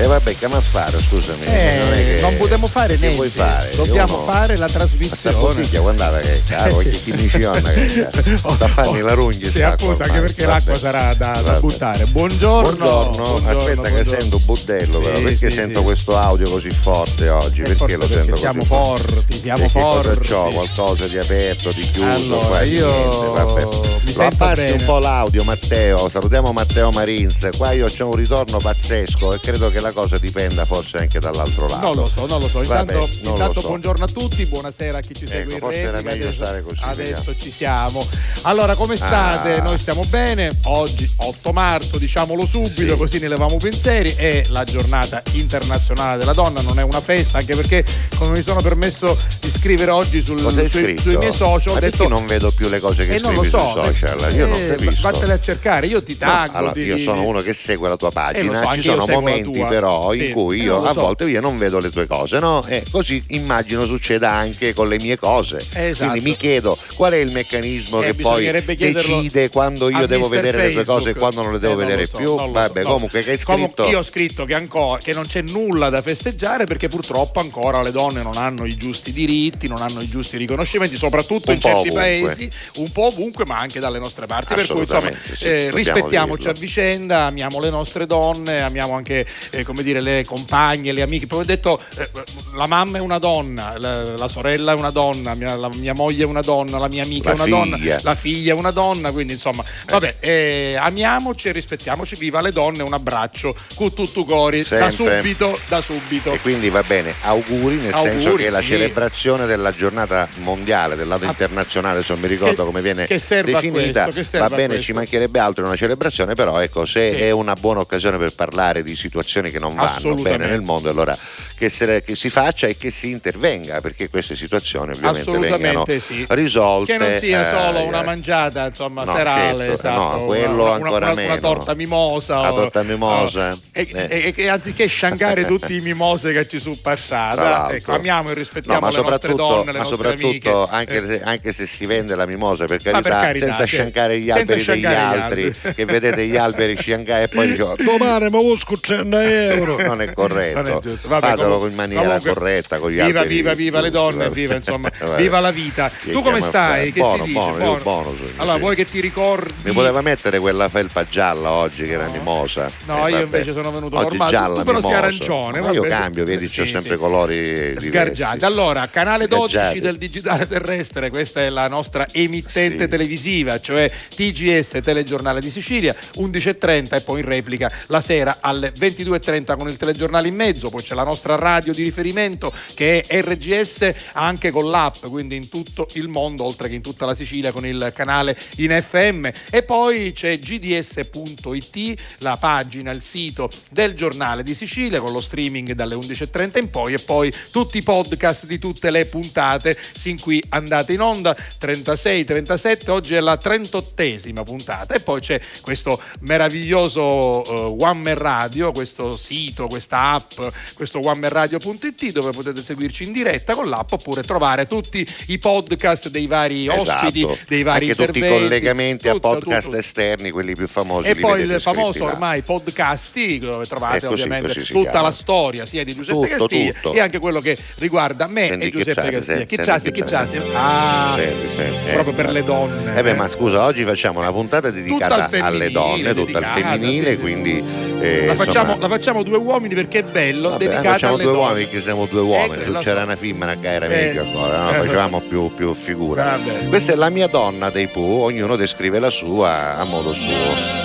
E eh vabbè, che a fare, scusami. Eh, non, che, non potremmo fare che niente. vuoi fare? Dobbiamo Uno, fare la trasmissione. bottiglia, guardate che caro, che sì. chi mi cionna, che sta a farmi la rugna. Sì, appunto, anche perché l'acqua sarà da, da buttare. Buongiorno. Buongiorno, aspetta che buongiorno. sento un budello però, Sì, perché sì, sento questo audio così forte oggi? Eh, Perché lo perché sento siamo così forti, siamo che cosa forti. c'ho? Qualcosa di aperto, di chiuso? Allora, qua, io niente, vabbè. mi Lo sento abbassi bene. un po' l'audio Matteo, salutiamo Matteo Marins, qua io c'ho un ritorno pazzesco e credo che la cosa dipenda forse anche dall'altro lato. Non lo so, non lo so. Vabbè, Intanto, lo intanto so. buongiorno a tutti, buonasera a chi ci segue Ecco, in replica. meglio Adesso, stare così, adesso vediamo. ci siamo. Allora, come state? Ah. Noi stiamo bene. Oggi, 8 marzo, diciamolo subito, Sì. così ne leviamo pensieri. È la giornata internazionale della donna, non è una festa, anche perché come mi sono permesso di scrivere oggi sul- sui, sui miei social, ho Ma detto perché non vedo più le cose che e non lo scrivi so, sui social? Io non eh, capisco. Vattene a cercare, io ti No, taggo. allora, ti- io sono uno che segue la tua pagina, Eh, so, ci sono momenti tua. Però in Sì, cui eh, io a so. volte io non vedo le tue cose, no? E così immagino succeda anche con le mie cose. Esatto. Quindi mi chiedo qual è il meccanismo Eh, che poi decide quando io devo Mr. vedere le tue cose e Facebook. quando non le devo Eh, vedere so, più. Vabbè, so, no. comunque che hai Comunque, scritto? io ho scritto che, ancora, che non c'è nulla da festeggiare perché purtroppo ancora le donne non hanno i giusti diritti, non hanno i giusti riconoscimenti, soprattutto Un in certi ovunque. paesi, un po' ovunque, ma anche dalle nostre parti. Per cui insomma, sì, eh, rispettiamoci dirlo. a vicenda, amiamo le nostre donne, amiamo anche eh, come dire, le compagne, le amiche. Poi ho detto eh, la mamma è una donna, la, la sorella è una donna, mia- la mia moglie è una donna, la mia amica La è una figlia. donna, la figlia è una donna, quindi insomma, vabbè, eh, amiamoci e rispettiamoci, viva le donne, un abbraccio, tutto cori, da subito, da subito. E quindi va bene, auguri nel Auguri, senso che la sì. celebrazione della giornata mondiale, del lato Ah, internazionale, se non mi ricordo che- come viene definita, questo, va bene, ci mancherebbe altro in una celebrazione, però ecco, se Sì. è una buona occasione per parlare di situazioni che non vanno bene nel mondo, allora che, se- che si faccia e che si intervenga, perché queste situazioni ovviamente vengano sì. risolte. Che non sia eh, solo una eh, mangiata insomma No, serale, certo, esatto, no, quello una, ancora una, una meno. torta mimosa. La o- torta mimosa, o- e, eh. e- e anziché sciancare tutti i mimose che ci sono l'altro. ecco, amiamo e rispettiamo No, ma le nostre donne, le ma nostre soprattutto amiche. anche, Eh, se, anche se si vende la mimosa per Ma carità, per carità, senza sì. sciancare gli Senza alberi degli gli altri, alberi. che vedete gli alberi sciancare e poi dicevo domani mi busco 30 euro. Non è corretto. Non è giusto. Vabbè, Fatelo comunque- in maniera comunque, corretta con gli viva, alberi. Viva, viva le donne, vabbè. viva insomma, Vabbè. viva la vita. Che tu come stai? Che Buono, si dice? buono, buono sono, Allora, vuoi che ti ricordi? Mi voleva mettere quella felpa gialla oggi che era mimosa. No, Eh, io invece sono venuto oggi normale. Gialla, Tu però sei mimosa. arancione, Ma io cambio, sì, vedi, c'ho sì, sempre sì. colori. Sgargiati. Allora, canale 12 Sgargiati. del digitale terrestre, questa è la nostra emittente televisiva, cioè TGS Telegiornale di Sicilia, 11.30 e poi in replica la sera alle 22.30 con il telegiornale in mezzo, poi c'è la nostra radio di riferimento che è RGS anche con l'app, quindi in tutto il mondo, oltre che in tutta la Sicilia con il canale in FM e poi c'è gds.it, la pagina, il sito del giornale di Sicilia con lo streaming dalle 11.30 in poi e poi tutti i podcast di tutte le puntate. Sin qui andate in onda 36, 37, oggi è la 38esima puntata. E poi c'è questo meraviglioso eh, One Man Radio, questo sito, questa app, questo onemanradio.it dove potete seguirci in diretta con l'app oppure trovare tutti i podcast dei vari ospiti, Esatto. dei vari Anche tutti i collegamenti a tutto, podcast tutto. esterni, quelli più famosi. E poi il famoso là. ormai podcasti dove trovate Eh, così, ovviamente così tutta chiama. la storia sia di Giuseppe Tutto, Castiglia e anche quello che riguarda me Senti e Giuseppe c'hai, Castiglia. Chi che chi? Ah, Senti, senti, eh. proprio per le donne. Eh beh, ma scusa, oggi facciamo una puntata dedicata alle donne, tutta al femminile, quindi eh, la, facciamo, facciamo due uomini perché è bello, vabbè, dedicata facciamo alle due donne. uomini che siamo due uomini, Eh, c'era so. una femmina che era Eh, meglio ancora, no? eh, facevamo più, più figura. Vabbè. Questa è la mia donna dei Pooh, ognuno descrive la sua a modo suo.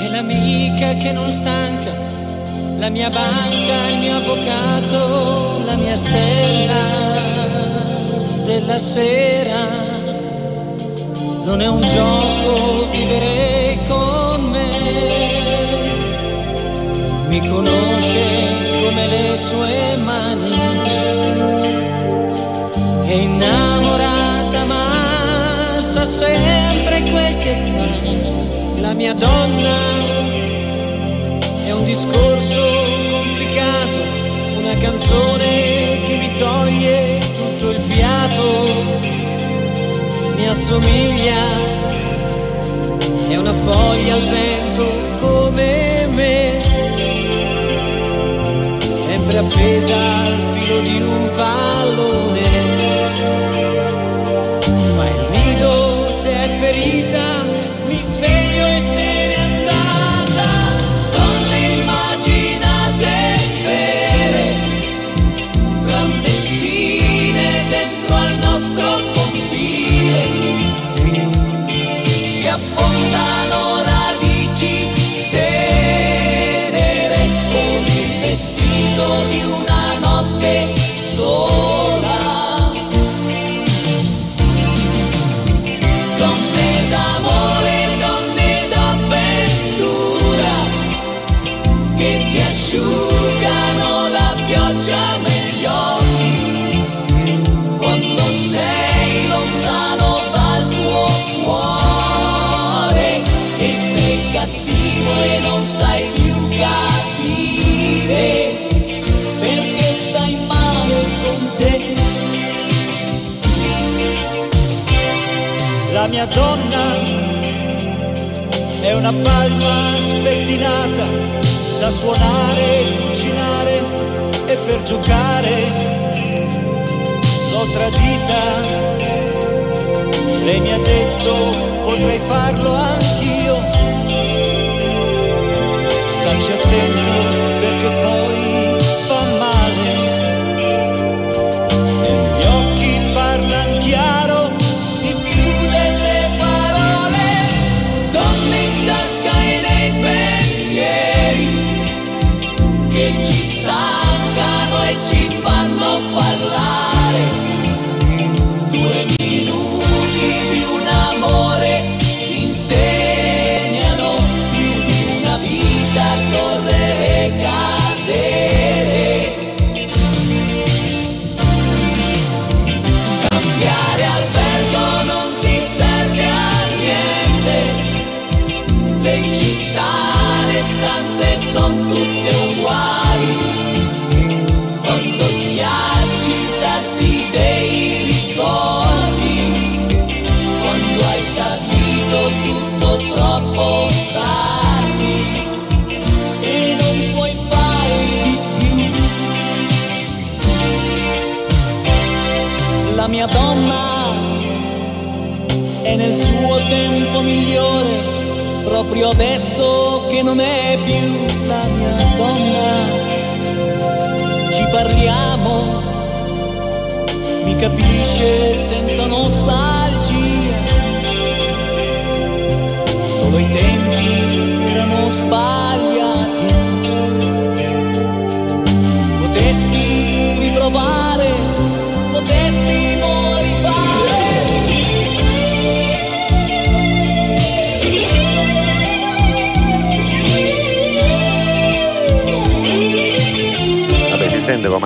È l'amica che non stanca, la mia banca, il mio avvocato, la mia stella della sera. Non è un gioco vivere con me, mi conosce come le sue mani, è innamorata ma sa sempre quel che fa. La mia donna è un discorso complicato, una canzone che mi toglie tutto il fiato. assomiglia, è una foglia al vento come appesa al filo di un pallone. Mia donna è una palma spettinata, sa suonare, cucinare e per giocare l'ho tradita. Lei mi ha detto potrei farlo anch'io. Staci attento migliore, proprio adesso che non è più la mia donna. Ci parliamo, mi capisce senza nostalgia.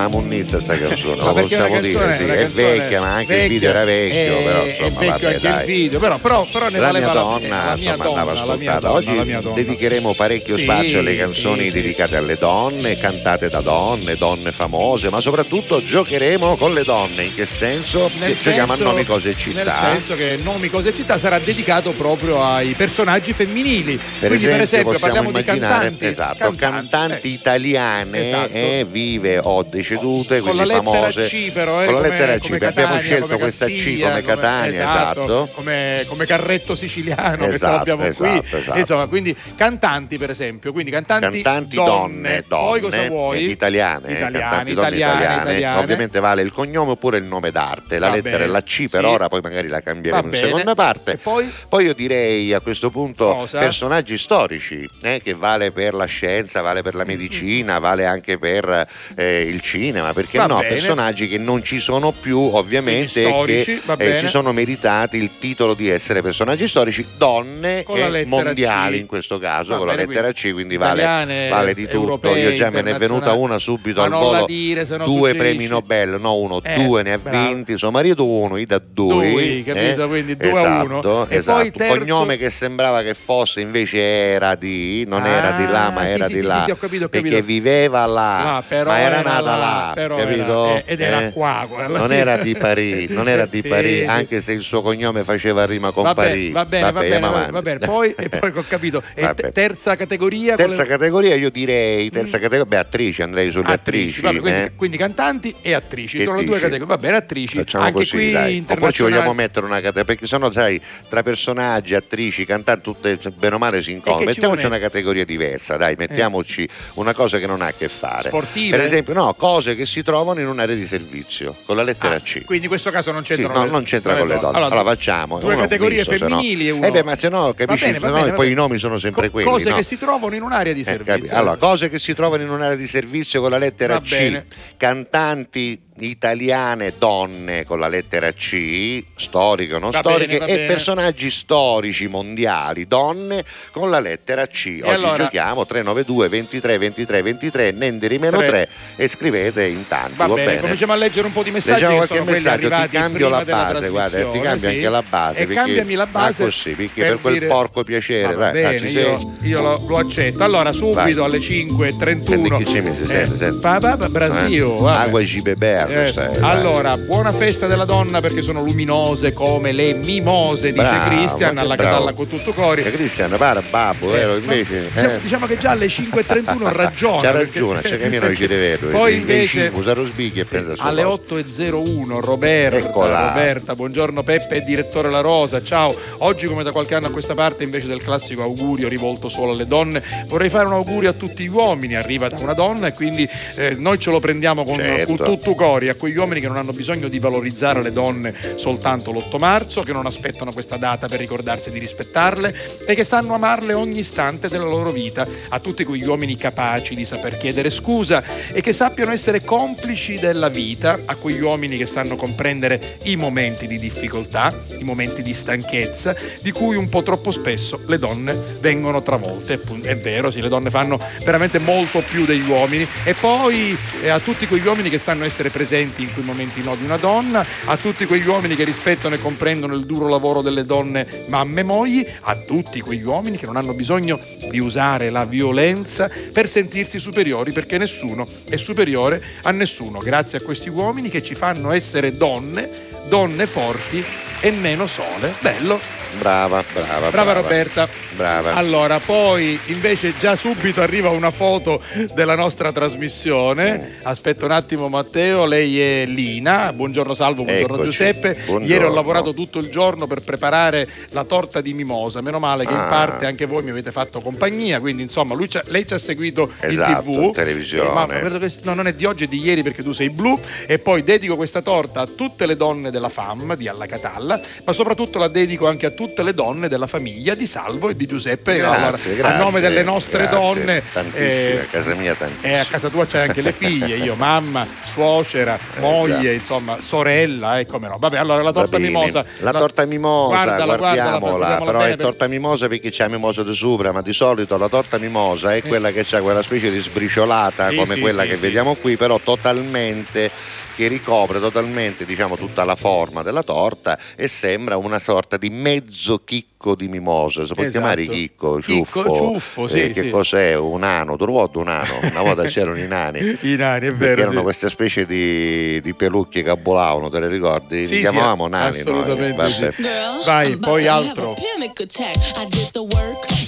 Una munnizza sta canzone, la possiamo dire, canzone- sì, la è vecchia, ma anche il video era vecchio, eh, però è insomma, vecchio vabbè, dai. video, però, però, però ne La mia donna. La mia insomma, andava donna, mia ascoltata. Oggi donna. dedicheremo parecchio Sì, spazio alle canzoni sì, dedicate alle donne, cantate da donne, donne famose, ma soprattutto giocheremo con le donne. In che senso? Nel Che giochiamo a senso- nomi, cose e Nel città. senso che Nomi, Cose e Città sarà dedicato proprio ai personaggi femminili. Per Quindi, esempio, per esempio, possiamo parliamo di immaginare cantanti, esatto, cantanti, eh, italiane Esatto. eh, vive o decedute, con quindi la lettera famose. C però, eh, con la come- lettera C, come abbiamo Catania, scelto come questa C come Catania, esatto. come, come Carretto siciliano che ce Esatto, l'abbiamo qui. esatto, esatto. Insomma, quindi cantanti per esempio, quindi cantanti, cantanti donne, Poi donne, cosa vuoi? eh, italiane, eh, Italiane, italiane, italiane. italiane. Ovviamente vale il cognome oppure il nome d'arte. La Va lettera bene, è la C per sì. ora, poi magari la cambieremo in seconda parte. E poi? io direi a questo punto Cosa? personaggi storici, eh, che vale per la scienza, vale per la medicina, vale anche per eh, il cinema, perché Va no? bene. Personaggi che non ci sono più ovviamente e che storici, va eh, si sono meritati il titolo di essere personaggi storici, donne la e mondiali C. in questo caso, Va con la bene, lettera quindi C, quindi vale, italiane, vale di tutto. Io già me ne è venuta una subito al volo. la dire, due suggerisci. premi Nobel, no uno, Eh, due ne ha bravo. vinti. Suo marito uno, Ida due. Due, capito? Quindi due a esatto, uno. E Esatto. poi terzo- Cognome che sembrava che fosse invece era di, non Ah, era di là, ma sì, era sì, di sì, là. sì, ho capito, ho capito. Perché viveva là, Ah, ma era, era nata là. là, però capito? era- eh, ed era Eh? qua, Non era di Parì, non era di Sì, Parì, anche se il suo cognome faceva rima con Va bene, Parì. va bene, va bene, va, avanti. va bene. Poi, e poi ho capito. Te- terza categoria? Terza quale- categoria io direi, terza categoria, beh attrici, andrei sulle attrici. vabbè, quindi, eh. quindi cantanti e attrici. Che Sono le due dici? categorie. Va bene, attrici. Facciamo Anche così, qui dai. Oppure ci vogliamo mettere una categoria, perché sennò sai, tra personaggi, attrici, cantanti, tutte bene o male si incontrano. Mettiamoci una categoria diversa, dai, mettiamoci una cosa che non ha a che fare. Sportive? Per esempio, no, cose che si trovano in un'area di servizio, con la lettera Ah, C. Quindi in questo caso non Sì, c'entrano no, le- non c'entra con le donne. Allora, facciamo due categorie misto, no. femminili e uno. Eh beh, ma se no, Va capisci, bene, va se no bene, va poi bene. i nomi sono sempre Co- quelli. Cose no? che si trovano in un'area di Eh, servizio. capi- allora, cose che si trovano in un'area di servizio con la lettera Va C, bene. cantanti italiane donne con la lettera C, storiche o non Va storiche, bene, e bene. personaggi storici mondiali donne con la lettera C. Oggi allora- giochiamo 392 23 23 23, nenderi meno Tre. 3 e scrivete in tanti. Va, Va, bene, cominciamo a leggere un po' di messaggi. Leggiamo che qualche messaggio, ti cambio la base, guarda, ti cambio sì. anche la base. E perché- cambiami la base. Ma così, perché per, quel dire- porco piacere, va ah, bene, ci io, io lo, lo accetto. Allora, subito alle 5.31. Senti mette, senti, senti. pa- pa- pa- Brasil. Eh? Agua di beber, Dai. allora, buona festa della donna perché sono luminose come le mimose, dice Bravo, Cristian, che alla. Catalla con tutto cori. Cristian, para babbo, Eh, vero? Invece, diciamo, eh. diciamo che già alle 5.31 ha ragione. C'ha ragione, c'è che non ci rivedo. Poi invece 25, usa lo sbighi e pensa alle cosa. 8.01 Roberta, Eccola. Roberta, buongiorno Peppe direttore La Rosa, ciao. Oggi come da qualche anno a questa parte invece del classico augurio rivolto solo alle donne, vorrei fare un augurio a tutti gli uomini, arriva da una donna e quindi eh, noi ce lo prendiamo con, Certo. con tutto cori, a quegli uomini che non hanno bisogno di valorizzare le donne soltanto l'8 marzo, che non aspettano questa data per ricordarsi di rispettarle e che sanno amarle ogni istante della loro vita, a tutti quegli uomini capaci di saper chiedere scusa e che sappiano essere complici della vita, a quegli uomini che sanno comprendere i momenti di difficoltà, i momenti di stanchezza, di cui un po' troppo spesso le donne vengono travolte. È vero, sì, le donne fanno veramente molto più degli uomini. E poi eh, a tutti quegli uomini che sanno essere presenti in quei momenti no di una donna, a tutti quegli uomini che rispettano e comprendono il duro lavoro delle donne mamme e mogli, a tutti quegli uomini che non hanno bisogno di usare la violenza per sentirsi superiori, perché nessuno è superiore a nessuno. Grazie a questi uomini che ci fanno essere donne, donne forti e meno sole. Bello. Brava, brava, Brava Roberta. Brava. Allora, poi invece già subito arriva una foto della nostra trasmissione. Aspetta un attimo Matteo, lei è Lina. Buongiorno Salvo, buongiorno Eccoci. Giuseppe. Buongiorno. Ieri ho lavorato tutto il giorno per preparare la torta di mimosa. Meno male che in Ah. parte anche voi mi avete fatto compagnia, quindi insomma lei ci ha seguito Esatto, in tv. in televisione. Ma credo che- no, non è di oggi, è di ieri perché tu sei blu. E poi dedico questa torta a tutte le donne della FAM di Alla Catalla, ma soprattutto la dedico anche a tutte le donne della famiglia di Salvo e di Giuseppe. Grazie, Allora, grazie, a nome delle nostre grazie. donne. Tantissime, eh, a casa mia tantissime. e a casa tua c'hai anche le figlie, io mamma, suocera, moglie, già. insomma, sorella, e come no. Vabbè, allora la torta mimosa. La torta mimosa, Guardala, guardiamola, guardiamola però è per- torta mimosa perché c'è mimosa di sopra, ma di solito la torta mimosa è quella che ha quella specie di sbriciolata Sì, come sì, quella sì, che vediamo qui, però totalmente che ricopre totalmente diciamo tutta la forma della torta e sembra una sorta di mezzo chicco di mimosa, si può Esatto. chiamare chicco, Chicco, ciuffo, ciuffo, sì, eh, che sì. cos'è? Un ano, tu ruoto un ano, una volta c'erano i nani. I nani, è Perché vero. erano sì. queste specie di, di pelucchi che abbolavano, te le ricordi? Sì, Li sì, chiamavamo nani. assolutamente noi. sì. Vabbè. Girl, Vai, poi altro. I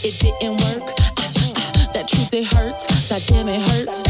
it didn't work. That truth it hurts, that damn it hurts.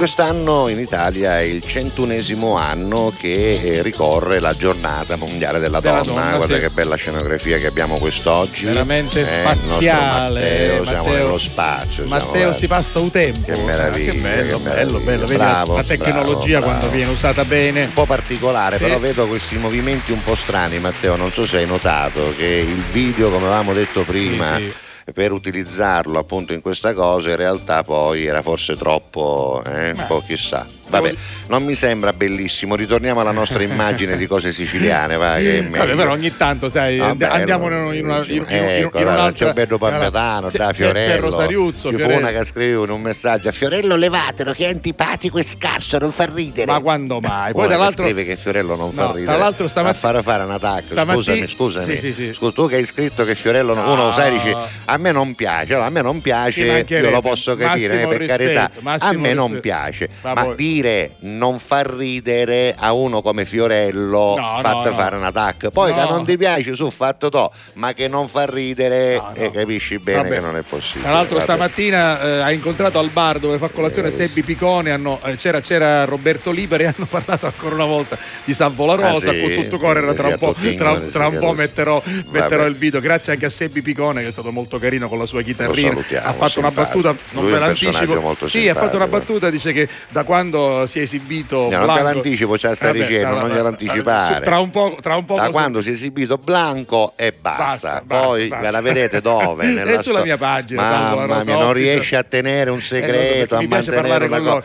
Quest'anno in Italia è il centunesimo anno che eh, ricorre la giornata mondiale della Della donna. donna, Guarda sì. che bella scenografia che abbiamo quest'oggi. Veramente Eh, spaziale. Matteo, siamo Matteo- nello spazio. siamo, Matteo guarda. si passa un tempo. Che meraviglia, Ah, Che bello, che bello, bello. Vedi, Bravo, la tecnologia bravo, quando bravo. viene usata bene. un po' particolare, Sì. però vedo questi movimenti un po' strani, Matteo. Non so se hai notato che il video, come avevamo detto prima, Sì, per utilizzarlo appunto in questa cosa, in realtà poi era forse troppo, eh, un po' chissà. Vabbè, non mi sembra bellissimo. Ritorniamo alla nostra immagine di cose siciliane, va, Vabbè, però ogni tanto, sai, Ah, and- bello, andiamo in una, in una, in, in- in- ecco, in un'altra. c'è Bello Parmetano, c'è- da Fiorello. C'è Rosariuzzo. Ci fu Fiorello. una che scrive in un messaggio a Fiorello levatelo che è antipatico e scarso, non fa ridere. Ma quando mai? Poi Una tra che l'altro. scrive che Fiorello non fa No, ridere tra l'altro a fare fare un attacco Stamattina- scusami scusami Sì, sì, sì. Tu che hai scritto che Fiorello No. uno sai dici a me non piace allora, a me non piace io lo posso capire eh, per carità rispetto, massimo a me non piace Ma ma, poi- dire non fa ridere a uno come Fiorello No, fatto no, no. fare un attacco poi che No. non ti piace su fatto to ma che non fa ridere No, no. eh, capisci bene Vabbè. che non è possibile Tra l'altro Vabbè. stamattina eh, ha incontrato al bar dove fa colazione Sebbi Picone, hanno- eh, c'era, c'era Roberto Liberi e hanno parlato ancora una volta di San Volarosa Ah, sì? con tutto Sì, tra un po', tra, tra un po' metterò, metterò il video, grazie anche a Sebbi Picone che è stato molto carino con la sua chitarrina, ha fatto una battuta, non Lui ve l'anticipo, sì ha fatto una battuta, dice che da quando si è esibito No, non te l'anticipo, stai Vabbè, dicendo, non glielo anticipare. Tra un po', tra un po' da così- quando si è esibito Blanco e basta, Basta, basta, poi basta. la vedete dove? È Nella sulla sto- mia pagina, mamma mia non riesci a tenere un Eh, segreto no, a mantenere una cosa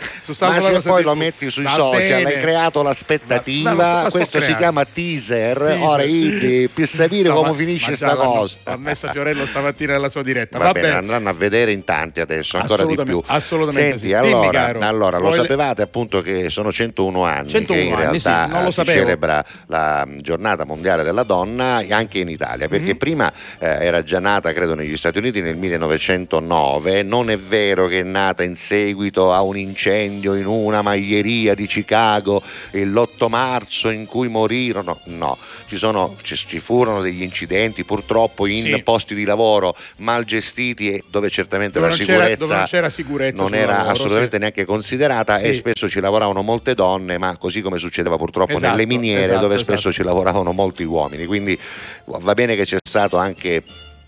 ma se poi lo metti sui social hai creato l'aspettativa questo si chiama teaser, ora per sapere come finisce sta cosa. L'ha messa Fiorello stamattina nella sua diretta. Va bene, andranno a vedere in tanti adesso, ancora di più. Assolutamente, Senti, allora, allora, lo sapevate appunto che sono 101 anni 101 che in anni, sì, realtà non lo si celebra la giornata mondiale della donna anche in Italia, perché Mhm. prima eh, era già nata, credo, negli Stati Uniti nel 1909, non è vero che è nata in seguito a un incendio in una maglieria di Chicago l'8 marzo in cui morirono, no, ci, sono, ci, ci furono degli incidenti purtroppo in Sì. posti di lavoro mal gestiti e dove certamente Dove la non c'era- sicurezza non c'era sicurezza non era lavoro, assolutamente sì. neanche considerata e Sì. Spesso ci lavoravano molte donne, ma così come succedeva purtroppo Esatto, nelle miniere esatto, dove spesso esatto. ci lavoravano molti uomini. Quindi va bene che c'è stato anche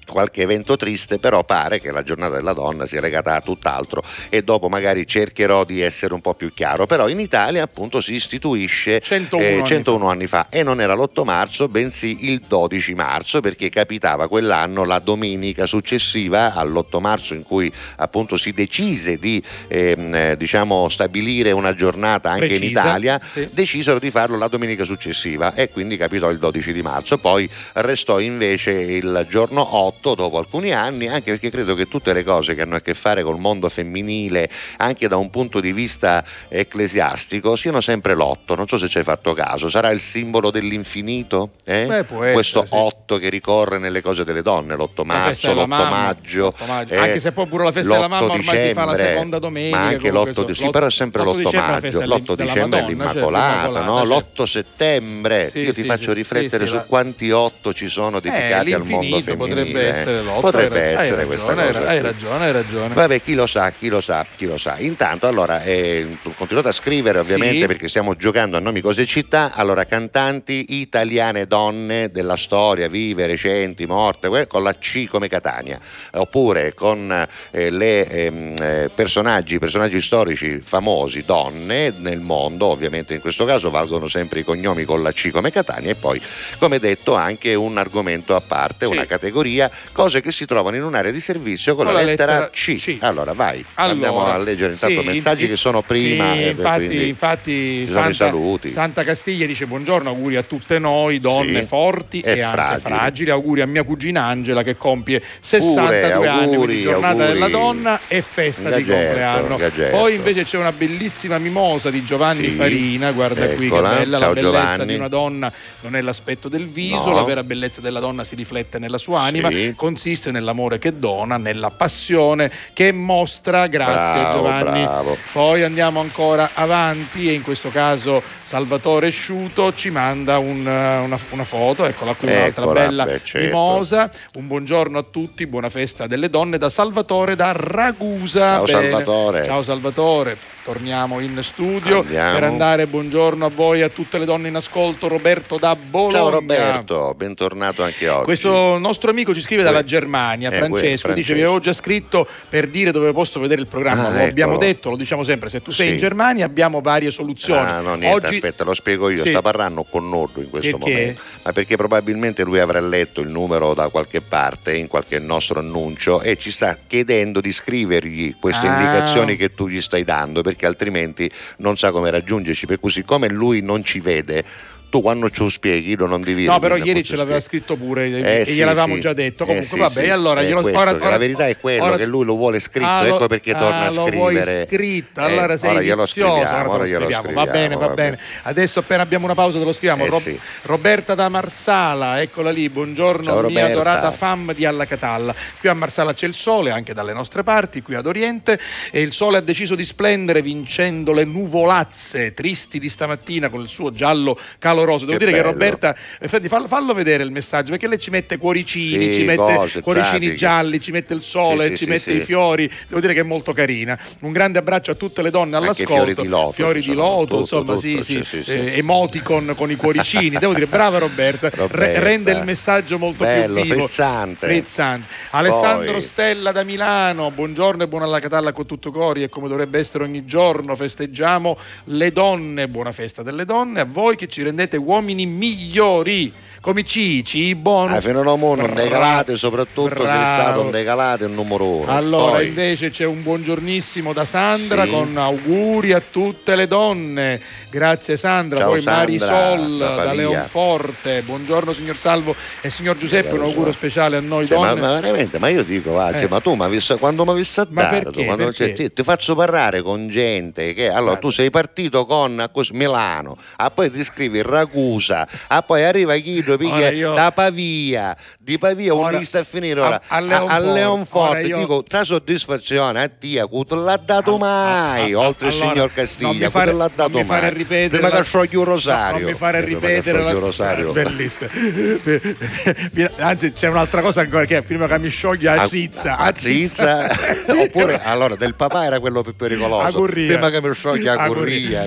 qualche evento triste, però pare che la giornata della donna sia legata a tutt'altro e dopo magari cercherò di essere un po' più chiaro. Però in Italia appunto si istituisce 101 eh, anni 101 anni fa e non era l'8 marzo, bensì il 12 marzo, perché capitava quell'anno la domenica successiva all'8 marzo in cui appunto si decise di ehm, eh, diciamo stabilire una giornata anche in Precisa, Italia, sì. decisero di farlo la domenica successiva e quindi capitò il 12 di marzo. Poi restò invece il giorno 8 dopo alcuni anni, anche perché credo che tutte le cose che hanno a che fare col mondo femminile, anche da un punto di vista ecclesiastico, siano sempre l'otto. Non so se ci hai fatto caso, sarà il simbolo dell'infinito? eh? Beh, essere, Questo sì. 8 che ricorre nelle cose delle donne, l'8 La festa marzo, della l'8 mamma, maggio. l'8 maggio. eh, Anche se poi pure la festa della mamma l'8 ormai si fa la dicembre, seconda domenica, Ma anche comunque, l'8 di, sì, però è sempre l'8 l'8 dicembre è la maggio, festa l'8 della dicembre è Madonna, l'Immacolata, certo, no? l'Immacolata, l'8 settembre. Sì, Io ti faccio riflettere su quanti 8 ci sono dedicati al mondo femminile. potrebbe eh. Essere Lotto, Potrebbe hai ra- essere hai questa ragione, cosa. Hai ragione, hai ragione. Vabbè, chi lo sa, chi lo sa, chi lo sa. Intanto, allora, eh, continuate a scrivere ovviamente Sì. perché stiamo giocando a nomi, cose città. Allora, cantanti italiane donne della storia, vive, recenti, morte, con la C come Catania, oppure con eh, le ehm, eh, personaggi, personaggi storici famosi, donne nel mondo, ovviamente in questo caso valgono sempre i cognomi con la C come Catania e poi, come detto, anche un argomento a parte, Sì. una categoria, cose che si trovano in un'area di servizio con, Con la la lettera, lettera C. C. Allora, vai, Allora, andiamo a leggere intanto sì, messaggi in- che sono prima. sì, eh, infatti, infatti ci sono i Santa, saluti. Santa Castiglia dice buongiorno, auguri a tutte noi, donne Sì. forti E e, anche fragili. fragili. Auguri a mia cugina Angela che compie 62 anni, auguri, giornata auguri. della donna e festa di Gagetto, compleanno. gagetto. Poi invece c'è una bellissima mimosa di Giovanni Farina, guarda qui che eccola. bella, Ciao, la bellezza Giovanni. di una donna non è l'aspetto del viso, No. la vera bellezza della donna si riflette nella sua anima, Sì. Consiste nell'amore che dona, nella passione che mostra, grazie Bravo, Giovanni. bravo. Poi andiamo ancora avanti e in questo caso Salvatore Sciuto ci manda un, eh, una, una foto, eccola qui un'altra Eccola, bella beh, certo. mimosa. Un buongiorno a tutti, buona festa delle donne da Salvatore da Ragusa. Ciao, Salvatore. Ciao Salvatore. Torniamo in studio Andiamo. per andare buongiorno a voi, a tutte le donne in ascolto. Roberto da Bologna. Ciao Roberto, bentornato anche oggi. Questo nostro amico ci scrive dalla Germania, eh, Francesco, que- dice Francesco. vi avevo già scritto per dire dove posso vedere il programma, Ah, lo abbiamo eccolo. detto, lo diciamo sempre, se tu sei Sì. in Germania abbiamo varie soluzioni. Ah, no, niente, Oggi aspetta, lo spiego io. Sì. Sta parlando con Noddo in questo Perché? momento. Ma perché probabilmente lui avrà letto il numero da qualche parte, in qualche nostro annuncio, e ci sta chiedendo di scrivergli queste Ah. indicazioni che tu gli stai dando, perché altrimenti non sa come raggiungerci. Per cui, siccome lui non ci vede, tu quando lo spieghi lo non devi No, però ieri ce l'aveva scritto pure Eh, e sì, gliel'avevamo sì. già detto. Eh, Comunque, sì, vabbè, allora È glielo questo, ora- ora- la verità è quello ora- che lui lo vuole scritto, Ah, ecco lo- perché ah, torna a lo scrivere. vuoi scritto, Eh, allora sei ora glielo vizioso, scriviamo, ora glielo scriviamo. Va bene, va scriviamo, bene. Adesso appena abbiamo una pausa te lo scriviamo. Eh, Rob- sì. Roberta da Marsala, eccola lì, buongiorno Ciao, mia adorata fam di Alla Catalla. Qui a Marsala c'è il sole, anche dalle nostre parti, qui ad Oriente, e il sole ha deciso di splendere vincendo le nuvolazze tristi di stamattina con il suo giallo caloroso. Devo Che dire che bello. Roberta, infatti fallo, fallo vedere il messaggio, perché lei ci mette cuoricini, Sì, ci mette cose, cuoricini traffici. gialli, ci mette il sole, Sì, ci mette i fiori. Devo dire che è molto carina. Un grande abbraccio a tutte le donne Anche all'ascolto. fiori di loto, Fiori di loto, tutto, insomma, tutto, sì, sì, sì, eh, emoticon con i cuoricini. Devo dire, brava Roberta, Roberta. re- rende il messaggio molto Bello, più vivo. frizzante. Frizzante. Alessandro Poi- Stella da Milano, buongiorno e buona alla Catalla con tutto cori e come dovrebbe essere ogni giorno festeggiamo le donne, buona festa delle donne, a voi che ci rendete uomini migliori, come Cici, buono. Ah, fino a un non Bravo. decalate, soprattutto se è stato Bravo. un decalato il numero uno. Allora, Poi- invece c'è un buongiornissimo da Sandra Sì. con auguri a tutte le donne. Grazie Sandra. Ciao, Poi Sandra, Marisol da da. Leonforte. Buongiorno signor Salvo e signor Giuseppe, un auguro speciale a noi Cioè, ma, donne. ma veramente, ma io dico, va, cioè, Eh. ma tu mi avessi- quando mi avessi Ma perché? quando- Perché? cioè, ti, ti faccio parlare con gente che allora Guarda. tu sei partito con Milano, a poi ti scrivi Ragusa, a poi arriva Guido Ora piglia io- da Pavia, di Pavia un Ora- sta a finire ora a- a a, Leonforte. a Leonforte, io- dico, ta soddisfazione a che te l'ha dato mai, ah, oltre il allora, signor non Castiglia, te l'ha non dato mi fare mai. ripetere Prima la- che sciogli un rosario. non mi fare ripetere la... un rosario. Bellissimo. Anzi, c'è un'altra cosa ancora che prima che mi scioglie a Cizza. a Cizza oppure allora del papà era quello più pericoloso A prima che mi scioglie a A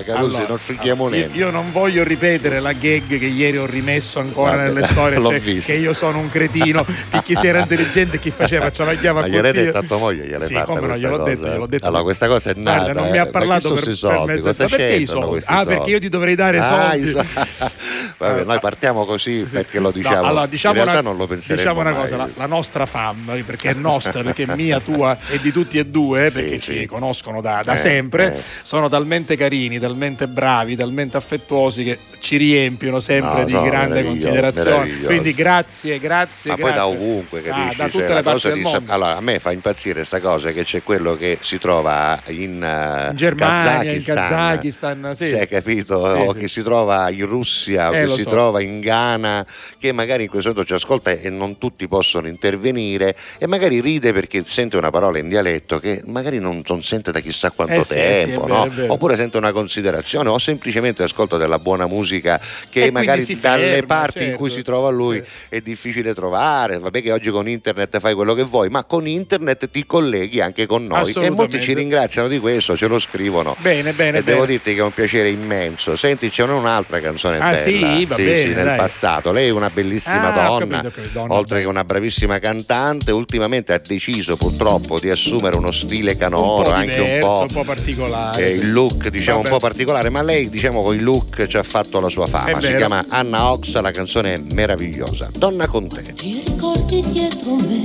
così Allora, non scioghiamo io, niente io non voglio ripetere la gag che ieri ho rimesso ancora Vabbè, nelle storie, cioè visto. che io sono un cretino, che chi si era intelligente chi faceva ce la chiama ma gliel'hai detto a tua moglie gliel'ai sì, fatta come no, gliel'ho detto, eh? gliel'ho detto. allora questa cosa è nata Guarda, non eh. mi ha chi parlato per, sti per soldi mezzo perché i soldi? Ah, perché io ti dovrei dare Ah, soldi. so- Vabbè, noi partiamo così perché lo diciamo No, allora, diciamo in realtà una, non lo penseremmo diciamo una cosa, la, la nostra fam, perché è nostra, perché è mia, tua e di tutti e due, Sì, perché sì. ci conoscono da, da Eh, sempre, eh. sono talmente carini, talmente bravi, talmente affettuosi che ci riempiono sempre No, di grande considerazione. Meravigliosi. Quindi grazie, grazie. ma poi da grazie. ovunque Ah, capisci da Cioè, le cosa di allora a me fa impazzire sta cosa che c'è quello che si trova in, eh, In Germania, in Kazakistan, Kazakistan, sì. Cioè, capito? Sì, o sì. che si trova in Russia o Eh, che si so. trova in Ghana che magari in questo momento ci ascolta e non tutti possono intervenire e magari ride perché sente una parola in dialetto che magari non, non sente da chissà quanto Eh tempo no? vero. oppure sente una considerazione o semplicemente ascolta della buona musica che E magari dalle ferma, parti in certo. cui si trova lui è difficile trovare. Vabbè che oggi con internet fai quello che vuoi, ma con internet ti colleghi anche con noi. E molti ci ringraziano di questo, ce lo scrivono. Bene, bene, e devo bene. dirti che è un piacere immenso. Senti, c'è un'altra canzone Ah, bella. sì? Va bene, nel dai. passato. Lei è una bellissima Ah, donna, capito, capito, donna, oltre bella. che una bravissima cantante. Ultimamente ha deciso purtroppo di assumere uno stile un canoro, po' anche diverso, un po'. un po' particolare. eh, il look diciamo Vabbè. un po' particolare, ma lei diciamo con i look ci ha fatto la sua È fama. Si vero. chiama Anna Ox, la canzone è meravigliosa. Donna con te. Ti ricordi dietro me,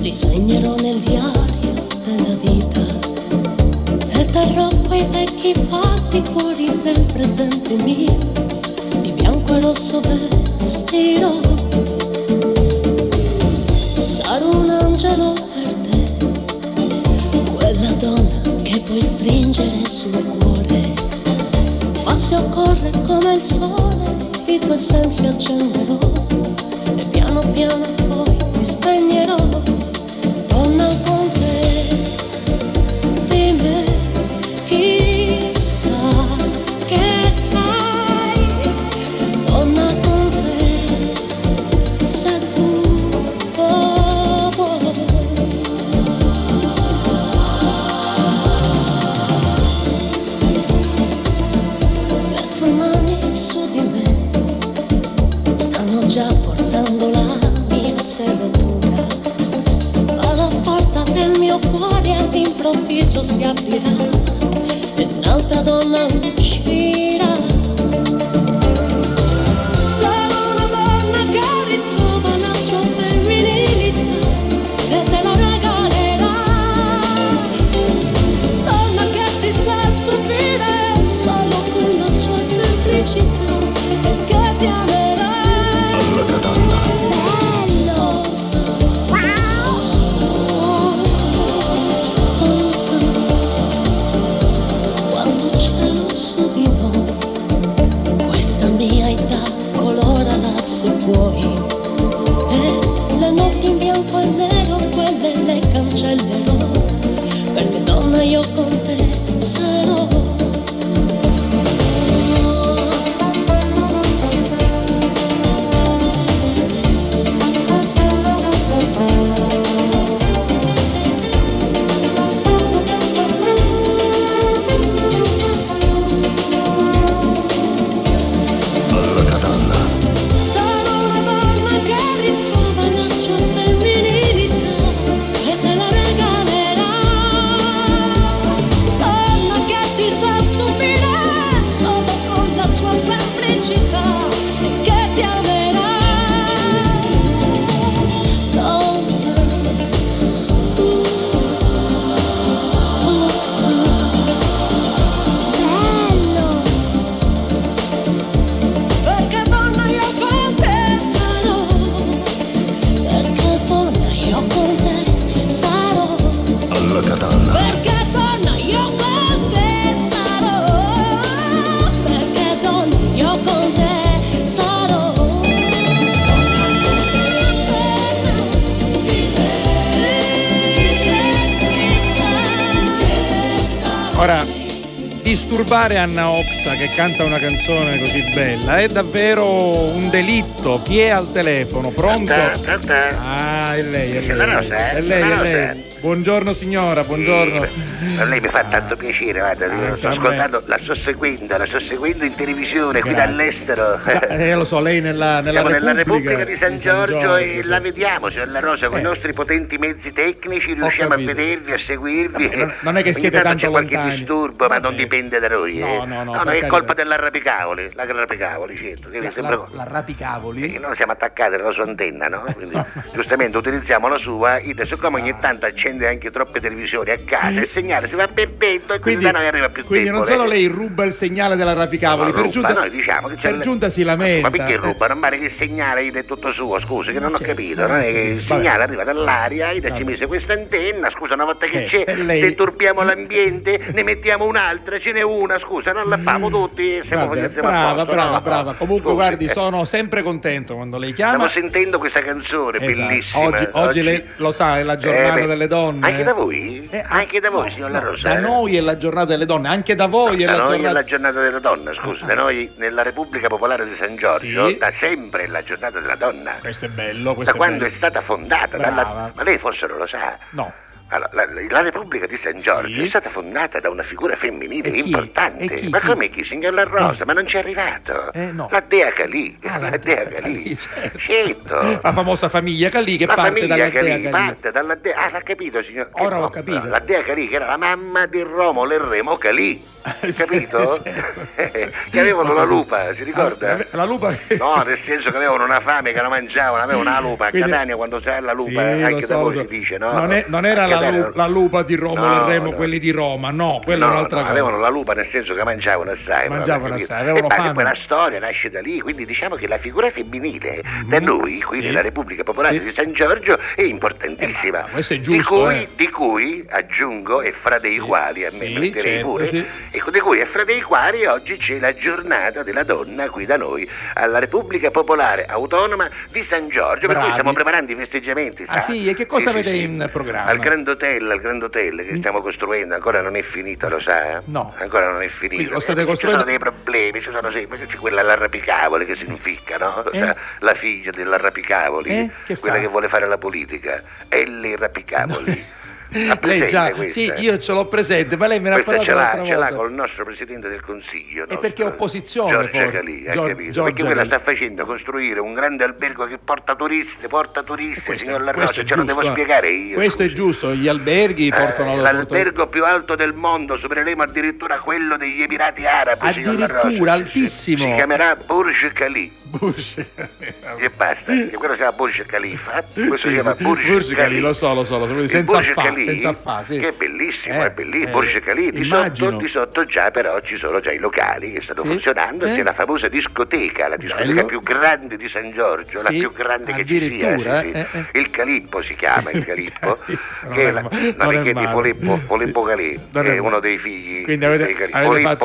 li segnerò nel diario della vita e terrò quei vecchi fatti fuori del presente mio, di bianco e rosso vestirò. Sarò un angelo per te, quella donna che puoi stringere sul cuore. Ma se occorre come il sole, i tuoi sensi accenderò e piano piano poi ti spegnerò. Disturbare Anna Oxa che canta una canzone così bella è davvero un delitto. Chi è al telefono? Pronto? Ah, è lei, è lei. Rosa, eh? È lei, è Signora lei. Rosa. Buongiorno signora, buongiorno. A lei mi fa tanto piacere, guarda, io sto a me. ascoltando, la sto seguendo, la sto seguendo in televisione, qui Grazie. dall'estero. Eh, lo so, lei nella, nella Siamo nella Repubblica, Repubblica di San Giorgio e sì. la vediamo, signora Rosa, con Eh. i nostri potenti mezzi tecnici riusciamo a vedervi, a seguirvi. Vabbè, non- non è che Ogni siete tanto tanto c'è qualche lontani. disturbo, ma non Vabbè. dipende da noi. No, eh. no, no, no, per è carità. colpa dell'arrapicavoli, la l'arrapicavoli, certo. Che La, sembra... la, la rapicavoli? Eh, Noi siamo attaccati alla sua antenna, no? Quindi giustamente utilizziamo la sua, ide, siccome ogni tanto accende anche troppe televisioni a casa, il segnale si va bempendo e quindi, da noi arriva più quindi tempo. non solo lei ruba il segnale della rapicavoli, Non per ruba, giunta, noi diciamo che c'è per giunta si lamenta. Ma perché Eh, ruba? Non pare che il segnale è tutto suo, scusi, che non ho Certo. capito. Non è che il Vabbè. segnale arriva dall'aria, ida ci Vabbè. mise questa antenna, scusa, una volta che Eh, c'è, e lei- deturpiamo l'ambiente, ne mettiamo un'altra, ce n'è una, scusa, non la famo tutti e siamo, Vabbè, siamo brava, posto, brava, no? brava. Comunque, Scusi, guardi, eh. sono sempre contento quando lei chiama. Stavo sentendo questa canzone Esatto. bellissima. Oggi, oggi lei lo sa, è la giornata Eh, delle donne. Donne. Anche da voi? Eh, anche da voi, no, signor no, La Rosa? Da eh? noi è la giornata delle donne, anche da voi è da la giornata. è la giornata della donna, scusi, da noi nella Repubblica Popolare di San Giorgio Sì. da sempre è la giornata della donna. Questo è bello, Da questo è quando bello. è stata fondata, dalla- ma lei forse non lo sa. No. Allora, la, la Repubblica di San Giorgio Sì. è stata fondata da una figura femminile chi? importante. E chi? Ma Chi? come chi? Signor La Rosa, Eh. ma non ci è arrivato. Eh, no. La Dea Calì. Ah, la, la Dea Calì. Certo. Certo. La famosa famiglia Calì che la parte famiglia dalla Calì, Dea Calì. parte dalla Dea. Ah, l'ha capito, signor? Ora Eh, l'ho no, capito. La Dea Calì, che era la mamma di Romolo e Remo Calì. Capito? certo. che avevano la lupa, si ricorda? Ah, La lupa. No, nel senso che avevano una fame che non mangiavano, avevano una lupa. A Quindi- Catania quando c'è la lupa, Sì, anche da so, voi lo si so. dice, no? Non, è- non era la, lu- la lupa di Romolo No, Remo, no. quelli di Roma, no, quella No, è un'altra no, cosa. avevano la lupa nel senso che mangiavano assai. Mangiavano assai, avevano e poi fame. quella storia nasce da lì, quindi diciamo che la figura femminile da noi, qui Sì. nella Repubblica Popolare Sì. di San Giorgio, è importantissima. Eh, questo è giusto, Di cui, eh. di cui aggiungo, e fra dei quali a me Sì, metterei certo, pure, sì. ecco, di cui e fra dei quali oggi c'è la giornata della donna qui da noi, alla Repubblica Popolare Autonoma di San Giorgio, per Bravi. cui stiamo preparando i festeggiamenti. Ah, sa? sì? E che cosa Sì, avete sì. in programma? Al Grand Hotel, al Grand Hotel che stiamo costruendo, ancora non è finito, lo sa? No. Ancora non è finito. Quindi lo state costruendo- Ci sono dei problemi, ci sono sempre, c'è quella l'arrapicavoli che si inficca, no? Eh? Sa, La figlia dell'arrapicavoli, Eh? Che quella che vuole fare la politica, Ellie Rapicavoli. Ha Lei già, presente sì, questa? io ce l'ho presente, ma lei me ne ha Questa parlato ce l'ha, l'altra ce l'ha volta. col nostro Presidente del Consiglio. E perché è opposizione, Giorgia. Calì, ha Gior- capito? Giorgia perché quella sta facendo costruire un grande albergo che porta turisti, porta turisti, Questo- signor La questo Rosa, è ce lo devo giusto, eh. spiegare io. Questo è scusi. giusto, gli alberghi Eh, portano... portano- l'albergo più alto del mondo, supereremo addirittura quello degli Emirati Arabi. Addirittura, altissimo. Si chiamerà Burj Khali. Bush. E basta, che quello si chiama Burj Khalifa, questo Sì, si chiama. Burj, Burj Khali, Khali. lo so, lo so, lo so, Il senza Burj fa, Khali, senza fa, sì. Che è bellissimo, Eh, è bellissimo. eh, Burj Khali, di sotto, di sotto già però ci sono già i locali che stanno Sì, funzionando, eh. c'è la famosa discoteca, la discoteca Bello. più grande di San Giorgio, la Sì, più grande che ci sia. sì. eh, eh. Il Calippo si chiama, il Calippo, Non che è la, no, non è perché di Filippo Sì, Calì, è uno dei figli Quindi avete- dei Calì.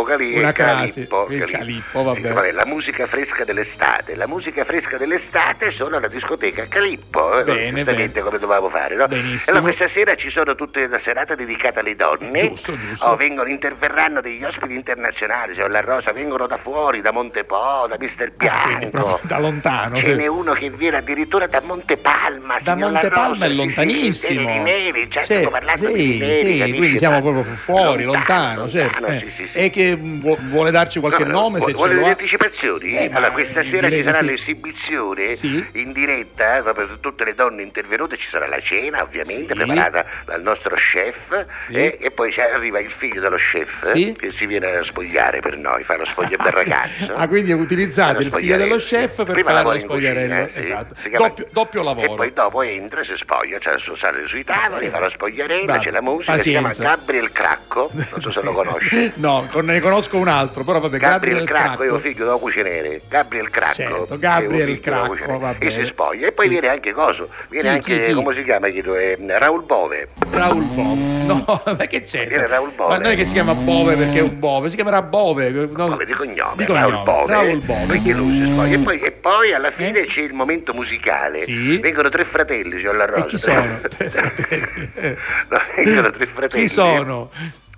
Calì e Calippo. Calì. Vabbè. La musica fresca dell'estate, la musica fresca dell'estate sono alla discoteca Calippo, eh, giustamente bene. come dovevamo fare, no? Benissimo. Allora questa sera ci sono tutte una serata dedicata alle donne. Giusto, giusto. Oh, vengono, interverranno degli ospiti internazionali, cioè la Rosa, vengono da fuori, da Montepo, da Mister Ah, Bianco. proprio da lontano, Ce sì. n'è uno che viene addirittura da Montepalma. Da La Montepalma è sì, sì, lontanissimo. Di Neri, già Sì, stiamo parlando sì, di Neri, sì, quindi siamo proprio fuori, lontano, certo. lontano, eh. sì, sì, sì. E che vu- vuole darci qualche No, no, nome vu- se vuole ce delle anticipazioni? Eh, allora, questa sera ci sarà sì. l'esibizione Sì. in diretta, proprio per tutte le donne intervenute, ci sarà la cena ovviamente, Sì. preparata dal nostro chef Sì. eh, e poi arriva il figlio dello chef Sì. che si viene a spogliare per noi, fa lo spoglio del ragazzo. Ah, quindi utilizzate il figlio dello spogliarello, chef per Prima fare lo in cucina, spogliarello. eh. Esatto. Chiama- Doppio, doppio lavoro. E poi dopo entra, si spoglia, cioè sale sui tavoli, fa lo spogliarello, c'è la musica, si chiama Pazienza. Gabriel Cracco, non so se lo conosci. No, con- ne conosco un altro, però vabbè, Gabriel, Gabriel Cracco, Cracco. figlio della cucinere. Gabriel Cracco. Certo, Gabriel Cracco, E si spoglia. E poi Sì. viene anche coso. Viene Chi, anche, chi, chi? come si chiama? Chi lo è? Raul Bove. Raul Bove. No, ma che c'è? Raul. Ma non è che si chiama Bove perché è un Bove, si chiamerà Bove. no? Come di cognome, Di Raul cognome, Bove. Raul Bove, sì. E poi, e poi alla fine Eh? c'è il momento musicale. Sì. Vengono tre fratelli, signor La Rosa. E chi sono? No, vengono tre fratelli. Chi sono?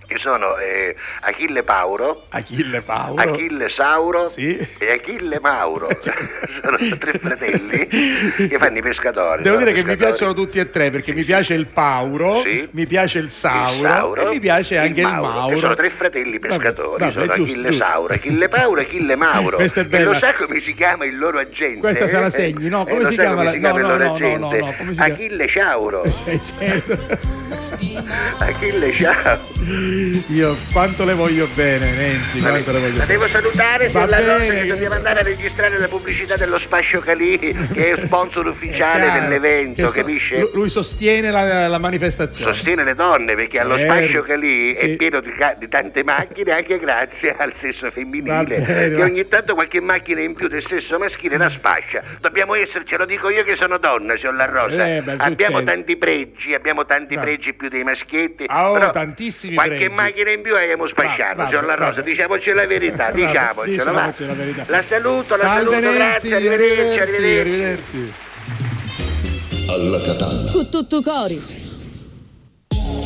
Che sono eh, Achille Pauro. Achille Paolo. Achille Sauro Sì. e Achille Mauro sono tre fratelli che fanno i pescatori. Devo no? dire che mi Pescatori. piacciono tutti e tre perché mi piace il Pauro, Sì. mi piace il Sauro, Il Sauro, e mi piace anche il che Mauro. sono tre fratelli pescatori, Vabbè, sono vabbè, giusto, Achille giusto. Sauro, Achille Pauro e Achille Mauro. Questa è E bella. lo sa come si chiama il loro agente? Questa Eh? segni, no? Eh, Come lo si chiama come la- si chiama no, il no, loro no, no, agente? no, no, come si chiama? Achille Ciauro. Eh, certo. Achille Ciao. Io quanto le voglio bene, Nenzi, quanto le voglio La bene. devo salutare, Va signor La Rosa, bene. che dobbiamo andare a registrare la pubblicità dello Spascio Calì, che è sponsor ufficiale Chiaro, dell'evento, che so- capisce? lu- Lui sostiene la, la manifestazione. Sostiene le donne perché allo Eh, spazio che lì sì. è pieno di, ca- di tante macchine anche grazie al sesso Va femminile bene, che va- ogni tanto qualche macchina in più del sesso maschile la spascia dobbiamo esserci lo dico io che sono donna signor La Rosa Eh, beh, abbiamo succede. tanti pregi abbiamo tanti Va. pregi più dei maschietti Ah, oh, tantissimi qualche pregi. macchina in più abbiamo spasciato Va- signor La Rosa diciamoci la verità Vabbè, diciamocelo va. la verità. la saluto la Salve saluto grazie arrivederci arrivederci, arrivederci alla Catalla. Cu tutto cori.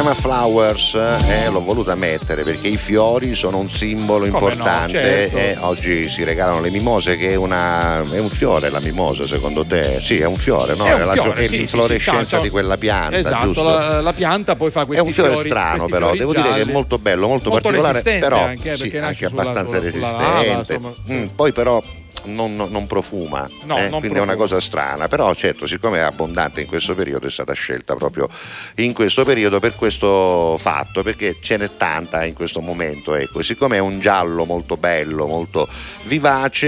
Chiama Flowers e l'ho voluta mettere perché i fiori sono un simbolo Come no, importante certo. e oggi si regalano le mimose che è, una, è un fiore la mimosa secondo te? Sì, è un fiore, no? È un fiore, fio- è sì, sì, l'inflorescenza sì, di quella pianta, Esatto, giusto? la, la pianta poi fa È questi un fiore fiori- strano però, devo dire che è gialli. molto bello, molto, Molto particolare, però anche, sì, perché nasce anche sulla- abbastanza sulla resistente. lava, insomma. Mm, poi però non, non- profuma, No, eh, non quindi è una profuma. cosa strana, però certo siccome è abbondante in questo periodo è stata scelta proprio in questo periodo per questo fatto, perché ce n'è tanta in questo momento, ecco. Siccome è un giallo molto bello, molto vivace,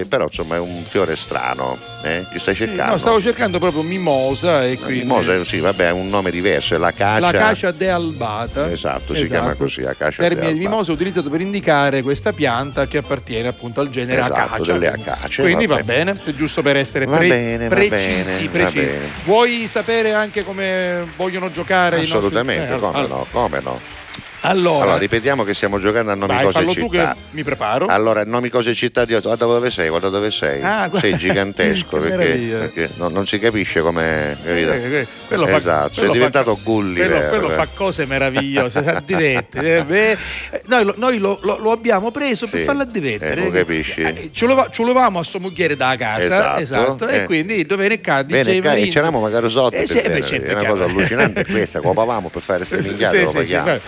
eh, però insomma è un fiore strano, eh? Chi stai cercando? No, stavo cercando proprio mimosa e La quindi mimosa, sì, vabbè, è un nome diverso, è l'acacia. l'acacia de albata. Esatto, si chiama così, acacia Termine de albata. mimosa utilizzato per indicare questa pianta che appartiene appunto al genere Esatto, acacia. Delle acacie, Quindi va vabbè. bene, è giusto per essere Va pre- bene, va precisi, bene, va precisi. bene. Vuoi sapere anche come vogliono giocare i nostri- Assolutamente, eh, come allora, no, come no. Allora, Allora, ripetiamo che stiamo giocando a nomi vai, cose e tu che città. mi preparo. Allora, nomi cose e città di guarda dove sei, guarda dove sei. Ah, sei gigantesco perché, perché non, non si capisce come. Eh, eh, quello fa- esatto, quello sei diventato fa, Gulliver. quello, quello fa cose meravigliose addivetti, eh, eh, noi, lo, noi lo- lo- lo abbiamo preso per Sì, farlo addivettere eh, lo capisci? Eh, ce lo, va- ce lo avevamo a somugliere da casa Esatto, e eh. quindi dove ne cade Bene, ca- e c'eravamo magari sotto. Eh, sì, per certo, è una cosa allucinante questa, copavamo per fare ste minchiate, lo paghiamo.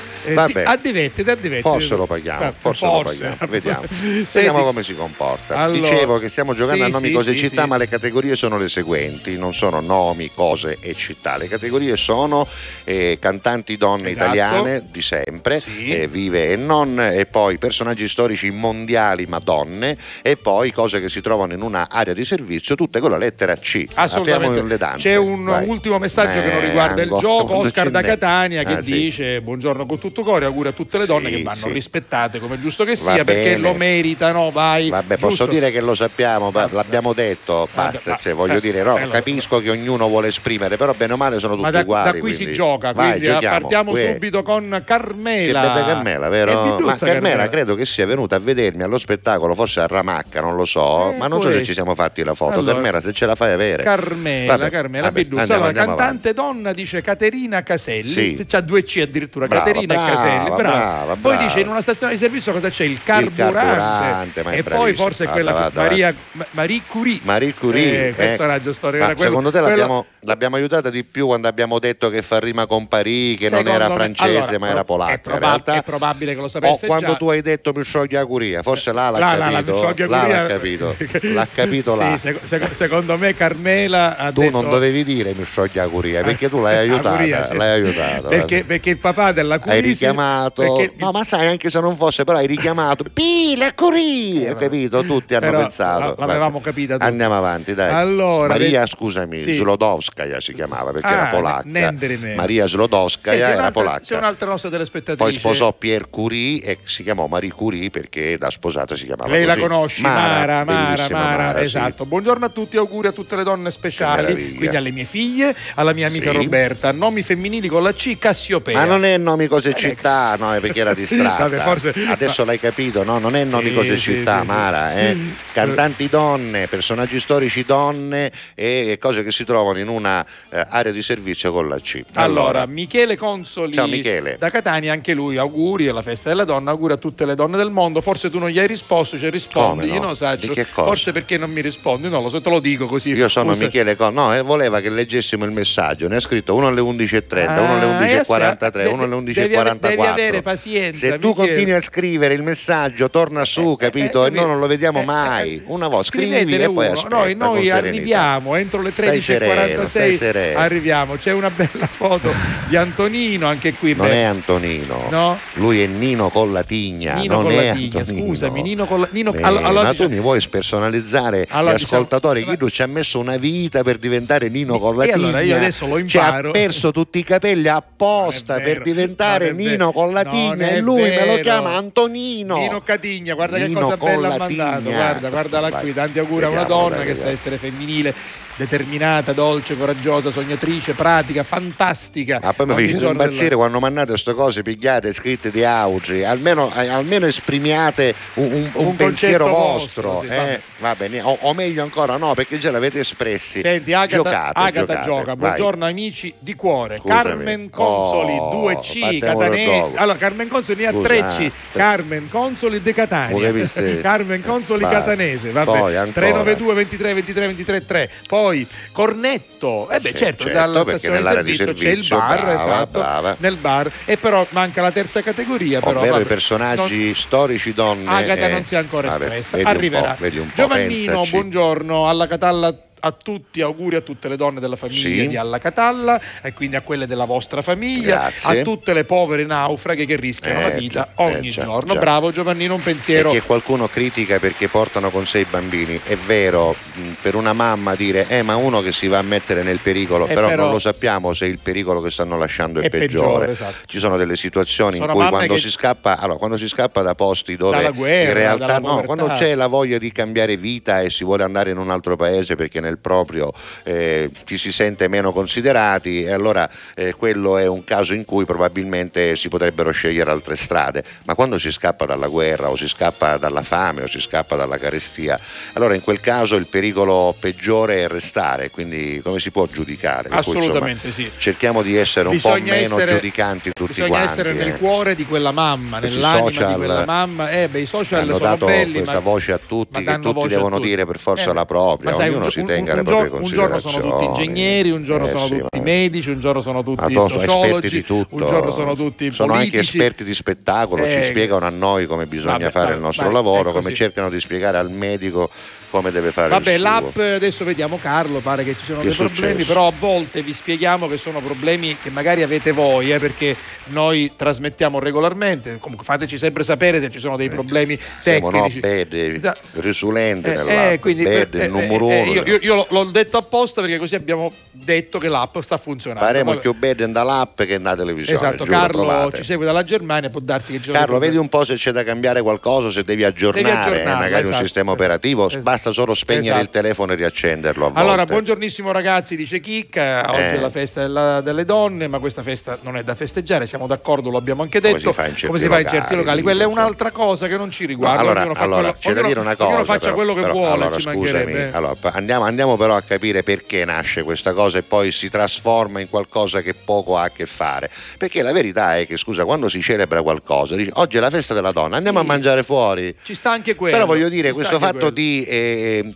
Vabbè. addivetti, addivetti. Forse lo paghiamo, Eh, forse, lo paghiamo, vediamo. Senti, Vediamo come si comporta. allora- Dicevo che stiamo giocando Sì, a nomi, sì, cose e sì, città, ma le categorie sono le seguenti: non sono nomi, cose e città. Le categorie sono eh, cantanti donne Esatto. italiane di sempre, eh, vive e non, e poi personaggi storici mondiali ma donne, e poi cose che si trovano in una area di servizio, tutte con la lettera C. Assolutamente. Le danze. C'è un Vai. ultimo messaggio che non Eh, riguarda il ancora, gioco. Oscar da. Catania che Ah, dice buongiorno con tutto cuore, auguri a tutte le donne Sì, che vanno sì. rispettate come è giusto che sia perché lo meritano. Vai. Vabbè, posso giusto? dire che lo sappiamo, Vabbè. l'abbiamo detto, basta, cioè, voglio eh, dire, no, eh, lo- capisco che ognuno vuole esprimere, però bene o male sono tutti Ma da, uguali. da qui si quindi- gioca, Vai, quindi eh, giochiamo. partiamo Uè. subito con Che Carmela. bella Carmela, vero? Ma Carmela credo che sia venuta a vedermi allo spettacolo, forse a Ramacca, non lo so, Eh, ma non so se ci siamo fatti la foto. Allora, Carmela, se ce la fai avere. Carmela, Vabbè, Carmela vabbè, Allora, cantante donna dice Caterina Caselli, Sì. c'ha due C addirittura, Brava, Caterina brava, e Caselli, brava. brava, Poi dice in una stazione di servizio cosa c'è? Il carburante. carburante, ma è e poi forse Vada, quella vada, Maria, Ma- Marie Curie. Marie Curie, Eh, personaggio storico. Ma era quello- secondo te quello- l'abbiamo, l'abbiamo aiutata di più quando abbiamo detto che fa rima con Paris, che non Secondo era me- francese allora, ma era polacca È, probab- realtà. è probabile che lo O sapesse quando già. tu hai detto mi scioglie a curia, forse là l'ha la capito. Micciogia là l'ha capito. L'ha capito Sì, là. sec- sec- secondo me Carmela ha Tu detto non dovevi dire mi scioglie a curia, perché tu l'hai aiutata. Sì. L'hai aiutato. Perché, perché il papà della Curie si- richiamato perché no ma sai anche se non fosse però hai richiamato Pi la curia hai capito tutti hanno Però pensato la- l'avevamo capita tutti. andiamo avanti dai Allora, Maria ve- scusami sì. Slodowskaja si chiamava perché Ah, era polacca Nenderine. Maria Slodowskaja era un'altra- polacca C'è un'altra nostra telespettatrice. poi sposò Pierre Curie e si chiamò Marie Curie perché da sposata si chiamava Lei la così. conosci, Mara, Mara, Mara, Mara, sì. esatto. Buongiorno a tutti, auguri a tutte le donne speciali, quindi alle mie figlie, alla mia amica Sì. Roberta, nomi femminili con la C, Cassiopea. Ma non è nomi cose città, no, è perché era distratta. Vabbè, forse- Adesso l'hai capito, no? Non è nomi Sì, cose sì, città, sì, sì. Mara, eh. Cantanti donne, personaggi storici donne e cose che si trovano in una eh, area di servizio con la C. Allora, Michele Consoli Ciao, Michele. da Catania, anche lui, auguri alla festa della donna, auguri a tutte le donne del mondo. Forse tu non gli hai risposto, cioè rispondi, Come no? io non saggio. Di che cosa? Forse perché non mi rispondi, non lo so, te lo dico così. io sono Usa- Michele Con, no, eh, voleva che leggessimo il messaggio, ne ha scritto uno alle 11.30, Ah, uno alle 11.43, eh, uno alle devi ave- 11.44. devi avere pazienza, Se tu continui a scrivere il messaggio, torna su, capito? eh, e noi non lo vediamo eh, mai. eh, Una volta scrivi e poi aspetta. Noi, noi arriviamo entro le Stai sereno, 13.46 stai sereno. arriviamo. C'è una bella foto di Antonino anche qui. Non beh, è Antonino, No? lui è Nino con la tigna. Nino non con è la tigna, Antonino. scusami, Nino con la- Nino- Eh, allo- allora ma tu mi vuoi spersonalizzare Allora gli diciamo-? Guido ci ha messo una vita per diventare Nino con la E allora io adesso lo Cioè, ha imparo. perso tutti i capelli apposta per diventare non è Nino vero. con la tigna e lui me lo vero. chiama Antonino. Nino Catigna, guarda che Nino cosa con bella la ha mandato. Guarda, guardala Vai, qui. Tanti auguri a una donna che sa essere femminile, determinata, dolce, coraggiosa, sognatrice, pratica, fantastica. Ma poi mi fece impazzire della- quando mandate queste cose pigliate scritte di augi, almeno, eh, almeno esprimiate un, un- un Un pensiero vostro. vostro, sì, eh. Va bene, o, o meglio ancora no, perché già l'avete espressi. Senti, Agata, giocate, Agata giocate, gioca. vai. Buongiorno amici di cuore. Scusami. Carmen Consoli, Oh, 2C, fatemi Catanese. Allora, Carmen Consoli ne ha Scusa, 3C. eh. Carmen Consoli de Catania. Carmen Consoli. Catanese. Poi ancora. 392 23 23 23 3. Poi Cornetto. Eh beh, Sì, certo, certo, dalla stazione di di servizio, c'è il servizio, bar, brava, esatto. brava. Nel bar. E però manca la terza categoria. Però, Ovvero vabbè. i personaggi storici donne. Agata eh, non si è ancora vabbè, espressa, arriverà. Giovannino, pensaci. buongiorno alla Catalla a tutti, auguri a tutte le donne della famiglia Sì. di Alla Catalla e quindi a quelle della vostra famiglia, Grazie. a tutte le povere naufraghe che rischiano Eh, la vita già, ogni eh, già, giorno. già. Bravo Giovannino, un pensiero. Perché qualcuno critica perché portano con sé i bambini. È vero, per una mamma dire, eh, ma uno che si va a mettere nel pericolo, Eh, però, però- non lo sappiamo se il pericolo che stanno lasciando è, È peggiore, esatto. Ci sono delle situazioni Sono in cui quando che- si scappa, allora, quando si scappa da posti dove guerra, in realtà no, povertà. quando c'è la voglia di cambiare vita e si vuole andare in un altro paese perché nel nel proprio eh, ci si sente meno considerati e allora eh, quello è un caso in cui probabilmente si potrebbero scegliere altre strade, ma quando si scappa dalla guerra o si scappa dalla fame o si scappa dalla carestia, allora in quel caso il pericolo peggiore è restare, quindi come si può giudicare? Per cui, Assolutamente insomma, sì. Cerchiamo di essere un po' Bisogna meno essere- giudicanti tutti Bisogna quanti. essere nel eh. cuore di quella mamma, Questi nell'anima social, di quella mamma. Eh, beh, i social hanno sono dato belli, questa ma voce a tutti che tutti devono tutti. dire per forza Eh, la propria, ognuno un, si gio- tenga un- le proprie giorno- un giorno sono tutti ingegneri, un giorno Eh, sono sì, tutti ma- medici, un giorno sono tutti Addosso, sociologi, un giorno sono tutti Sono anche politici. esperti di spettacolo, Eh, ci spiegano a noi come bisogna vabbè, fare vai, il nostro vai, lavoro, è come cercano di spiegare al medico come deve fare Vabbè, l'app adesso vediamo Carlo, pare che ci siano Che dei problemi, successo? però a volte vi spieghiamo che sono problemi che magari avete voi, eh, perché noi trasmettiamo regolarmente, comunque fateci sempre sapere se ci sono dei problemi Siamo no tecnici. bad, Sa- risulente Eh, nell'app, eh, quindi, bad, eh, il numero eh, uno. io, io- io l'ho- detto apposta perché così abbiamo detto che l'app sta funzionando. Faremo Vabbè. più bad dall'app che nella televisione. Esatto, giuro, Carlo provate. ci segue dalla Germania, può darsi che Carlo, vedi un po' se c'è da cambiare qualcosa, se devi aggiornare, aggiornarla, magari un esatto. sistema operativo, Esatto. Basta solo spegnere il Esatto. telefono e riaccenderlo. Allora, buongiornissimo ragazzi, dice Chicca, oggi Eh. è la festa della- delle donne, ma questa festa non è da festeggiare, siamo d'accordo, lo abbiamo anche Come detto. si fa in certi Come si fa in locali, certi locali? Quella è un'altra cosa che non ci riguarda. allora, ognuno allora, quello- c'è da ognuno- dire una cosa. ognuno faccia però, quello che però, vuole, allora, ci scusami, allora, andiamo, andiamo però a capire perché nasce questa cosa e poi si trasforma in qualcosa che poco ha a che fare. Perché la verità è che, scusa, quando si celebra qualcosa, dici, oggi è la festa della donna, andiamo Sì. a mangiare fuori. Ci sta anche quello. Però voglio dire, questo fatto quello. di eh,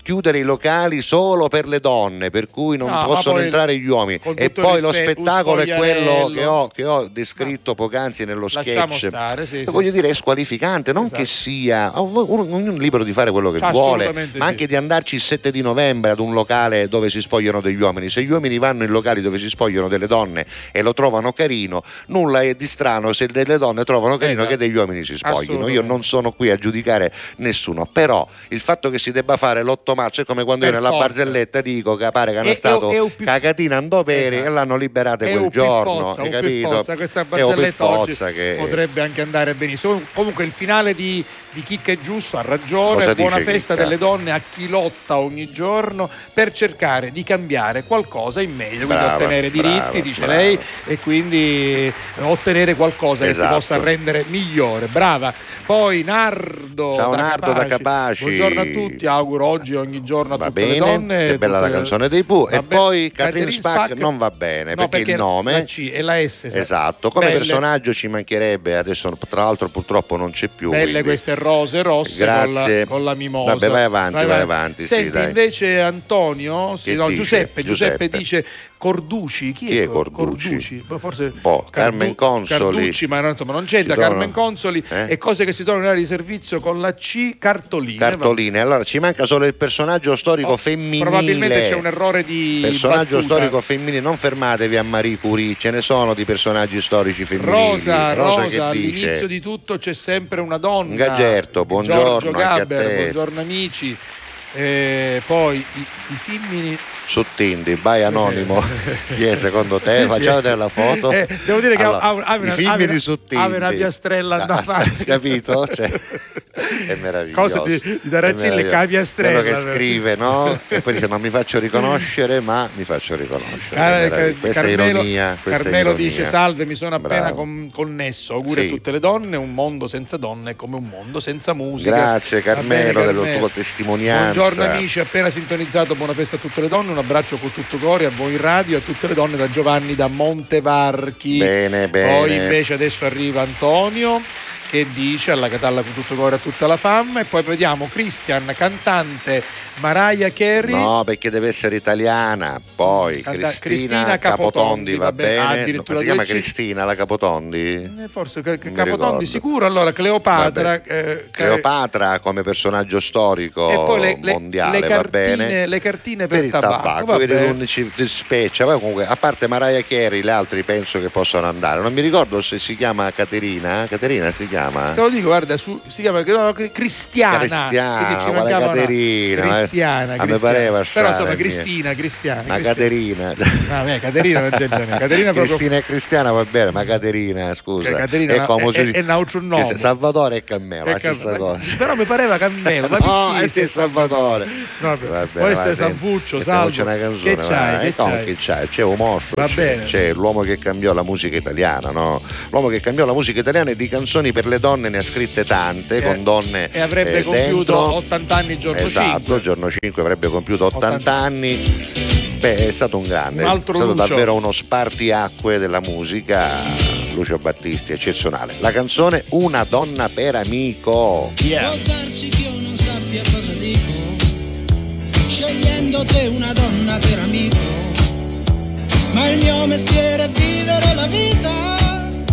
chiudere i locali solo per le donne, per cui non No, possono entrare gli uomini, e poi lo spettacolo è quello che ho, che ho descritto poc'anzi nello Lasciamo sketch. stare, sì, sì. Voglio dire, è squalificante, non Esatto. che sia ognuno libero di fare quello che vuole, ma sì. anche di andarci il 7 di novembre ad un locale dove si spogliano degli uomini. Se gli uomini vanno in locali dove si spogliano delle donne e lo trovano carino, nulla è di strano se delle donne trovano carino Esatto. che degli uomini si spoglino. Io non sono qui a giudicare nessuno, però il fatto che si debba fare l'8 marzo è come quando Per io nella forza. barzelletta dico che pare che hanno stato e- e un più- cagatina andoperi Esatto. e l'hanno liberata quel giorno, piffozza, hai capito? piffozza, questa barzelletta oggi che potrebbe anche andare benissimo. Comunque il finale di, di Chicca è giusto, ha ragione, Cosa buona festa Chicca? delle donne a chi lotta ogni giorno per cercare di cambiare qualcosa in meglio, quindi Brava, ottenere diritti, brava, dice brava. lei, e quindi ottenere qualcosa che Esatto. ti possa rendere migliore. Brava. Poi Nardo. Ciao, Nardo da Capaci. Buongiorno a tutti, auguro oggi e ogni giorno a Va tutte bene, le donne. che bella la tutte- canzone dei Pooh. E poi Catherine Spack Spack non va bene No, perché, il nome. La C e la S. sa- Esatto, come Belle- personaggio ci mancherebbe, adesso tra l'altro purtroppo non c'è più. Belle quindi- queste rose rosse. Con, la, con la mimosa. Vabbè, vai avanti, vai avanti, sì, Senti, dai. invece Antonio, sì, no? Giuseppe, Giuseppe, Giuseppe. dice Corduci. Chi, Chi è Cor- Corduci? Boh, Forse boh, Carmen Consoli. Carducci, ma non- insomma non c'entra. Sono- Carmen Consoli Eh? e cose che si trovano in area di servizio con la C cartoline. Cartoline, allora ci manca solo il personaggio storico Oh, femminile. Probabilmente c'è un errore di Personaggio battuta. storico femminile, non fermatevi a Marie Curie, ce ne sono di personaggi storici femminili. Rosa, Rosa, che dice? all'inizio di tutto c'è sempre una donna. Gagerto, buongiorno Giorgio Gabber, buongiorno amici. Eh, poi i, i femmini Su Tindi, vai anonimo. Chi è secondo te? Facciamo la foto. Eh, devo dire che Allora, ha- ha una- ha una- su Tindi. ha una piastrella Ah, davanti. Capito? Cioè, è meraviglioso. Cosa di- di È meraviglioso. che ha piastrella, Quello che scrive, no? E poi dice non mi faccio riconoscere, ma mi faccio riconoscere. È Car- meraviglioso. questa Carmelo, è ironia. Questa è Carmelo ironia. dice salve mi sono appena con- connesso auguri Sì. a tutte le donne un mondo senza donne è come un mondo senza musica Grazie Va bene, Carmelo della Carmelo. tua testimonianza. buongiorno amici appena sintonizzato buona festa a tutte le donne un abbraccio con tutto cuore a voi in radio e a tutte le donne da Giovanni da Montevarchi Bene, bene. poi invece adesso arriva Antonio che dice alla Catalla con tutto cuore a tutta la fama e poi vediamo Christian cantante Mariah Carey No, perché deve essere italiana. Poi Canta- Cristina, Cristina Capotondi, Capotondi, va va bene. bene. No, si chiama. Cristina la Capotondi? Eh, Forse mi Capotondi ricordo. sicuro, allora Cleopatra. Vabbè. eh, Cleopatra come personaggio storico e poi le, le- mondiale le va cartine, bene. le cartine per, per il tabacco, va non ci ci speccia. Poi comunque, a parte Mariah Carey, le altre penso che possano andare. Non mi ricordo se si chiama Caterina. Caterina si chiama? Te lo dico, guarda, su- si chiama no, Cristiana. Cristiana, ci quale mancava una- Caterina, eh. Cristiana, A me Cristiana. pareva Però insomma. Cristina, Cristiana. Ma. Caterina. No, beh, Caterina non c'è niente. Caterina proprio Cristina e Cristiana va bene, ma Caterina, scusa. Che Caterina è come è- è- è sì, Salvatore e Cammelo, Che la stessa cosa. Però mi pareva Cammelo, ma No, perché eh sì, Salvatore. Vabbè, Vabbè, senti, Salvuccio, mettiamoci Salvo. una canzone, Che c'hai, Eh, che no, c'hai? C'è un mostro, Va c'è, bene. c'è l'uomo che cambiò la musica italiana, no? L'uomo che cambiò la musica italiana e di canzoni per le donne ne ha scritte tante, E- con donne e avrebbe eh, compiuto dentro. 80 anni giorno Esatto, 5. il giorno 5 avrebbe compiuto 80, 80. anni. Beh, è stato un grande, Un altro è stato Lucio. davvero uno spartiacque della musica. Lucio Battisti, eccezionale. La canzone Una donna per amico. Yeah. Può darsi che io non sappia cosa dico, scegliendo te una donna per amico. Ma il mio mestiere è vivere la vita,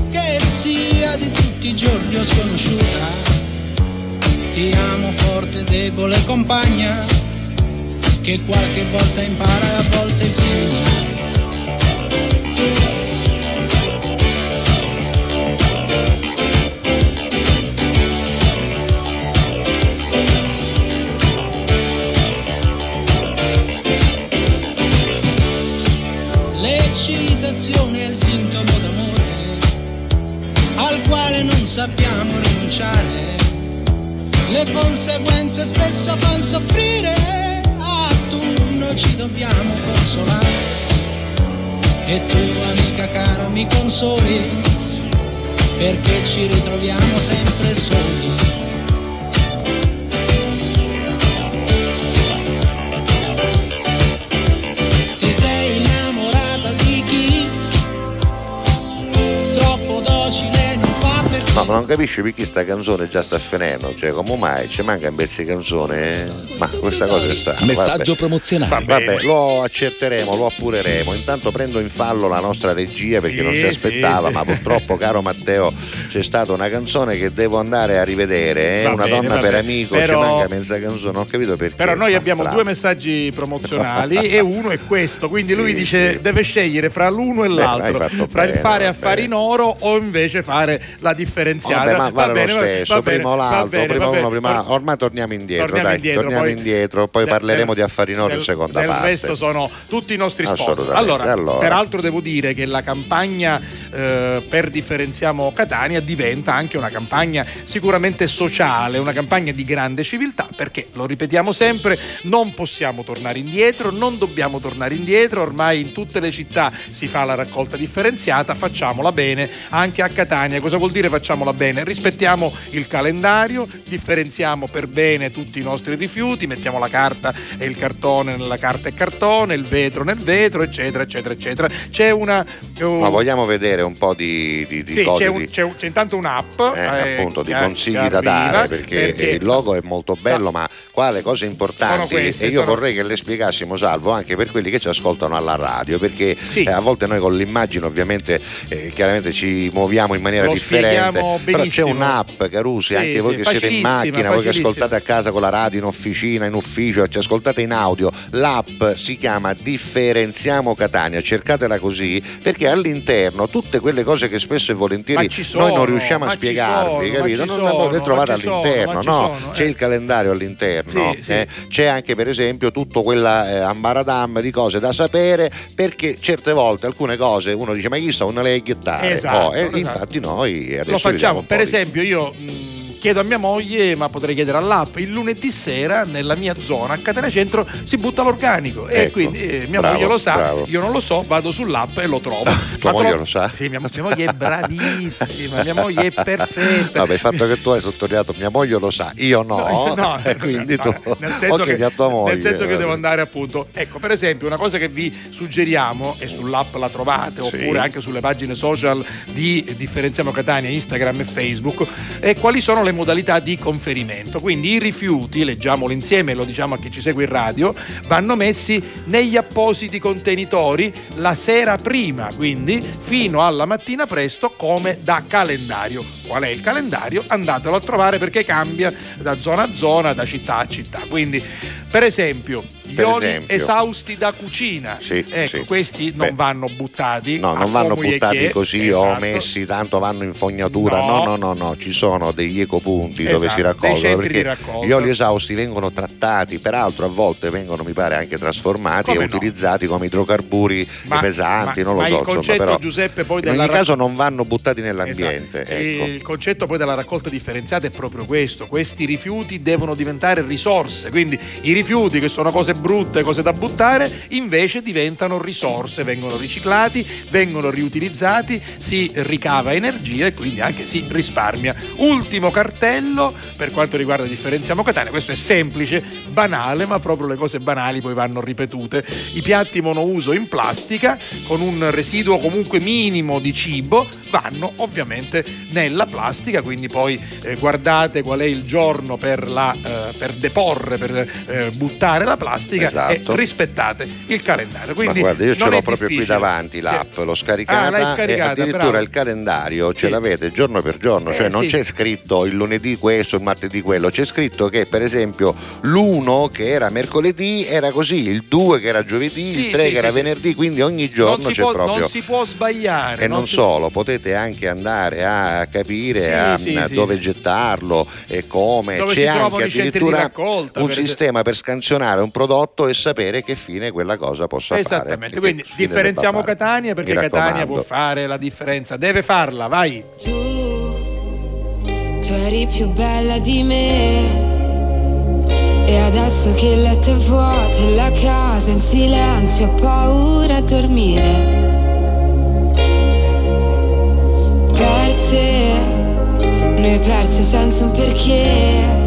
che sia di tutti i giorni o sconosciuta. Ti amo forte, debole compagna, che qualche volta impara e a volte insegna. Quale non sappiamo rinunciare. Le conseguenze spesso fanno soffrire, a turno ci dobbiamo consolare. E tu, amica cara, mi consoli, perché ci ritroviamo sempre soli. No, ma non capisci perché sta canzone già sta finendo, cioè come mai ci manca un pezzo di canzone? eh? Ma questa cosa è strana. Messaggio vabbè. promozionale. Vabbè, lo accerteremo, lo appureremo. Intanto prendo in fallo la nostra regia perché Sì, non si aspettava, sì. ma purtroppo, caro Matteo, c'è stata una canzone che devo andare a rivedere. eh? Una bene, donna per bene. amico, Però- ci manca mezza canzone, non ho capito perché. Però noi ma abbiamo strano. due messaggi promozionali e uno è questo, quindi lui Sì, dice sì. deve scegliere fra l'uno e hai l'altro, fatto fra il bene, fare va affari bene. in oro o invece fare la differenziata. Vabbè, ma vale Va bene, lo stesso, va bene, prima l'altro, bene, prima uno, prima. Ormai torniamo indietro, torniamo dai, indietro, torniamo poi- indietro, poi del- parleremo del- di affari in oro in seconda del parte. resto sono tutti i nostri. Assolutamente. Allora, Allora. peraltro devo dire che la campagna eh, per differenziamo Catania diventa anche una campagna sicuramente sociale, una campagna di grande civiltà, perché lo ripetiamo sempre, non possiamo tornare indietro, non dobbiamo tornare indietro, ormai in tutte le città si fa la raccolta differenziata, facciamola bene anche a Catania. Cosa vuol dire facciamola bene? Rispettiamo il calendario, differenziamo per bene tutti i nostri rifiuti, mettiamo la carta e il cartone nella carta e cartone, il vetro nel vetro, eccetera, eccetera, eccetera. C'è una... uh, Ma vogliamo vedere un po' di, di, di sì, cose c'è, un- di- c'è- c'è intanto un'app eh, eh, appunto di consigli che da arriva, dare perché, il logo è molto bello ma qua le cose importanti queste, e io sono- vorrei che le spiegassimo salvo anche per quelli che ci ascoltano alla radio perché Sì. eh, a volte noi con l'immagine ovviamente eh, chiaramente ci muoviamo in maniera Lo differente spieghiamo però c'è un'app Carusi Sì, anche voi sì, che siete in macchina voi che ascoltate a casa con la radio in officina in ufficio ci ascoltate in audio l'app si chiama Differenziamo Catania. Cercatela così perché all'interno tutte quelle cose che spesso e volentieri ci noi non sono, riusciamo a spiegarvi sono, capito? non, sono, le trovate sono, all'interno no? sono, c'è eh. il calendario all'interno Sì, eh. c'è anche per esempio tutto quella eh, ambaradam di cose da sapere perché certe volte alcune cose uno dice ma chi sta? Una lei chiattare Esatto, Oh, esatto. infatti noi adesso facciamo, per esempio io mh, chiedo a mia moglie, ma potrei chiedere all'app, il lunedì sera nella mia zona a Catena Centro si butta l'organico e Ecco, quindi eh, mia bravo, moglie lo sa, bravo. io non lo so, vado sull'app e lo trovo. tua Ma moglie tro- lo sa? Sì, mia, mia moglie è bravissima, mia moglie è perfetta. Vabbè, il fatto che tu hai sottolineato mia moglie lo sa, io no, No, e quindi tu no, nel senso che, a tua moglie. nel senso che vabbè. devo andare appunto ecco per esempio una cosa che vi suggeriamo e sull'app la trovate Sì. oppure anche sulle pagine social di Differenziamo Catania Instagram e Facebook è quali sono le modalità di conferimento. Quindi i rifiuti leggiamolo insieme lo diciamo a chi ci segue in radio vanno messi negli appositi contenitori la sera prima quindi fino alla mattina presto come da calendario. Qual è il calendario? Andatelo a trovare perché cambia da zona a zona da città a città. Quindi per esempio per oli esempio. esausti da cucina. Sì, ecco, sì. questi non Beh, vanno buttati. No, non vanno buttati così o Esatto. messi, tanto vanno in fognatura. No. No, no, no, no, ci sono degli ecopunti dove Esatto, si dei raccolgono perché gli oli esausti vengono trattati, peraltro a volte vengono, mi pare, anche trasformati Come e no? utilizzati come idrocarburi Ma- pesanti, ma- non lo ma so, il insomma, concetto, però Giuseppe, poi in ogni rac- caso non vanno buttati nell'ambiente. Esatto. ecco. Il concetto poi della raccolta differenziata è proprio questo: questi rifiuti devono diventare risorse. Quindi i rifiuti, che sono cose brutte, cose da buttare, invece diventano risorse, vengono riciclati, vengono riutilizzati, si ricava energia e quindi anche si risparmia. Ultimo cartello per quanto riguarda Differenziamo Catania, questo è semplice, banale, ma proprio le cose banali poi vanno ripetute. I piatti monouso in plastica con un residuo comunque minimo di cibo vanno ovviamente nella plastica, quindi poi eh, guardate qual è il giorno per, la, eh, per deporre, per eh, buttare la plastica Esatto. e rispettate il calendario. Quindi Ma guarda, io ce non l'ho proprio qui difficile. davanti l'app, Sì. l'ho scaricata Ah, e scaricata, addirittura bravo. il calendario ce Sì. l'avete giorno per giorno, cioè Eh, non sì. c'è scritto il lunedì questo, il martedì quello, c'è scritto che per esempio l'1 che era mercoledì era così, il 2 che era giovedì, il 3 sì, che era venerdì, quindi ogni giorno non c'è può, proprio... non si può sbagliare. E non si- solo, potete anche andare a capire a, a sì. dove gettarlo e come. Dove C'è anche addirittura un sistema per scansionare un prodotto e sapere che fine quella cosa possa fare. Esattamente, e che quindi differenziamo fare. Catania perché Catania può fare la differenza, deve farla, vai. Tu, tu eri più bella di me. E adesso che il letto è vuoto e la casa in silenzio, ho paura a dormire. Perse, noi perse senza un perché.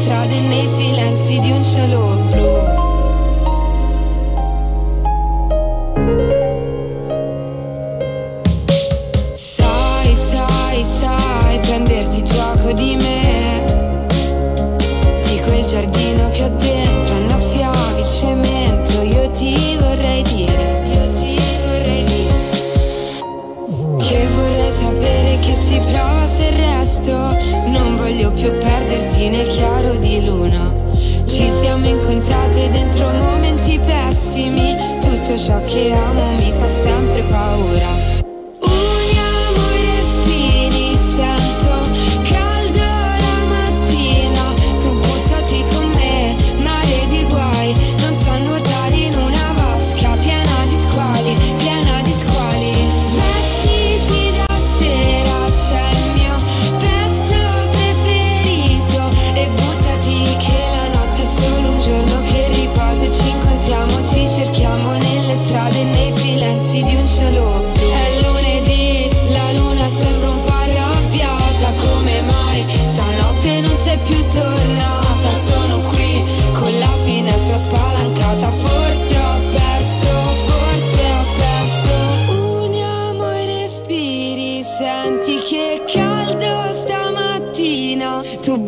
Strade nei silenzi di un cielo pessimi Tutto ciò che amo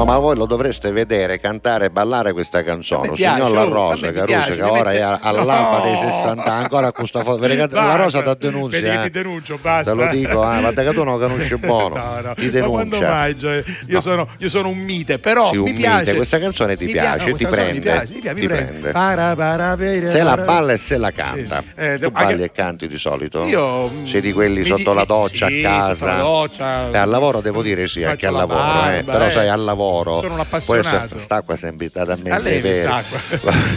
No, ma voi lo dovreste vedere cantare e ballare questa canzone. A signor La oh, a Rosa, Caruso, che mi ora è all'alba No. dei 60 anni, ancora con questa foto. La. Rosa ti. Vedi che eh. ti denuncio, basta. Te lo dico, eh, guarda che tu non conosci buono. No, no. Ti Ma denuncia. mai? Cioè, io, No. sono, io sono un mite, però Sì, mi un piace. mite. Questa canzone ti Mi piace, ti prende, Mi piace, mi piace, mi ti prende. prende. Para, para, para, Se la balla e se la canta. Sì. Eh, tu anche- balli e canti di solito? Io, Sei di quelli mi sotto la doccia a casa? al lavoro devo dire sì, anche al lavoro, eh. però eh. sai al lavoro. Sono un Poi appassionato. se- sta qua sempre invitata a me A lei.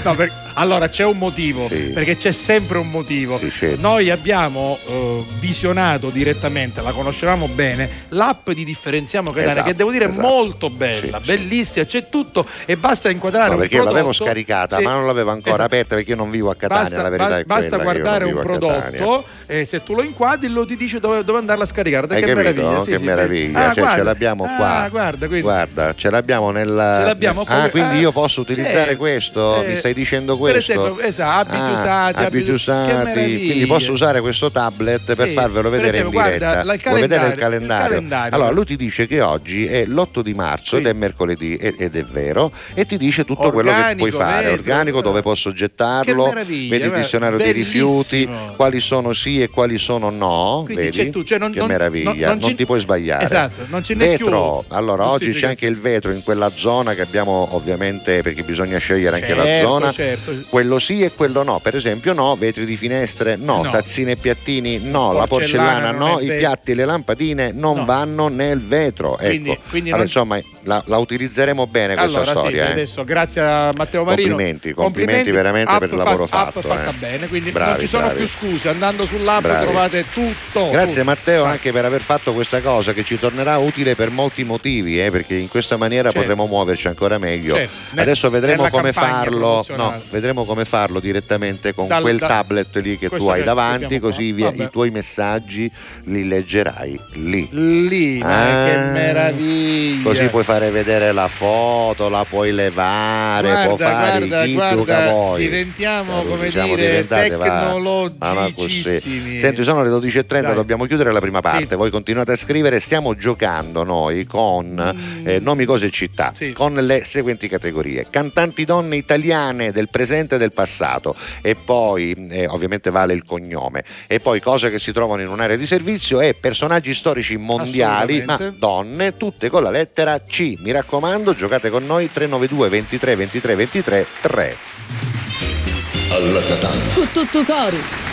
No, per- allora c'è un motivo, Sì. perché c'è sempre un motivo. Sì, certo. Noi abbiamo eh, visionato direttamente, la conoscevamo bene, l'app di Differenziamo Catania, Esatto, che devo dire è esatto. molto bella, Sì, bellissima, c'è tutto e basta inquadrare No, un perché l'avevo prodotto. scaricata, Sì. ma non l'avevo ancora Esatto. aperta perché io non vivo a Catania, Basta, la verità ba- è basta quella, non guardare un prodotto e se tu lo inquadri lo ti dice dove, dove andarla a scaricare. Hai che capito? meraviglia! sì, che meraviglia, sì. Ah, cioè, ce l'abbiamo Ah, qua. guarda, quindi- Guarda, ce l'abbiamo nella. Ce l'abbiamo Ah, quindi ah, io posso utilizzare eh, questo? eh, Mi stai dicendo per questo? esempio, esatto, abiti Ah, usati, abiti usati. Quindi posso usare questo tablet per Sì, farvelo per vedere esempio, in guarda, diretta. il Vuoi vedere il calendario, il calendario. Allora, lui ti dice che oggi è l'8 di marzo ed è mercoledì ed ed è vero e ti dice tutto quello che Organico, puoi fare, vedi? organico, dove posso gettarlo, vedi il guarda, dizionario dei rifiuti, quali sono sì e quali sono no, Quindi vedi? tu, cioè non- che non- meraviglia, non- non, non ti puoi sbagliare. Esatto, non ce n'è vetro, allora oggi c'è anche il vetro in quella zona che abbiamo ovviamente perché bisogna scegliere anche la Certo, zona, certo. quello sì e quello no, per esempio no, vetri di finestre no, No. tazzine e piattini no, la Porcellana porcellana non no, i piatti e le lampadine non No. vanno nel vetro. Quindi- ecco. quindi Allora, non- insomma la, la utilizzeremo bene questa Allora, sì, storia. eh. adesso grazie a Matteo Marino. Complimenti, complimenti veramente app per il fa- lavoro app fatto, fatta eh. bene, quindi non Bravi, ci sono bravi. più scuse. Andando sull'app Bravi. trovate tutto. Grazie tutto. Matteo anche per aver fatto questa cosa che ci tornerà utile per molti motivi, eh, perché in questa maniera Certo. potremo muoverci ancora meglio. Certo. Adesso vedremo come farlo, no, vedremo come farlo direttamente con Dal- quel da- tablet lì che tu hai davanti, così via, i tuoi messaggi li leggerai lì. Lì, Ah, che meraviglia. Così puoi fare vedere la foto, la puoi levare, Guarda, può fare guarda, chi guarda, vuoi. diventiamo, Eh, come siamo dire, tecnologicissimi. Senti, sono le 12.30, Dai. dobbiamo chiudere la prima parte. Sì. Voi continuate a scrivere. Stiamo giocando noi con eh, nomi, cose e città. Sì. con le seguenti categorie: cantanti donne italiane del presente e del passato, e poi eh, ovviamente vale il cognome, e poi cose che si trovano in un'area di servizio e personaggi storici mondiali, ma donne, tutte con la lettera C. Mi raccomando, giocate con noi 392 23 23 23 3. Alla Catania. Tutto cori.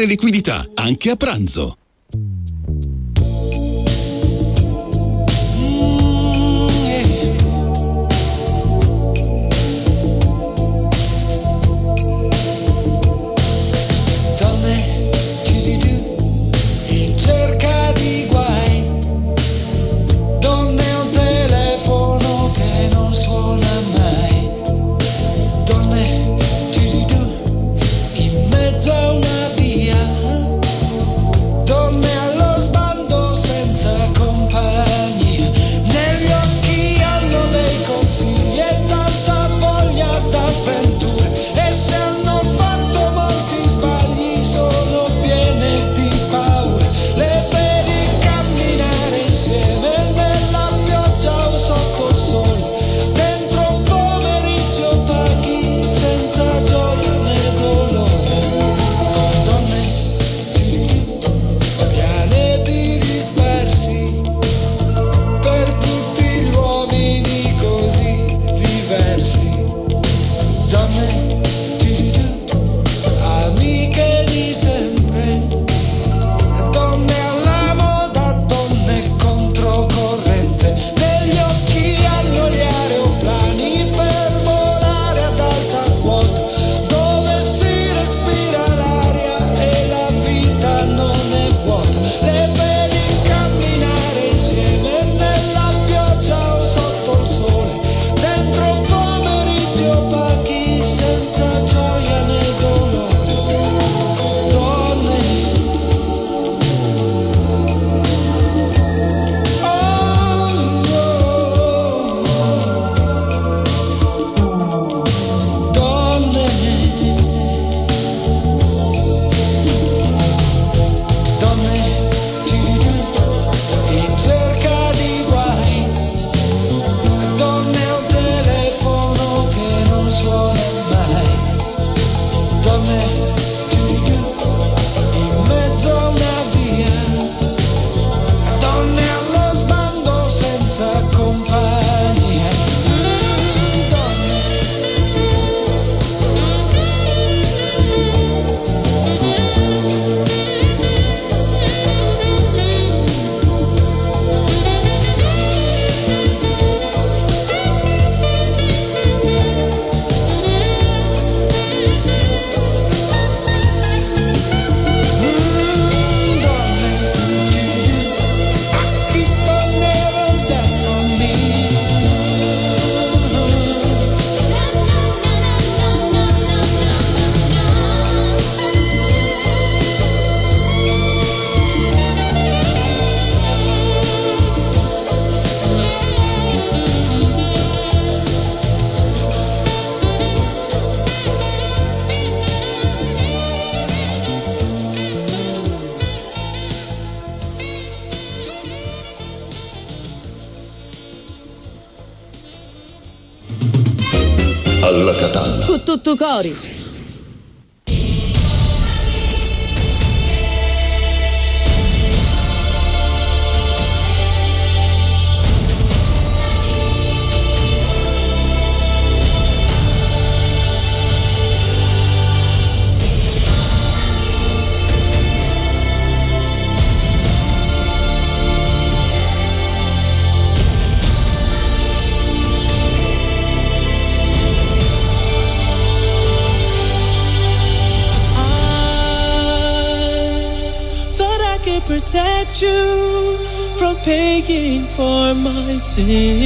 liquidità, anche a pranzo. Catalla. 心。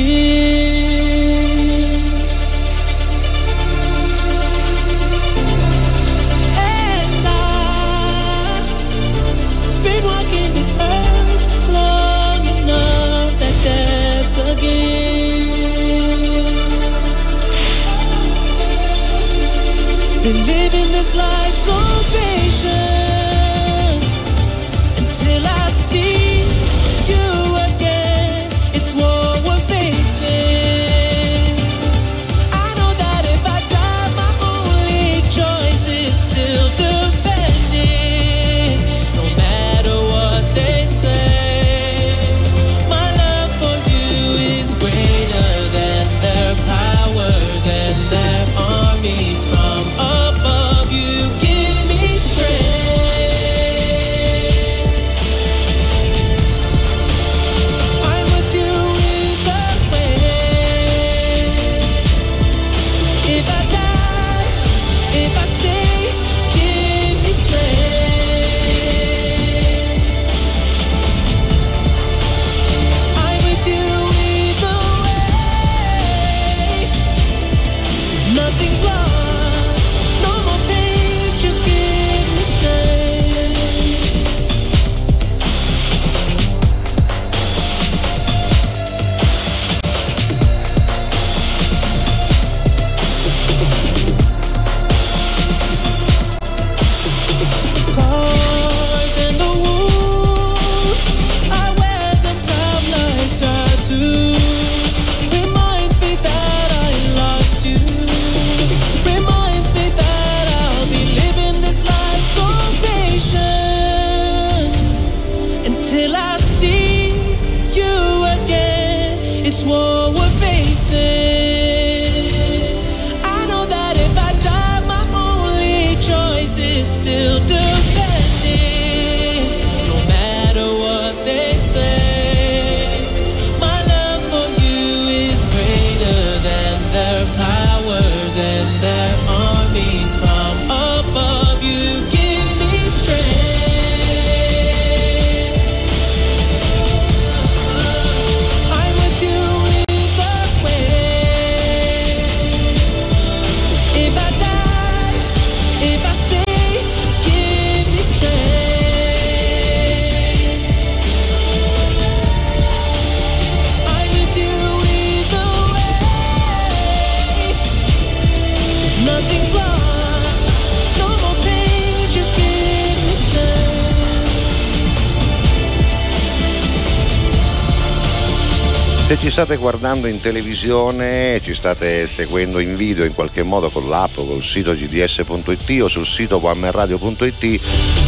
State guardando in televisione, ci state seguendo in video in qualche modo con l'app, col sito gds.it o sul sito wammerradio.it,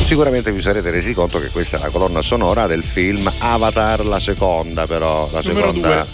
sicuramente vi sarete resi conto che questa è la colonna sonora del film Avatar, la seconda però, la Numero seconda...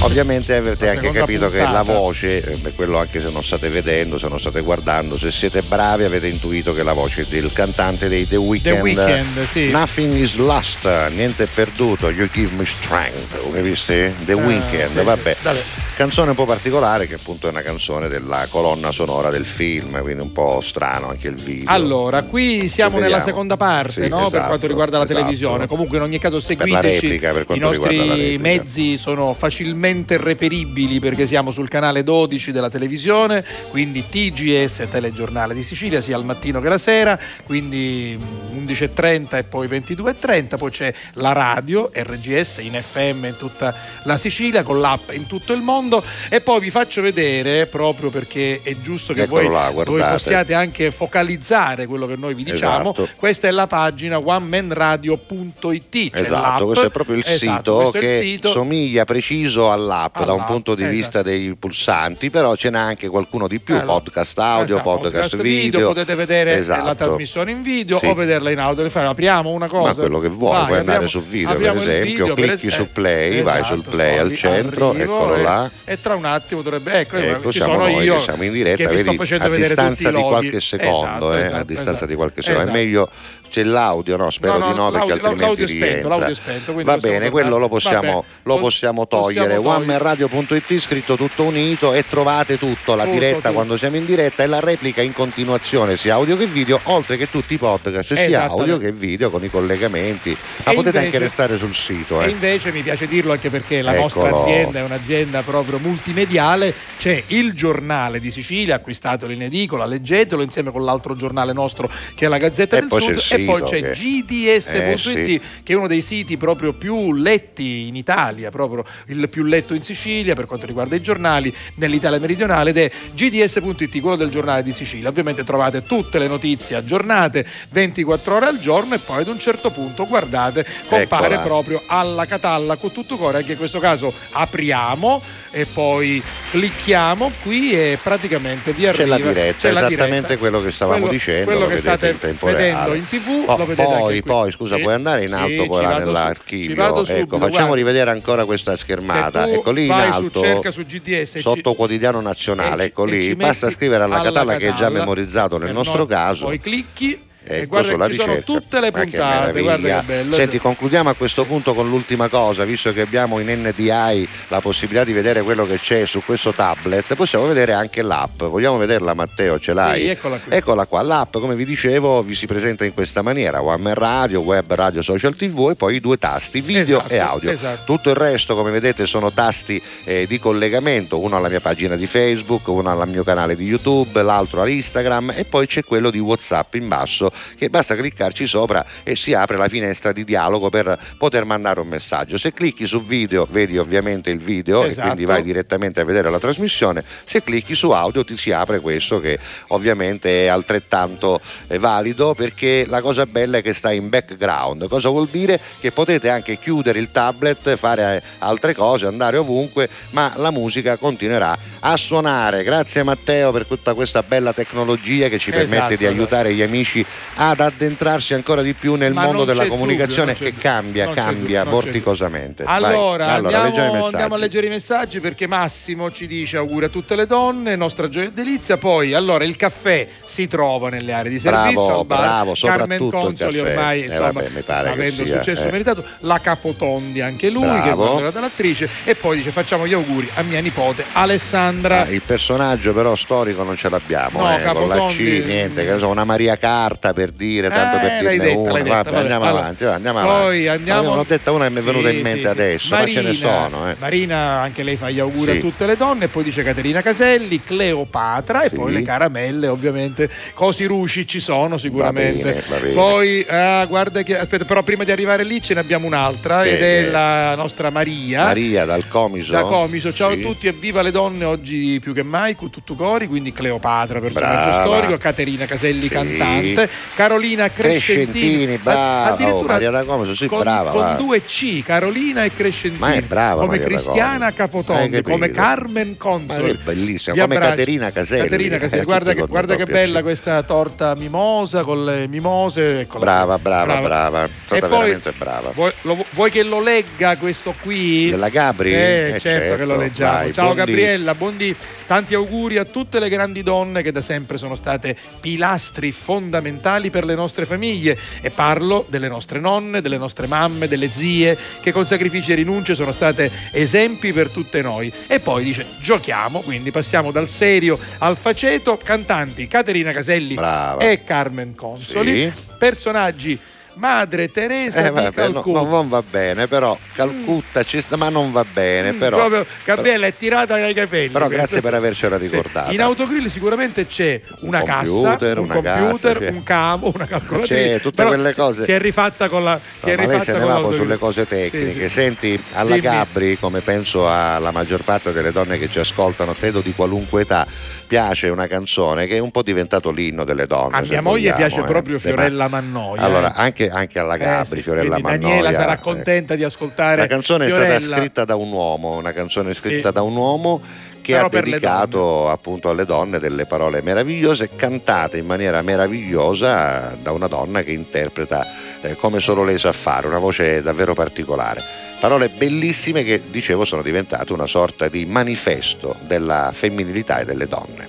eh. Ovviamente avete La anche capito che la puntata. voce, eh, per quello anche se non state vedendo, se non state guardando, se siete bravi avete intuito che la voce del cantante dei The Weeknd. Weeknd, sì. Nothing is lost, niente è perduto, you give me strength, capisci? The Ah, Weeknd, sì, vabbè. sì. Canzone un po' particolare che appunto è una canzone della colonna sonora del film, quindi un po' strano anche il video. Allora, qui siamo nella seconda parte, Sì, no? per esatto, quanto riguarda la esatto. televisione. Comunque, in ogni caso, seguiteci. replica, per I nostri mezzi sono facilmente reperibili perché siamo sul canale 12 della televisione, quindi TGS Telegiornale di Sicilia, sia al mattino che la sera, quindi mm, 11.30 e poi 22.30. Poi c'è la radio RGS in FM in tutta la Sicilia con l'app in tutto il mondo. Mondo e poi vi faccio vedere proprio perché è giusto che voi, là, voi possiate anche focalizzare quello che noi vi diciamo. Esatto. Questa è la pagina onemanradio.it. c'è Esatto, questo è proprio il Esatto, sito è il che sito. somiglia preciso all'app da un All'app, punto di esatto. vista dei pulsanti, però ce n'è anche qualcuno di più, Allora, podcast audio, esatto, podcast, video. potete vedere Esatto. la trasmissione in video Sì. o vederla in audio. Apriamo una cosa. Ma quello che vuoi, Vai, puoi andare apriamo- su video per esempio, video, per clicchi es- su eh, play, vai sul esatto, play al centro, arrivo eccolo là. E tra un attimo dovrebbe. Ecco, Ecco, ci sono noi io che siamo in diretta, vi sto vedi, facendo a vedere tutti distanza i di qualche secondo, Esatto, eh, esatto, a distanza esatto. di qualche secondo. Esatto. È meglio c'è l'audio, no? Spero No, no, di no, perché altrimenti l'audio è spento, l'audio è spento, Va bene, quello lo possiamo, lo pos- possiamo togliere. OneManRadio.it scritto tutto unito e trovate tutto, la Tutto, diretta tutto. quando siamo in diretta e la replica in continuazione sia audio che video, oltre che tutti i podcast, sia audio che video con i collegamenti. Ma E potete invece- anche restare sul sito. E Eh. invece mi piace dirlo anche perché la nostra Eccolo. azienda è un'azienda proprio multimediale, c'è il giornale di Sicilia, acquistatelo in edicola, leggetelo insieme con l'altro giornale nostro che è la Gazzetta E del Sud e poi c'è che- gds.it Eh, sì. che è uno dei siti proprio più letti in Italia, proprio il più letto in Sicilia per quanto riguarda i giornali nell'Italia meridionale ed è gds.it, quello del giornale di Sicilia. Ovviamente trovate tutte le notizie aggiornate 24 ore al giorno e poi ad un certo punto guardate compare Eccola. proprio alla catalla con tutto cuore, anche in questo caso apriamo e poi clicchiamo qui e praticamente vi C'è arriva la diretta, c'è la esattamente diretta. quello che stavamo Quello- dicendo, quello lo che vedete state in tempo vedendo reale. in tv Oh, poi, poi, scusa, Sì, puoi andare in sì, alto ci poi là su- nell'archivio. subito, ecco, facciamo guarda. rivedere ancora questa schermata. Ecco lì in vai su alto. cerca su GDS e Sotto ci- quotidiano nazionale, e- ecco lì, basta scrivere alla alla catalla che è già memorizzato nel nostro caso. Poi clicchi e Ecco, guarda che sono ricerca. tutte le che puntate, guarda meraviglia. che bello. Senti, concludiamo a questo punto con l'ultima cosa, visto che abbiamo in NDI la possibilità di vedere quello che c'è su questo tablet, possiamo vedere anche l'app. Vogliamo vederla Matteo? Ce l'hai? Sì, eccola qui. Eccola qua, l'app come vi dicevo vi si presenta in questa maniera, One Man Radio, Web Radio Social TV e poi i due tasti, video Esatto, e audio. esatto. Tutto il resto come vedete sono tasti eh, di collegamento, uno alla mia pagina di Facebook, uno al mio canale di YouTube, l'altro all'Instagram e poi c'è quello di Whatsapp in basso che basta cliccarci sopra e si apre la finestra di dialogo per poter mandare un messaggio. Se clicchi su video vedi ovviamente il video e Esatto. quindi vai direttamente a vedere la trasmissione, se clicchi su audio ti si apre questo che ovviamente è altrettanto eh, valido perché la cosa bella è che sta in background. Cosa vuol dire? Che potete anche chiudere il tablet, fare eh, altre cose, andare ovunque, ma la musica continuerà a suonare. Grazie Matteo per tutta questa bella tecnologia che ci Esatto, permette di esatto. aiutare gli amici ad addentrarsi ancora di più nel Ma mondo della comunicazione dubbio, che cambia, cambia dubbio, vorticosamente. Allora, Vai. allora andiamo, andiamo a leggere i messaggi perché Massimo ci dice auguri a tutte le donne, nostra gioia e delizia. Poi, allora, il caffè si trova nelle aree di Bravo, servizio. al bar. bravo, Carmen Consoli ormai Eh, insomma, vabbè, sta che avendo sia, successo eh. meritato. La Capotondi anche lui, che è Bravo. considerata l'attrice. E poi dice facciamo gli auguri a mia nipote Alessandra. Ah, il personaggio però storico non ce l'abbiamo, No, eh, con la C, Capotondi- niente, che so, una Maria Carta per dire, tanto Eh, per dirne detta, una. detta, Vabbè, vabbè. andiamo Allora, avanti, va, andiamo poi avanti. andiamo- Ne ho detta una e mi è venuta Sì, in mente sì, adesso, ma ce ne sono. Eh. Marina, anche lei fa gli auguri Sì. a tutte le donne, poi dice Caterina Caselli, Cleopatra e poi le caramelle, ovviamente. Cosi ruci ci sono sicuramente. Va bene, va bene. Poi, ah, guarda che, aspetta, però prima di arrivare lì ce ne abbiamo un'altra Che- ed è che- la nostra Maria. Maria dal Comiso. Da Comiso, ciao a tutti e viva le donne oggi più che mai, con tutto cori, quindi Cleopatra, personaggio Brava. storico, Caterina Caselli, cantante, Carolina Crescentini, Crescentini, brava. Addirittura Oh, Maria da Comiso, sì, con, brava, con va. due C, Carolina e Crescentini, Ma è brava come Maria Cristiana. Capotondi, capito? come Carmen Consoli. è bellissima, come. Caterina Caselli. Caterina Caselli, Eh, guarda, tutte che, guarda che bella questa torta mimosa con le mimose. eccola Brava, qui. brava, brava. È stata E poi, veramente brava. Vuoi, lo- vuoi che lo legga questo qui? Della Gabri? Eh, Eh, certo, che lo certo. leggiamo. Vai, Ciao buondì. Gabriella, buondì. Tanti auguri a tutte le grandi donne che da sempre sono state pilastri fondamentali per le nostre famiglie e parlo delle nostre nonne, delle nostre mamme, delle zie che con sacrifici e rinunce sono state esempi per tutte noi. E poi dice giochiamo, quindi passiamo dal serio al faceto, cantanti Caterina Caselli Brava. e Carmen Consoli, Sì. personaggi Madre Teresa Eh, di vabbè, no, Calcutta. no, non va bene, però Calcutta ci sta, ma non va bene. Mm, Però, proprio Gabriella è tirata dai capelli. però grazie per avercela Sì. ricordata. In autogrill sicuramente c'è una computer, cassa, un computer, cassa, un cavo, una calcolatrice. C'è tutte quelle cose. Si è rifatta con la. Si No, è ma lei rifatta se ne va sulle cose Sì, tecniche. sì. Senti, alla Dimmi. Gabri, come penso alla maggior parte delle donne che ci ascoltano, credo di qualunque età, piace una canzone che è un po' diventato l'inno delle donne. A mia moglie vogliamo, piace eh. proprio Fiorella ma- Mannoia. Allora, eh. anche, anche alla Eh, Gabri, sì, Fiorella Mannoia. Daniela sarà eh. contenta di ascoltare. La canzone è Fiorella. stata scritta da un uomo, una canzone scritta Sì. da un uomo che Però ha dedicato appunto alle donne delle parole meravigliose, cantate in maniera meravigliosa da una donna che interpreta eh, come solo lei sa fare, una voce davvero particolare. Parole bellissime che, dicevo, sono diventate una sorta di manifesto della femminilità e delle donne.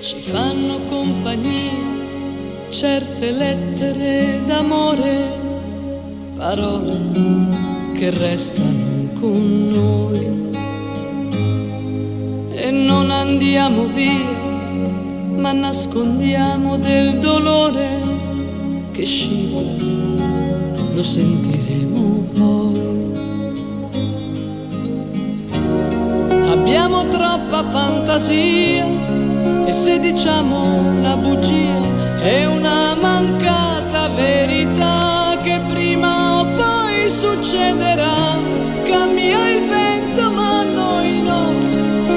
Ci fanno compagnia certe lettere d'amore, parole che restano con noi. E non andiamo via, ma nascondiamo del dolore che scivola, lo sentiremo poi. Abbiamo troppa fantasia e se diciamo una bugia è una mancata verità che prima o poi succederà. Cambia il vento ma noi no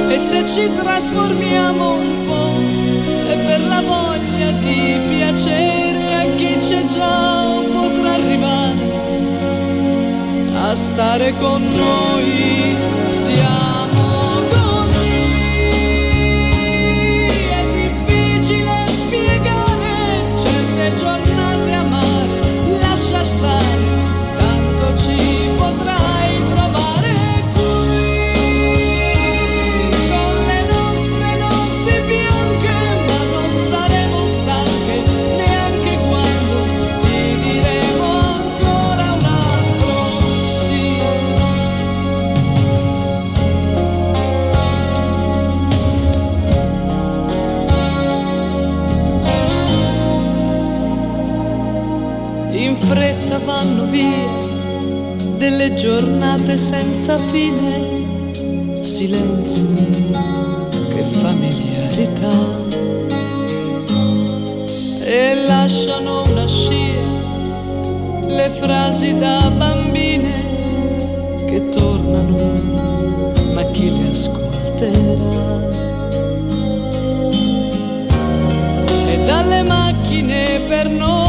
e se ci trasformiamo un po' è per la voglia di piacere a chi c'è già potrà arrivare a stare con noi. Via delle giornate senza fine, silenzi, che familiarità. E lasciano una scia le frasi da bambine che tornano, ma chi le ascolterà? E dalle macchine per noi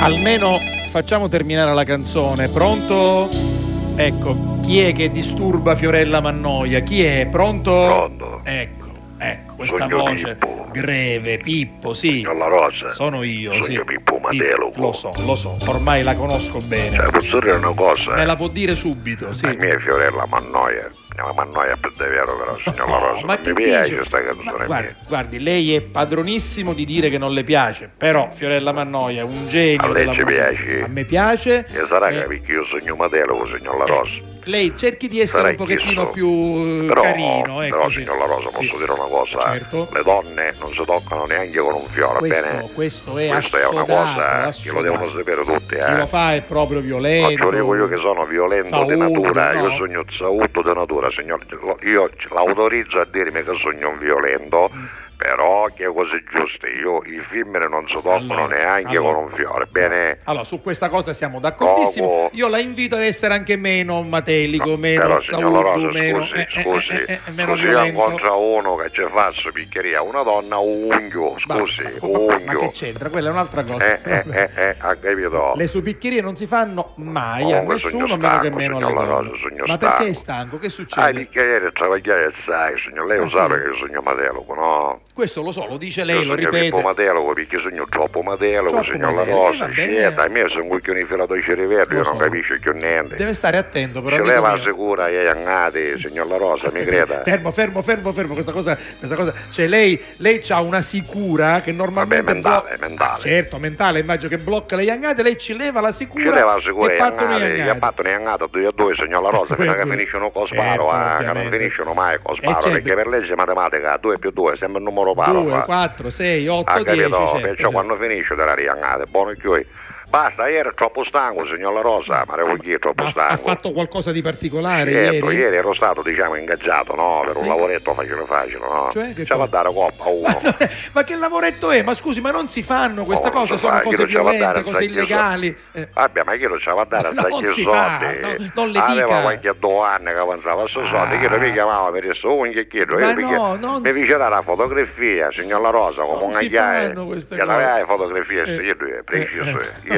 almeno facciamo terminare la canzone. Pronto? Ecco, chi è che disturba Fiorella Mannoia? Chi è? Pronto? Pronto. Ecco, ecco, questa Sogno voce greve, Pippo, sì. La rosa. Sono io, Sogno sì. Pippo Matelo. Lo so, lo so, ormai la conosco bene. Cioè, posso dire una cosa? Me la può dire subito, sì. La mia Fiorella Mannoia. La Mannoia per davvero però, signor La Rosa. ma mi piace questa canzone Guardi, guardi, lei è padronissimo di dire che non le piace, però Fiorella Mannoia è un genio A lei ci musica. piace? A me piace. E sarà Eh, che io sogno Matelo, signor La Rosa. Lei cerchi di essere Sarei un pochettino chiesto. più eh, Però, carino. Ecco, però signor La Rosa, posso Sì. dire una cosa? Certo. Le donne non si toccano neanche con un fiore, Questo, bene? questo è Questa è una assodato, cosa che lo assodato. devono sapere tutti, Chi lo eh. fa è proprio violento. Dico io che sono violento di Saudo, natura, no? io sogno sauto di natura, signor. Io l'autorizzo a dirmi che sogno un violento, però che cose giuste. Io i femmine non si toccano Allora, neanche allora. con un fiore, bene? Allora, su questa cosa siamo d'accordissimo. Dopo- Io la invito ad essere anche meno matelico, meno Però Rosa, meno, scusi, eh, eh, scusi, eh, eh, meno scusi io incontra uno che ci fa su piccheria, una donna unghio, scusi, Ma, ma che unghio. c'entra? Quella è un'altra cosa. Eh, eh, eh, eh? Le supiccherie non si fanno mai a Comunque sogno nessuno, meno che meno alle La donne. Ma perché è stanco? Che Ah, succede? picchiere, travagliare sai, signor, lei lo Ah, sa sì? che io sogno matelo, no? Questo lo so, lo dice lei, io lo sogno Pippo ripete. Matelo, perché sogno troppo Matelo, Troppo signor La eh, Rosa, scelta, a me sono cucchioni filato di cervello, io Lo non so. capisco più niente. Deve stare attento, però. Amico leva mio. sicura e angati, signor La Rosa, mi creda. Fermo, fermo, fermo, fermo, questa cosa, questa cosa. Cioè lei, lei ha una sicura che normalmente Vabbè, mentale, blo- mentale. Certo, mentale, immagino che blocca le iangate, lei ci leva la sicura. Ci leva sicura e e i angati, gli ha iangati. fatto ne angata due a due, signor La Rosa, fino a che Due due. finiscono con Certo, sparo, ah, che non finiscono mai con Eh, sparo, certo. perché per legge matematica 2 più 2 è sempre un numero paro. 2, fa. 4, 6, 8, Ha 10. capito? certo, Perciò certo. quando finisce della riangata, buono chiui. Basta, ieri ero troppo stanco, signor La Rosa, ma ero chi è troppo Ma ha stanco. fatto qualcosa di particolare Certo, ieri? ieri ero stato diciamo ingaggiato no? per un Sì. lavoretto facile facile no? Cioè, che va a dare coppa a uno Ma che lavoretto è? Ma scusi, ma non si fanno queste Oh, non cose, si sono fa, cose violente, cose illegali. Eh, vabbè ma chi lo ci va a dare a Ma non si soldi no, non le aveva dica. qualche due anni che avanzava su soldi chi mi chiamava per questo unghie e chiedo Ma io no, non mi si- fece dare la fotografia signor La Rosa come Non si fanno queste che fotografie Eh, io due eh, preciso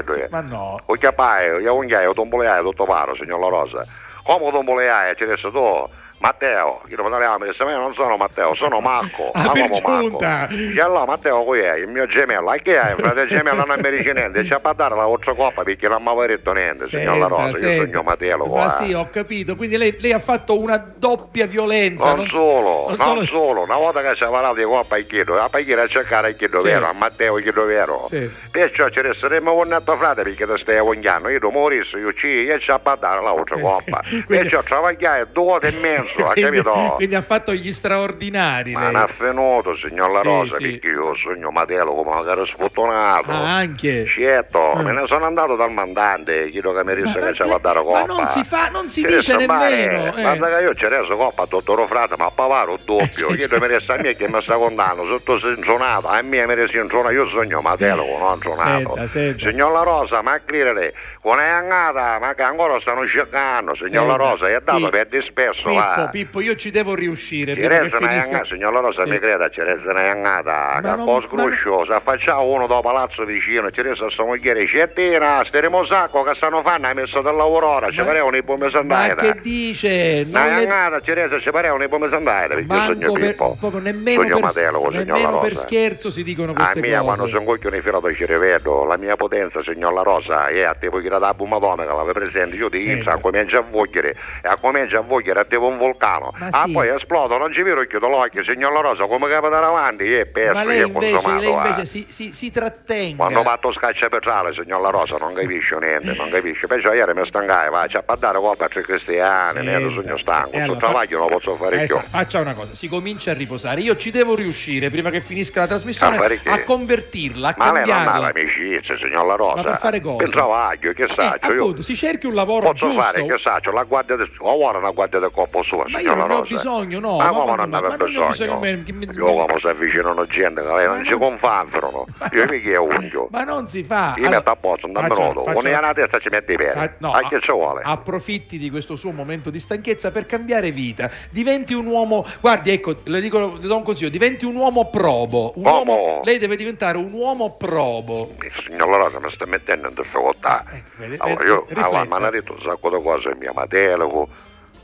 eh, io due Ma no. o chiappai io unghie io tomboleai tutto paro signor La Rosa. Come tomboleai ci adesso tu Matteo, io non parliamo di me, non sono Matteo, sono Marco. Ah, ma come Marco? E allora Matteo qui è il mio gemello, e che è? Il fratello gemello non mi dice niente, ci ha a dare la vostra coppa perché non mi aveva detto niente, signor La Rosa, io senta. sogno Matteo qua. Ma sì, ho capito. Quindi lei, lei ha fatto una doppia violenza. Non, solo, non non solo, una volta che si è parlato di coppa e chiedo, a poi a cercare il chiedo vero, a Matteo il chiedo vero. Sì. Perciò ci resteremo con netto frate perché ti stai vogliando, io devo morire, io ci e ci ha a dare la vostra coppa. Perciò travagliare due e mezzo, ha Quindi, capito? quindi ha fatto gli straordinari. Ma lei. non ha venuto, signor La Sì, Rosa, sì. perché io sogno Matelo come caro sfortunato. Ah, anche. Certo, Ah. me ne sono andato dal mandante, chiedo che mi disse che ci va a dare ma coppa. non si fa, non si Ci dice nemmeno. eh. Guarda che io ci reso coppa a dottore Frate, ma a Pavaro doppio. sì, Chiedo mi resta a me che mi sta contando, sotto sinzonato, a me mi resta inzonato, io sogno Matelo, non zonato. Senta, senta. Signor La Rosa, ma a credere, con è andata, ma che ancora stanno cercando, signor La Rosa, è dato per disperso, Pippo. Pippo, io ci devo riuscire. Resta una finisca- signor La Rosa Sì. mi creda, ci resta una iangata, Ma che non- po' ma scruscio, se affacciamo uno da palazzo vicino, ci resta sta mogliere, cettina, steremo sacco che stanno fanno, hai messo del lavoro ora, ci Ma- parevano i pomi Ma che dice? Non iangata, ci resta, ci parevano i pomi sandate, perché io sogno per, Pippo. proprio nemmeno, Sogno per, Matelo, nemmeno per Rosa. scherzo si dicono A queste mia quando cose. sono coglione filato ci rivedo, la mia potenza, signor La Rosa, è a te puoi da la Madonna che l'ave presente, io ti inizio a comincia a vogliere, e a comincia a vogliere a te un vulcano. Ma ah sì. poi esplodo, non ci vedo chiudo l'occhio, signor La Rosa, come capo da davanti, è pesto, Ma lei è invece, consumato. lei eh. invece si, si, si trattenga. Quando fatto scaccia petrale, signor La Rosa, non capisce niente, non capisce. Perciò ieri mi stangai, va, c'è a dare colpa a tre cristiani, Senta, ne sogno stanco, e allora sul travaglio non posso fare Eh, più. faccia una cosa, si comincia a riposare. Io ci devo riuscire prima che finisca la trasmissione A fare che? a convertirla, a Ma lei non ha cambiarla. l'amicizia, signor La Rosa. Ma per fare cosa? Per travaglio, che Eh, saccio, io appunto, si cerchi un lavoro posso giusto. fare, che saccio, la guardia del... Ora una guardia del corpo sua, Ma signor io non La ho bisogno, no, Ma ma come non aveva non bisogno? bisogno, che mi- Io come si avvicinano gente che lei non non- confanfrono. Io mi chiedo unghio. Ma non si fa. Io metto a posto, faccia- minuto. Una nella testa ci mette i piedi. no, A che ci vuole? Approfitti di questo suo momento di stanchezza per cambiare vita. Diventi un uomo. Guardi, ecco, le, dico, le do un consiglio: diventi un uomo probo. Un Uomo? lei deve diventare un uomo probo. Signor La Rosa mi sta mettendo in difficoltà. ecco, vede- Allora, io allora, mi hanno detto un sacco di cose, mia matelo,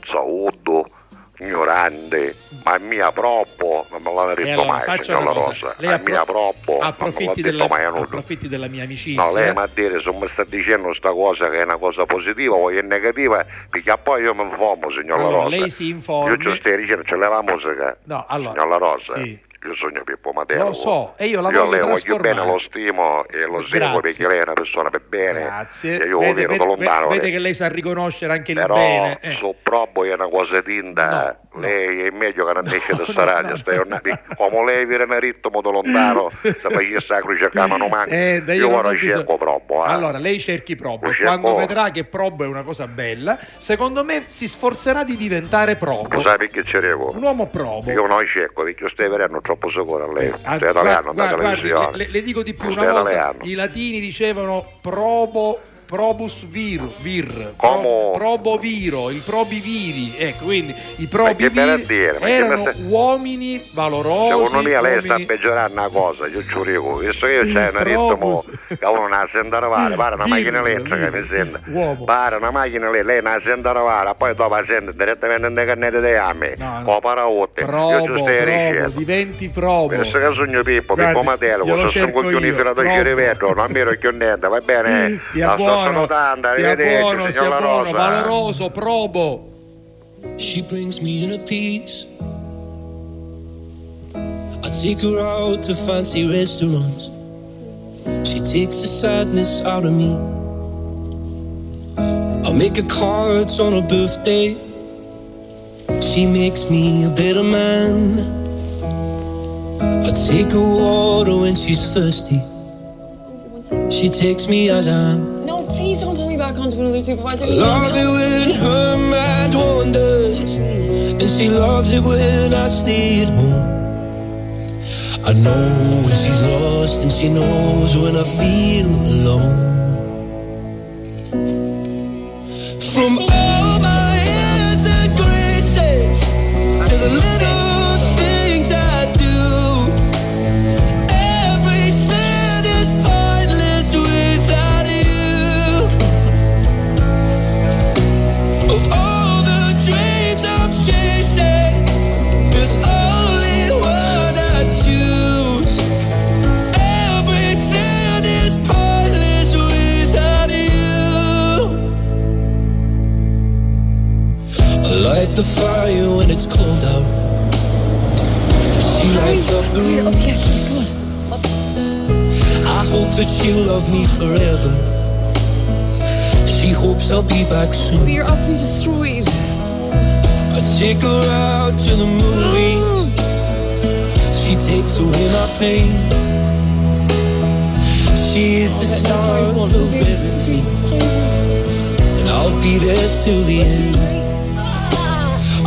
saudo, ignorante, ma è mia troppo, non me l'hanno E detto allora mai, faccia signor una La cosa, Rosa, lei è appro- mia l'ha approfitti, detto della, mai approfitti della mia amicizia. No, lei mi a dire se mi sta dicendo sta cosa che è una cosa positiva o è negativa, perché poi io mi informo, signor Allora, La Rosa. lei si informi. Io ci stai dicendo, la musica, No, allora, signor La Rosa. sì. Io sogno Pippo Matera. Lo so, e io la io voglio voglio bene, lo stimo e lo seguo Grazie. perché lei è una persona per bene. Grazie. E io Vede, vede- da lontano. vede lei. che lei sa riconoscere anche il Però bene. eh. su probo è una cosa tinta, lei è meglio che non esce da sta radio, stai ornati. come lei viene in ritmo da lontano, se facesse la croce a mano manca. Eh, dai, io non cerco probo. eh. Allora, lei cerchi cerco. Quando vedrà che Probo è una cosa bella, secondo me si sforzerà di diventare Probo. Lo sai perché arrivo? Un uomo Probo. Io non cerco perché io stai vedendo troppo sicuro a lei. Ah, Stai italiano guarda, da guarda, le, le dico di più, Non una volta i latini dicevano probo probus vir, vir pro- proboviro, il probiviri, ecco, quindi i a probiviri dire? Erano mi stai- uomini valorosi. Secondo me lei sta uomini- peggiorando una cosa, io ci dico, visto che io c'è un ritmo che uno non sente arrivare, pare una macchina elettrica mi Uomo. pare una macchina lì, lei non sente arrivare, poi dopo la sente direttamente nelle cannette dei ame, No, no. con paraotte, io ci stai probo, ricevendo. diventi probo. Questo che sogno Pippo, Pippo Matelo, questo sono coglioni io, fino a probo. ci rivedo, non mi più niente, va bene? Stia sto buono, notando, stia buono, stia buono, valoroso, probo. She brings me in a piece. I take her out to fancy restaurants. She takes the sadness out of me. I make her cards on her birthday. She makes me a better man. I take her water when she's thirsty. She takes me as I am. Please don't put me back onto another supervisor. I love it when her mind wanders, and she loves it when I stay at home. I know when she's lost, and she knows when I feel alone. From all my years and graces to the little the fire when it's cold out. She lights up the room. I hope that she'll love me forever. She hopes I'll be back soon. But you're absolutely destroyed. I take her out to the movies. She takes away my pain. She is the star of everything. And I'll be there till the end.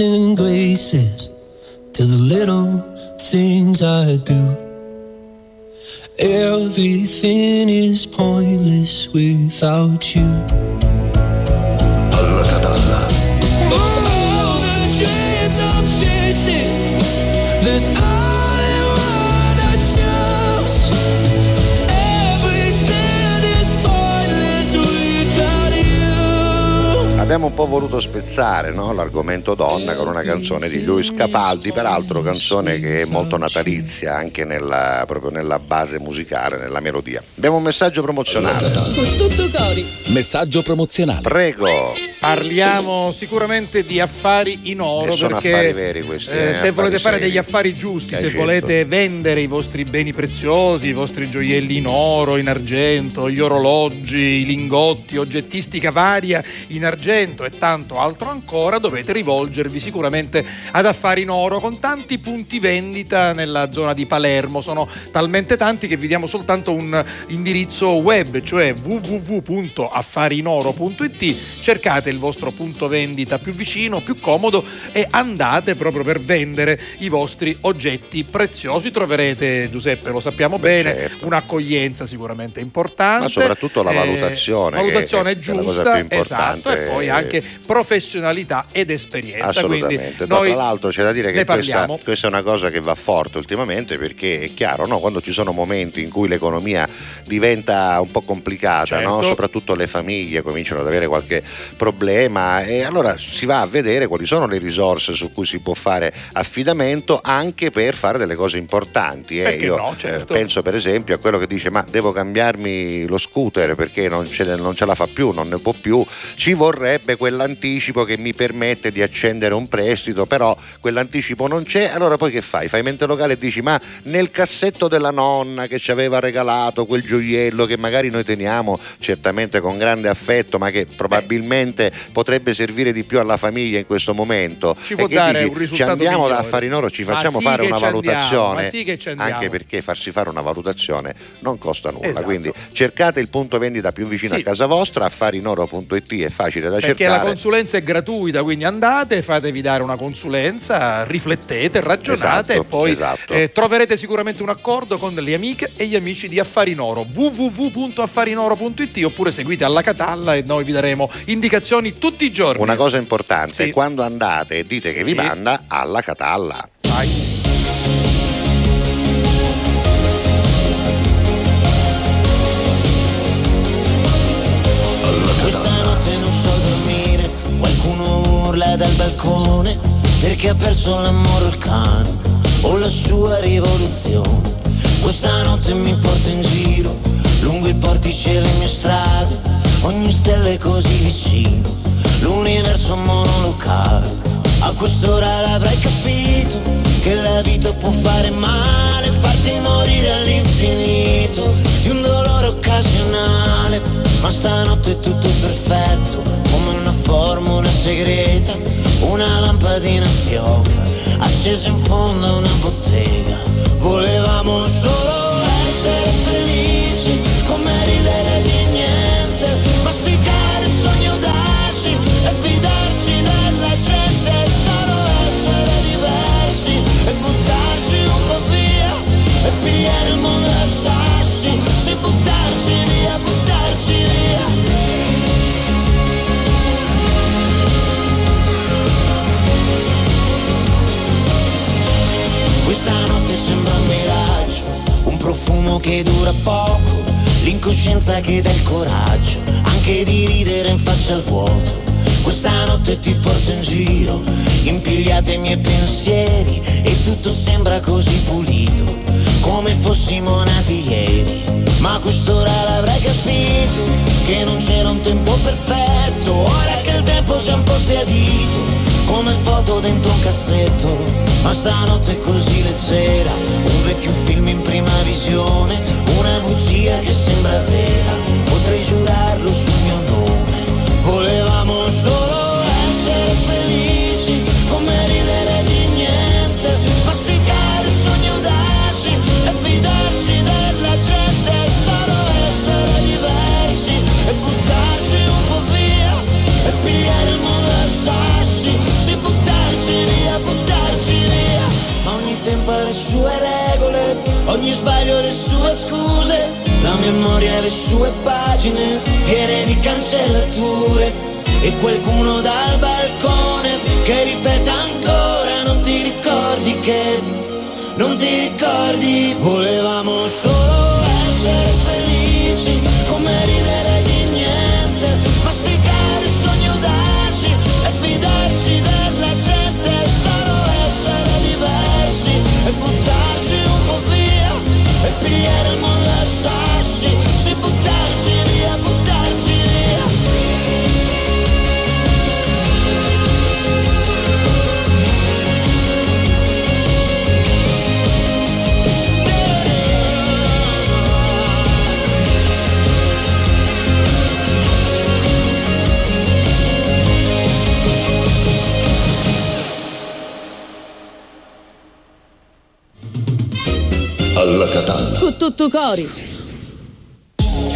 and graces to the little things I do. Everything is pointless without you. Abbiamo un po' voluto spezzare no? l'argomento donna con una canzone di Luis Capaldi, peraltro canzone che è molto natalizia anche nella, proprio nella base musicale, nella melodia. Abbiamo un messaggio promozionale. Con tutto cori. Messaggio promozionale. Prego. Parliamo sicuramente di affari in oro E sono perché affari veri questi, eh, eh, se volete fare degli affari giusti, Eh, se certo. volete vendere i vostri beni preziosi, i vostri gioielli in oro, in argento, gli orologi, i lingotti, oggettistica varia in argento e tanto altro ancora, dovete rivolgervi sicuramente ad affari in oro con tanti punti vendita nella zona di Palermo. Sono talmente tanti che vi diamo soltanto un indirizzo web, cioè www.affarinoro.it. Cercate il vostro punto vendita più vicino, più comodo e andate proprio per vendere i vostri oggetti preziosi. Troverete, Giuseppe, lo sappiamo Beh, bene, certo. un'accoglienza sicuramente importante. Ma soprattutto la eh, valutazione, che valutazione è- giusta, esatto, e poi anche professionalità ed esperienza. Assolutamente, No, tra l'altro c'è da dire che questa, questa è una cosa che va forte ultimamente perché è chiaro, no? quando ci sono momenti in cui l'economia diventa un po' complicata, Certo. no? soprattutto le famiglie cominciano ad avere qualche problema e allora si va a vedere quali sono le risorse su cui si può fare affidamento anche per fare delle cose importanti. eh. Io no, eh, certo. penso per esempio a quello che dice ma devo cambiarmi lo scooter perché non ce, non ce la fa più, non ne può più, ci vorrebbe quell'anticipo che mi permette di accendere un prestito, però quell'anticipo non c'è, allora poi che fai? Fai mente locale e dici ma nel cassetto della nonna che ci aveva regalato quel gioiello che magari noi teniamo certamente con grande affetto ma che probabilmente potrebbe servire di più alla famiglia in questo momento. Ci può dare dici, un risultato Ci andiamo da affari in oro, ci facciamo sì fare una valutazione, sì anche perché farsi fare una valutazione non costa nulla, Esatto. quindi cercate il punto vendita più vicino Sì. a casa vostra, affarinoro.it è facile da Perché cercare. la consulenza è gratuita, quindi andate, fatevi dare una consulenza, riflettete, ragionate Esatto, e poi esatto. eh, troverete sicuramente un accordo con le amiche e gli amici di Affari in Oro. www.affarinoro.it oppure seguite alla Catalla e noi vi daremo indicazioni tutti i giorni. Una cosa importante, Sì. quando andate dite che vi Sì. manda alla Catalla. Vai. Dal balcone perché ha perso l'amore il cane o la sua rivoluzione. Questa notte mi porta in giro, lungo i portici e le mie strade, ogni stella è così vicino, l'universo monolocale. A quest'ora l'avrai capito, che la vita può fare male, farti morire all'infinito di un dolore occasionale. Ma stanotte è tutto perfetto, formula segreta, una lampadina fioca, accesa in fondo a una bottega. Volevamo solo essere felici, come ridere sembra un miraggio, un profumo che dura poco, l'incoscienza che dà il coraggio, anche di ridere in faccia al vuoto. Questa notte ti porto in giro, impigliate i miei pensieri e tutto sembra così pulito, come fossimo nati ieri. Ma quest'ora l'avrai capito, che non c'era un tempo perfetto, ora che il tempo c'è un po' sbiadito come foto dentro un cassetto, ma stanotte è così leggera, un vecchio film in prima visione, una bugia che sembra vera, ogni sbaglio le sue scuse, la memoria le sue pagine piene di cancellature. E qualcuno dal balcone che ripete ancora non ti ricordi che non ti ricordi volevamo solo tutto cori.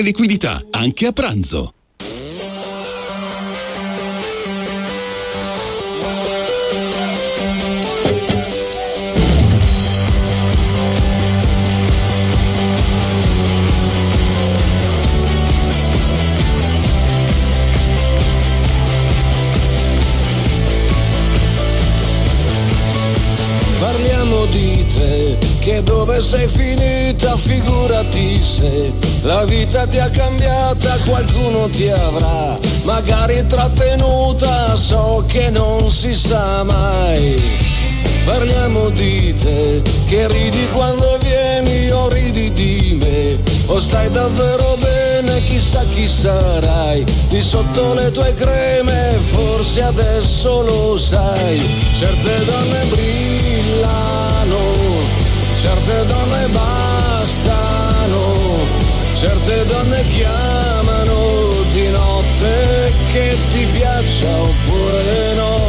liquidità, anche a pranzo. Qualcuno ti avrà magari trattenuta, so che non si sa mai. Parliamo di te, che ridi quando vieni o ridi di me, o stai davvero bene, chissà chi sarai, lì sotto le tue creme, forse adesso lo sai, certe donne brillano, certe donne bastano, certe donne chiamano. di notte che ti piaccia oppure no.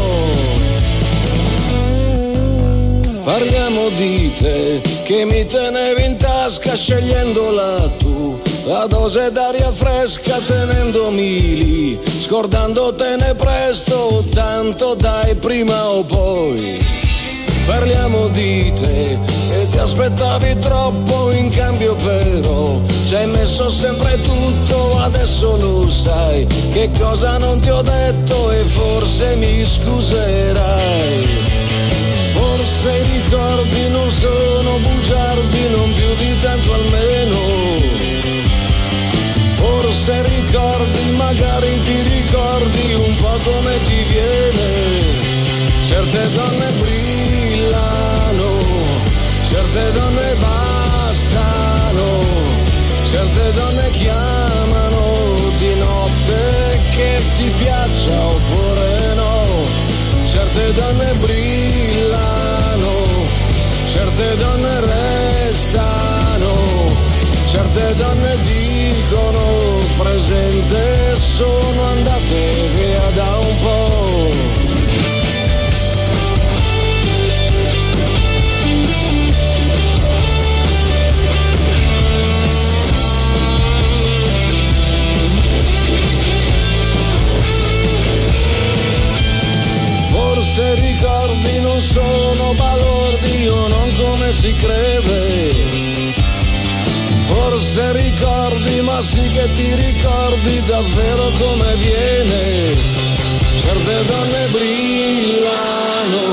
Parliamo di te che mi tenevi in tasca scegliendola tu, la dose d'aria fresca tenendomi lì, scordandotene presto, tanto dai prima o poi. Parliamo di te e ti aspettavi troppo in cambio però ci hai messo sempre tutto, adesso lo sai che cosa non ti ho detto e forse mi scuserai. Forse i ricordi non sono bugiardi, non più di tanto almeno. Forse ricordi, magari ti ricordi un po' come ti viene. Certe donne certe donne bastano, certe donne chiamano di notte che ti piaccia oppure no. Certe donne brillano, certe donne restano, certe donne dicono presente sono Forse ricordi, ma sì che ti ricordi davvero come viene. Certe donne brillano,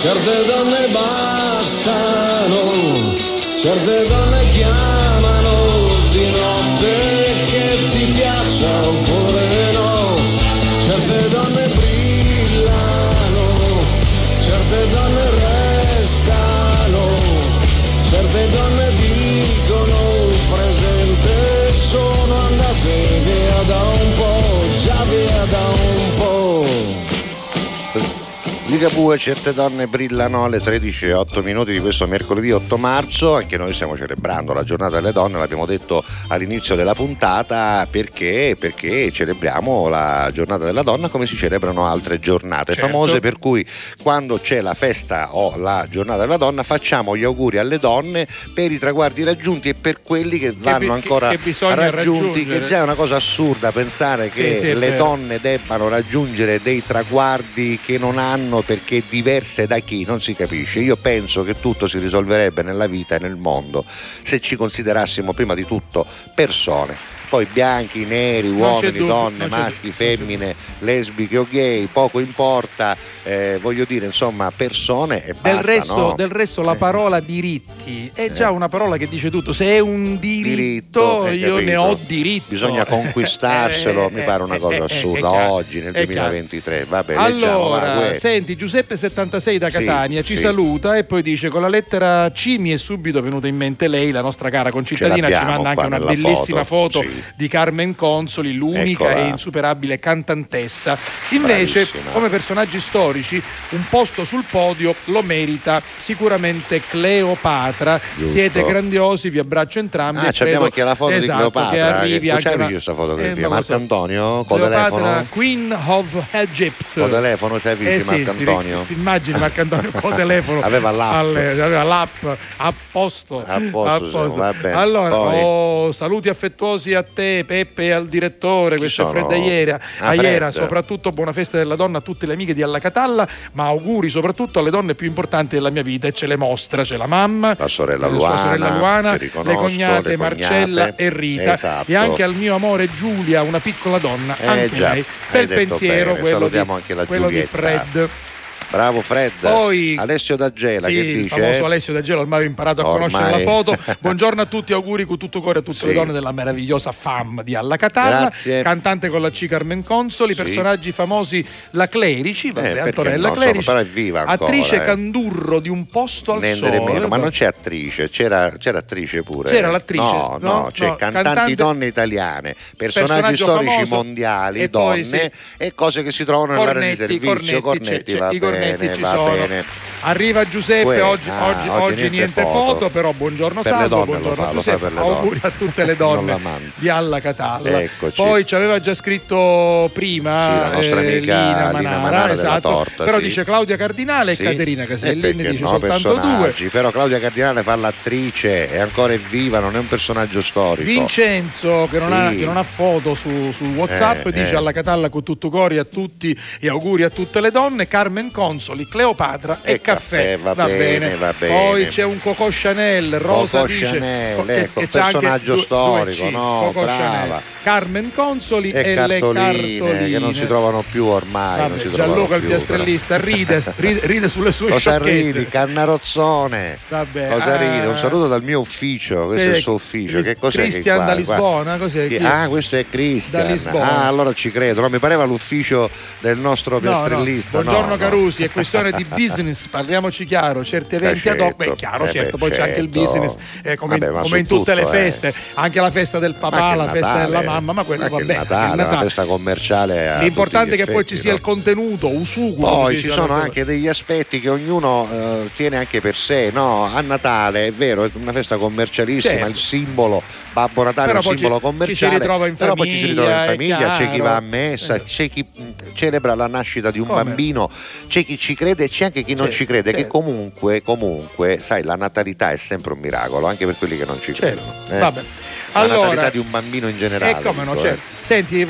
certe donne bastano, certe donne Ligabue, certe donne brillano alle 13 e 8 minuti di questo mercoledì 8 marzo, anche noi stiamo celebrando la giornata delle donne, l'abbiamo detto all'inizio della puntata, perché? Perché celebriamo la giornata della donna come si celebrano altre giornate Certo. famose, per cui quando c'è la festa o la giornata della donna facciamo gli auguri alle donne per i traguardi raggiunti e per quelli che vanno ancora che bisogna raggiunti, che già è una cosa assurda pensare che Sì, sì, le donne debbano raggiungere dei traguardi che non hanno perché diverse da chi, non si capisce. Io penso che tutto si risolverebbe nella vita e nel mondo se ci considerassimo prima di tutto persone. Poi bianchi, neri, uomini, dubbio, donne, maschi, femmine, lesbiche o gay, poco importa, eh, voglio dire, insomma, persone e Del basta, resto, no? del resto la parola diritti è già una parola che dice tutto. Se è un diritto, hai io ne ho diritto. Bisogna conquistarselo, Eh, mi pare una eh, cosa eh, eh, assurda oggi nel è chiaro. 2023. Vabbè, leggiamo, va, Allora, Gue. senti, Giuseppe76 da Sì, Catania ci sì. saluta e poi dice con la lettera C mi è subito venuta in mente lei, la nostra cara concittadina, ci manda anche una bellissima foto, foto, sì. Di Carmen Consoli, l'unica Eccola. e insuperabile cantantessa. Invece, Bravissima. come personaggi storici, un posto sul podio lo merita sicuramente Cleopatra. Giusto. Siete grandiosi, vi abbraccio entrambi. Ah, c'abbiamo credo- anche la foto di esatto, Cleopatra. Che Che- c'hai una- questa fotografia? Eh, Marco so. Antonio? Cleopatra, telefono? Queen of Egypt. Col telefono c'hai Eh sì, Marco ti- Antonio? Ti immagini Marco Antonio col telefono? Aveva l'app. alle- aveva l'app a posto. A posto siamo, va bene. Allora, oh, saluti affettuosi a te, Peppe, al direttore. Questo è sono? Fred Aiera. Ah, Aiera, Fred. soprattutto buona festa della donna a tutte le amiche di Alla Catalla, ma auguri soprattutto alle donne più importanti della mia vita e ce le mostra. C'è la mamma, La sorella eh, Luana, sorella Luana, le cognate le Marcella e Rita Esatto. e anche al mio amore Giulia, una piccola donna, Eh, anche già, lei. Bel pensiero bene, quello, di, salutiamo anche la quello di. Fred. Bravo Fred. Poi- Alessio D'Agela Sì, che il dice? famoso Alessio D'Agelo, ormai ho imparato a Ormai. conoscere la foto. Buongiorno a tutti, auguri con tutto cuore a tutte Sì. le donne della meravigliosa fam di Alla Catalla. Grazie. Cantante con la C Carmen Consoli, Sì. personaggi famosi la Clerici, vabbè, Eh, Antonella no, Clerici. insomma, però è viva ancora, attrice eh. Candurro di un posto al Nendere sole. meno, ma non c'è attrice, c'era, c'era attrice pure. C'era l'attrice? No, no, No, c'è no, cantanti cantante- donne italiane, personaggi storici famoso. mondiali, E poi, donne sì. e cose che si trovano nell'area di Cornetti, servizio. cornetti, Cornetti, c'è- va cornetti bene, ci va sono. bene. Arriva Giuseppe, oggi, ah, oggi- oggi niente niente foto. foto, però buongiorno Per Salvo, buongiorno fa, Giuseppe, auguri a tutte le donne di Alla Catalla. Eccoci. Poi ci aveva già scritto prima Sì, la nostra eh, amica Lina Lina Manara, Manara della esatto. torta, però sì. dice Claudia Cardinale Sì. e Caterina Casellini perché dice no, soltanto due. Però Claudia Cardinale fa l'attrice, è ancora viva, non è un personaggio storico. Vincenzo che non, ha, che non ha foto su, su Whatsapp Eh, dice eh. alla Catalla con tutto cori a tutti e auguri a tutte le donne Carmen Consoli, Cleopatra e, E caffè, va bene, va bene. poi c'è un Coco Chanel Rosa Coco dice Chanel, ecco, che personaggio storico, due C, no, Coco brava. Chanel. Carmen Consoli e, E le cartoline, cartoline che non si trovano più ormai. non Vabbè, si trovano Gianluca il più, piastrellista ride, ride, ride sulle sue. Cosa sciocchezze ridi? Cannarozzone. Vabbè, Cosa ah. ridi? Un saluto dal mio ufficio, questo è Eh, il suo ufficio. Che cos'è Christian che da Lisbona, cos'è? Chi- Ah, questo è Cristian. Ah, allora ci credo. No, mi pareva l'ufficio del nostro No, no. piastrellista. no, Buongiorno no. Carusi, è questione di business, parliamoci chiaro, certi eventi ad hoc, beh certo. chiaro, Eh, certo, beh, poi c'è anche il certo. business, eh, come, Vabbè, ma come in tutte tutto, le eh. feste, anche la festa del papà, la festa della mamma, ma quello va bene. Natale, Natale. festa commerciale. L'importante è che poi ci sia no? il contenuto, usugo. Poi ci sono la- anche degli aspetti che ognuno eh, tiene anche per sé, no? A Natale è vero, è una festa commercialissima, Certo. il simbolo Babbo Natale è un simbolo ci- ci commerciale, in però poi ci si ritrova in famiglia, c'è chi va a messa, c'è chi mh, celebra la nascita di un bambino, c'è chi ci crede e c'è anche chi non Certo, ci crede, che certo. comunque, comunque, sai, la natalità è sempre un miracolo, anche per quelli che non ci credono. eh. Vabbè. La Allora, natalità di un bambino in generale. E come no, dico, eh. certo. Senti,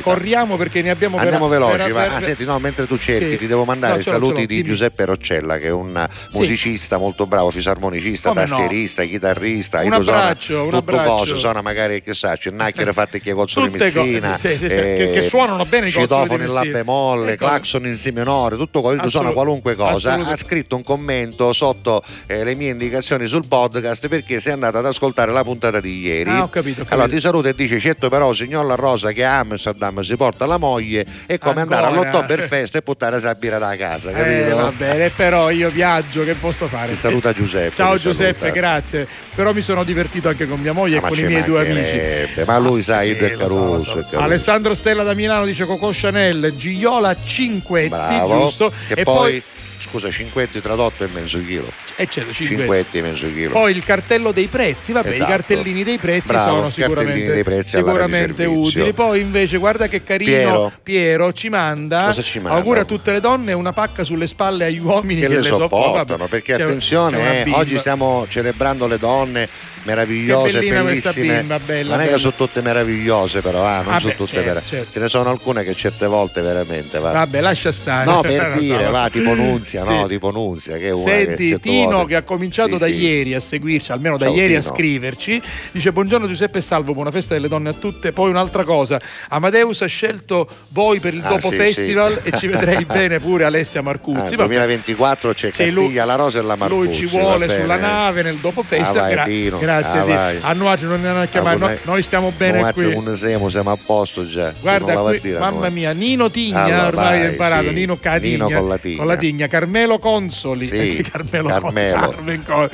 corriamo perché ne abbiamo per- Andiamo veloci, per- va. per- Ah, senti, no, mentre tu cerchi, Sì. ti devo mandare No, i saluti di. Giuseppe Roccella, che è un musicista molto bravo, fisarmonicista, Come no? tastierista, chitarrista. Un abbraccio, un tutto abbraccio. cose, sono magari che sa, c'è Nacchere fatte che Tutte cose, Messina, sì, sì, sì, che- che suonano bene i di citofono in la bemolle, Ecco. clacson in si minore, tutto quello, suona qualunque cosa. Ha scritto un commento sotto eh, le mie indicazioni sul podcast perché sei andato ad ascoltare la puntata di ieri. Ah, ho capito, ho capito. Allora ti saluta e dice: Certo, però, signor La Rosa, che a Amsterdam si porta la moglie, è come andare Ancora? all'Oktoberfest e buttare la birra da casa, Eh, capito? va bene, però io viaggio, che posso fare? Ti saluta Giuseppe. Ciao Giuseppe, saluta. grazie. Però mi sono divertito anche con mia moglie Ah, e con i miei due amici. Ma lui sai, Sì, Ido è so, Caruso. so. è Caruso. Alessandro Stella da Milano dice Coco Chanel, Giola Cinquetti, Bravo. giusto? Che e poi, poi, scusa, 5 tradotto è mezzo chilo. e c'è, Cinquetti. 5 e mezzo chilo. Poi il cartello dei prezzi, vabbè, Esatto. i cartellini dei prezzi Bravo, sono sicuramente, dei prezzi sicuramente utili. Poi invece, guarda che carino, Piero. Piero, ci manda, Cosa ci manda? augura a tutte le donne una pacca sulle spalle agli uomini che che, le sopportano. sopportano perché attenzione eh, oggi stiamo celebrando le donne meravigliose Che bellissime bimba, bella, non è bella. che sono tutte meravigliose però ah, non Ah, sono beh, tutte certo, certo. ce ne sono alcune che certe volte veramente va. Vabbè, lascia stare. no per dire va tipo Nunzia, Sì. no? Tipo Nunzia, che è una Senti, che Tino volte- che ha cominciato Sì, da sì. ieri a seguirci, almeno da Ciao, ieri a Tino. scriverci, dice buongiorno Giuseppe Salvo, buona festa delle donne a tutte. Poi un'altra cosa, Amadeus ha scelto voi per il Ah, dopo festival e ci vedrei bene pure Alessia Ah, Marcuzzi. Vabbè. 2024 c'è Castiglia, la Rosa e la Marcuzzi. Lui ci vuole sulla nave nel dopo Ah, festival. vai, Gra- Tino. Grazie Ah, a. A noi non ne hanno chiamato, Ah, noi, noi- noi stiamo bene Noi qui. non siamo, siamo a posto già. Guarda la a qui, dire a mamma noi. mia, Nino Tigna, Allora, ormai vai, ho imparato, sì. Nino Catigna. Nino con la Tigna. Tigna, Carmelo Consoli. Sì, Carmelo, Carmelo. Carmen Con-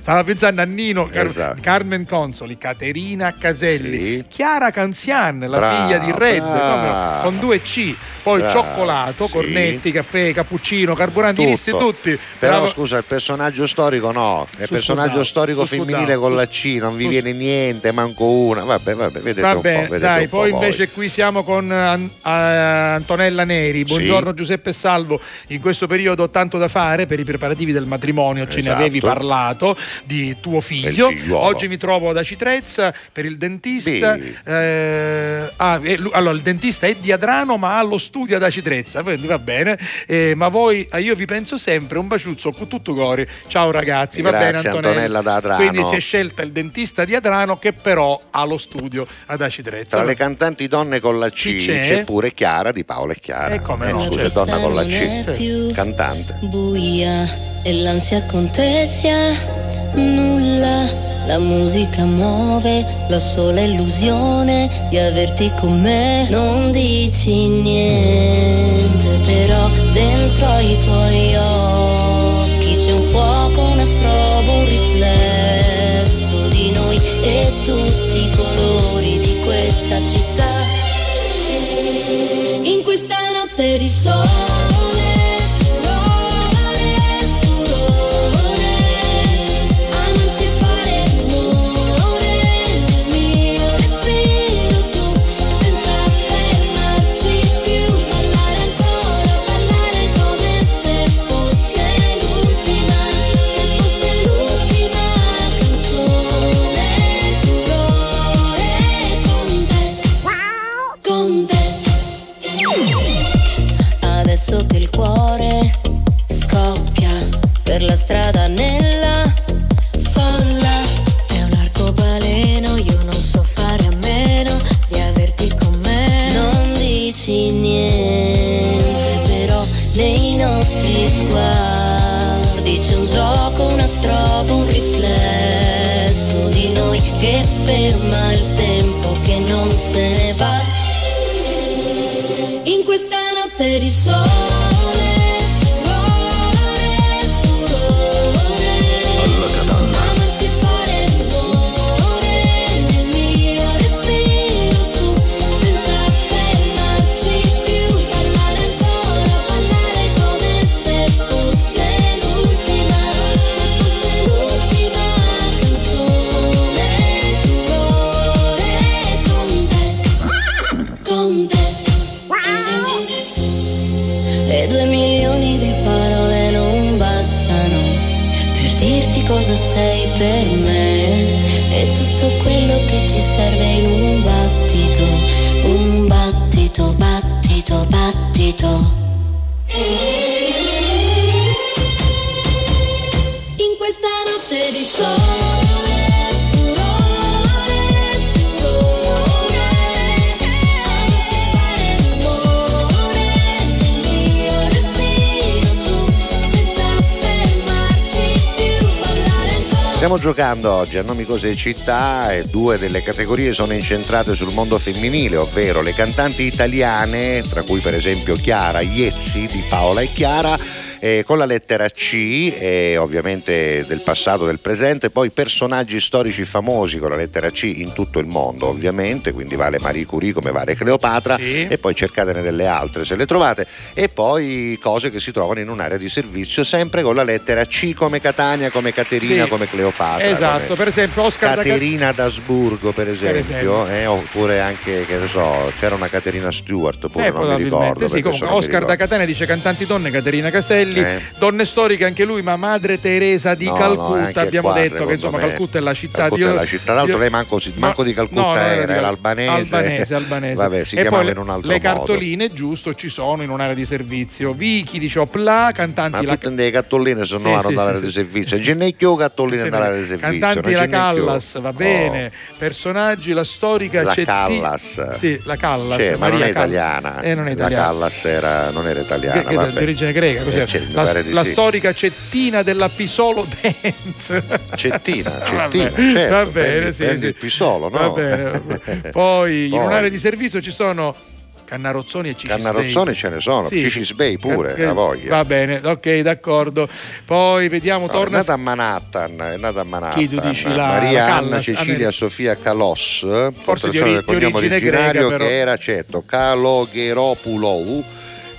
Stava pensando a Nino, Car- Esatto. Carmen Consoli, Caterina Caselli, Sì. Chiara Canzian, la Brava, figlia di Red, brava. con due C. Poi Brava, cioccolato, sì. cornetti, caffè, cappuccino, carburanti, Tutto. lissi tutti. Però Bravo. scusa, il personaggio storico no, è il personaggio storico femminile con su- la C, non vi viene niente, manco una. Vabbè, vabbè, vedete Va un po', dai, un po' poi voi. invece qui siamo con An- Antonella Neri. Buongiorno Sì. Giuseppe Salvo. In questo periodo ho tanto da fare per i preparativi del matrimonio, ce ne Esatto. avevi parlato di tuo figlio. Oggi mi trovo ad Acitrezza per il dentista. Eh, ah, allora, il dentista è di Adrano, ma ha lo studio ad Acitrezza, quindi va bene. Eh, ma voi, ah, io vi penso sempre, un baciuzzo con tutto cuore. Ciao ragazzi, va Grazie, bene Antonella. Antonella da Adrano. Quindi si è scelta il dentista di Adrano che però ha lo studio ad Acitrezza. Tra le cantanti donne con la C c'è? c'è? pure Chiara di Paola e Chiara. Eh, come no, scusa, certo. donna con la C. Cantante. buia e l'ansia contessa nulla la musica muove la sola illusione di averti con me non dici niente però dentro i tuoi strada nella folla. È un arcobaleno, io non so fare a meno di averti con me. Non dici niente però nei nostri sguardi C'è un gioco, una strobo, un riflesso di noi Che ferma giocando oggi a nomi cose città e due delle categorie sono incentrate sul mondo femminile, ovvero le cantanti italiane, tra cui per esempio Chiara Iezzi di Paola e Chiara, eh, con la lettera C, e ovviamente del passato, del presente, poi personaggi storici famosi con la lettera C in tutto il mondo, ovviamente, quindi vale Marie Curie come vale Cleopatra, Sì. e poi cercatene delle altre se le trovate, e poi cose che si trovano in un'area di servizio, sempre con la lettera C come Catania, come Caterina, Sì. come Cleopatra. Esatto, come per esempio Oscar da Caterina d'Asburgo, per esempio, esempio. eh, oppure anche, che ne so, c'era una Caterina Stewart, pure Eh, non mi ricordo. sì, comunque Oscar da. Catania dice cantanti donne Caterina Caselli, Ramelli, Eh. donne storiche anche lui, ma Madre Teresa di No, no, Calcutta. anche Abbiamo qua, detto che insomma me, Calcutta è la città Calcutta di è la città. Tra l'altro lei manco, manco di Calcutta No, no, era, era albanese. Albanese, albanese. Vabbè, si e chiamava in un altro le modo. cartoline, giusto, ci sono in un'area di servizio. Vichi dice Opla, cantanti Ma la tutte le cartoline sono Sì, dall'area sì, di servizio. Più cartoline dall'area di servizio. Cantanti la. Callas, va bene. Personaggi, la storica La Callas. Sì, la Callas. C'è, ma non Maria è italiana. Eh, non è La. Callas era, non era italiana. Di origine greca, cos'è? La, la sì. storica Cettina della Pisolo Dance. Cettina, Cettina, certo, va bene, prendi- sì, prendi sì. il pisolo, no? Va bene, va bene. Poi, in Poi. un'area di servizio ci sono Cannarozzoni e Cici Cannarozzoni Sbei. ce ne sono, Sì. Cicis Bay pure, Eh, la voglia. Va bene, ok, d'accordo. Poi vediamo, No, è torna nata a Manhattan, è nata a Manhattan. Chi tu dici, la- Maria la Anna? Cecilia Amer- Sofia Calos, Forse di ori- del cognome originario però. che era certo Calogheropoulou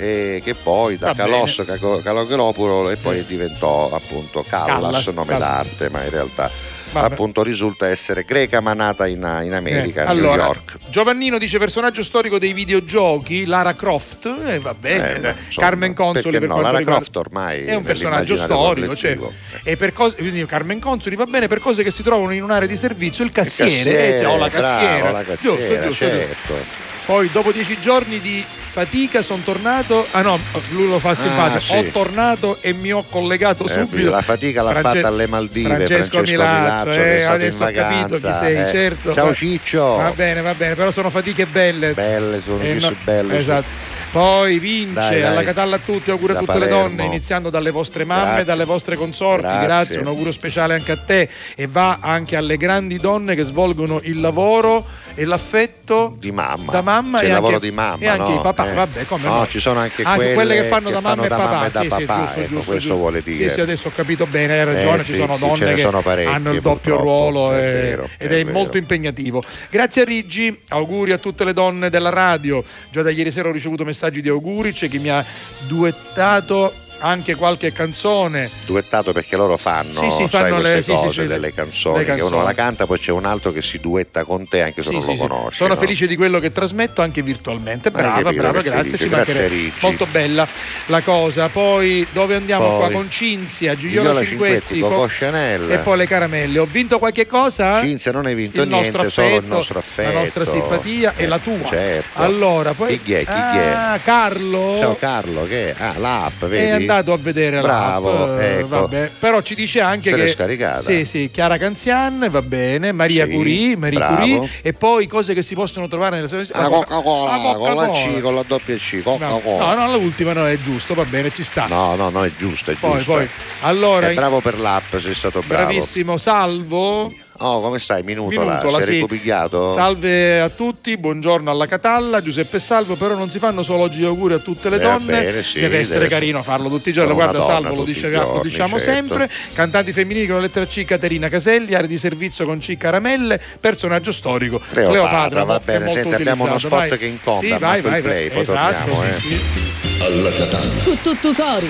e che poi da Va Calos Caco- Calogheropoulou e poi diventò appunto Callas, Callas, nome va- d'arte, ma in realtà Vabbè. appunto risulta essere greca ma nata in, in America, Eh, a New allora, York. Giovannino dice personaggio storico dei videogiochi, Lara Croft, eh, va bene, Eh, insomma, Carmen Consoli per no? Lara riguarda- Croft ormai è un personaggio storico, cioè, e per cose, quindi Carmen Consoli va bene per cose che si trovano in un'area di servizio, il cassiere, cassiere, eh, cioè, o la bravo, cassiera, la giusto, cassiera, giusto, certo. giusto. Poi dopo dieci giorni di fatica sono tornato, ah no, lui lo fa simpatico, sì. ho tornato e mi ho collegato Eh, subito. la fatica l'ha France- fatta alle Maldive, Francesco, Francesco Milazzo, Milazzo, eh, adesso ho capito chi sei, eh. certo. Ciao Ciccio. Va bene, va bene, però sono fatiche belle. Belle, sono Eh, no, belle. Esatto. Poi vince Dai, dai. alla Catalla a tutti, auguro a tutte le Palermo. donne, iniziando dalle vostre mamme, Grazie. dalle vostre consorti. Grazie. Grazie. un auguro speciale anche a te e va anche alle grandi donne che svolgono il lavoro e l'affetto di mamma. da mamma C'è e il lavoro anche- di mamma. e anche no? i papà, Eh. vabbè, come no, no. ci sono anche, Anche quelle che fanno da mamma e da papà, mamma e da sì, sì, papà, giusto, ecco, giusto, questo giusto. vuole dire. Sì, sì, adesso ho capito bene, hai ragione, Eh, ci sì, sono sì, donne che sono hanno il doppio ruolo è e- vero, ed è è, molto impegnativo. Grazie a Riggi, auguri a tutte le donne della radio. Già da ieri sera ho ricevuto messaggi di auguri, c'è chi mi ha duettato anche qualche canzone. Duettato perché loro fanno, Sì, sì, fanno le- sì, cose delle le- canzoni, le che uno canzoni. la canta, poi c'è un altro che si duetta con te anche se non lo conosci. Sono no? felice di quello che trasmetto anche virtualmente. Hai Brava, capito brava, grazie. felice. Ci Grazie. Molto bella la cosa. Poi dove andiamo Poi, qua con Cinzia, Gigliola Cinquetti, Cinquetti, Co- Coco Chanel. e poi le caramelle. Ho vinto qualche cosa? Cinzia non hai vinto il niente, nostro solo il affetto, nostro affetto. la nostra simpatia e la tua. Certo. Allora, poi Chi è? Chi Ah, Carlo Ciao Carlo, che è? Ah, l'app, vedi? È andato a vedere Bravo, l'app, eh, ecco. vabbè. però ci dice anche Se che scaricata. sì sì Chiara Canzian va bene Maria Sì, Curie Marie bravo. Curie e poi cose che si possono trovare nelle sue La Coca-Cola, La con la C, con la doppia C, No, Coca-Cola. no, no, l'ultima no, è giusto, va bene, ci sta. No, no, no, è giusto, è Poi, giusto. poi, allora, Eh, bravo per l'app, sei stato bravo. bravissimo, salvo. Oh, come stai? Minuto, là, sei sì. Salve a tutti, buongiorno alla Catalla, Giuseppe Salvo, però non si fanno solo oggi gli auguri a tutte le Eh, donne, bene, sì, deve essere deve carino essere- farlo tutti i giorni, guarda donna Salvo lo, dice- i lo giorni, diciamo certo. sempre, cantanti femminili con la lettera C Caterina Caselli, area di servizio con C Caramelle, personaggio storico Cleopatra, va bene. Senti, abbiamo uno spot vai. che incontra, Sì, vai, vai, play, vai. poi esatto, torniamo, sì, eh. sì. Alla Catalla. Cu tutto cori.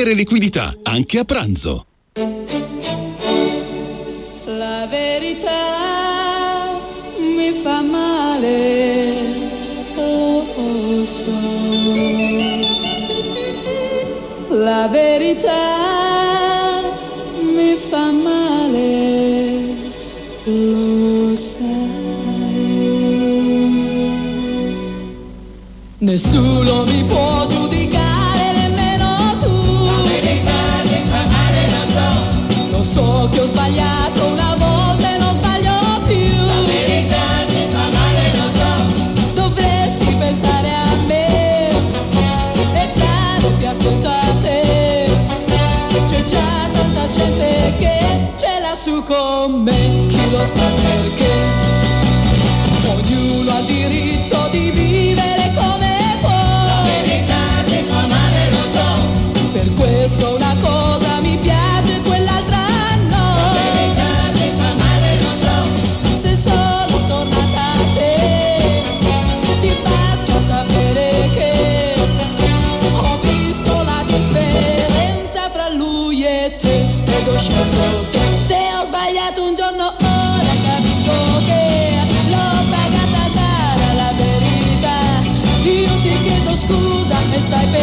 liquidità, anche a pranzo. La verità mi fa male, lo so. La verità mi fa male, lo sai. Nessuno mi può l'ha su con me, scusa e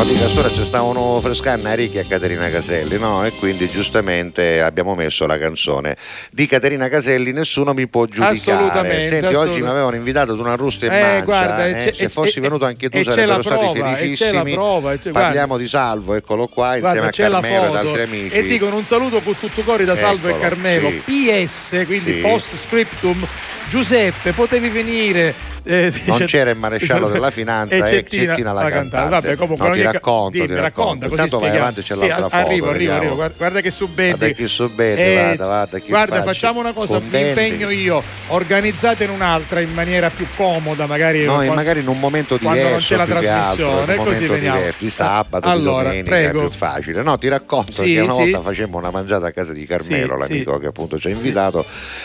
No, dica sora ci stavano frescando a Ricchi e a Caterina Caselli, no? E quindi giustamente abbiamo messo la canzone di Caterina Caselli, nessuno mi può giudicare. Assolutamente, Senti, oggi assolutamente. mi avevano invitato ad una rusta in Eh, mancia, guarda, eh, e se e- fossi e- venuto anche tu e sarebbero stati prova, e felicissimi. prova, e. Parliamo di Salvo, eccolo qua, insieme Guarda, a c'è la Carmelo e ad altri amici. e dicono un saluto con tutto cuore da Salvo e Eccolo, Carmelo. sì. PS, quindi Sì. post scriptum. Giuseppe, potevi venire. Eh, Non c'era il maresciallo della finanza e Cettina la cantante. Vabbè, comunque No, ti racconto, Dimmi, ti racconto. Intanto vai avanti, c'è Sì, l'altra foto, Arrivo, arrivo. Guarda, che subetti. Guarda che subetti, Eh, guarda, guarda che guarda, facci. facciamo una cosa, mi Contenti. impegno io, organizzate in un'altra in maniera più comoda, magari. No, quando- magari in un momento quando non diverso c'è la altro, trasmissione, un così veniamo. diverso, di sabato, Allora, di domenica, prego. è più facile. No, ti racconto Sì, che una volta facemmo una mangiata a casa di Carmelo, l'amico che appunto ci ha invitato,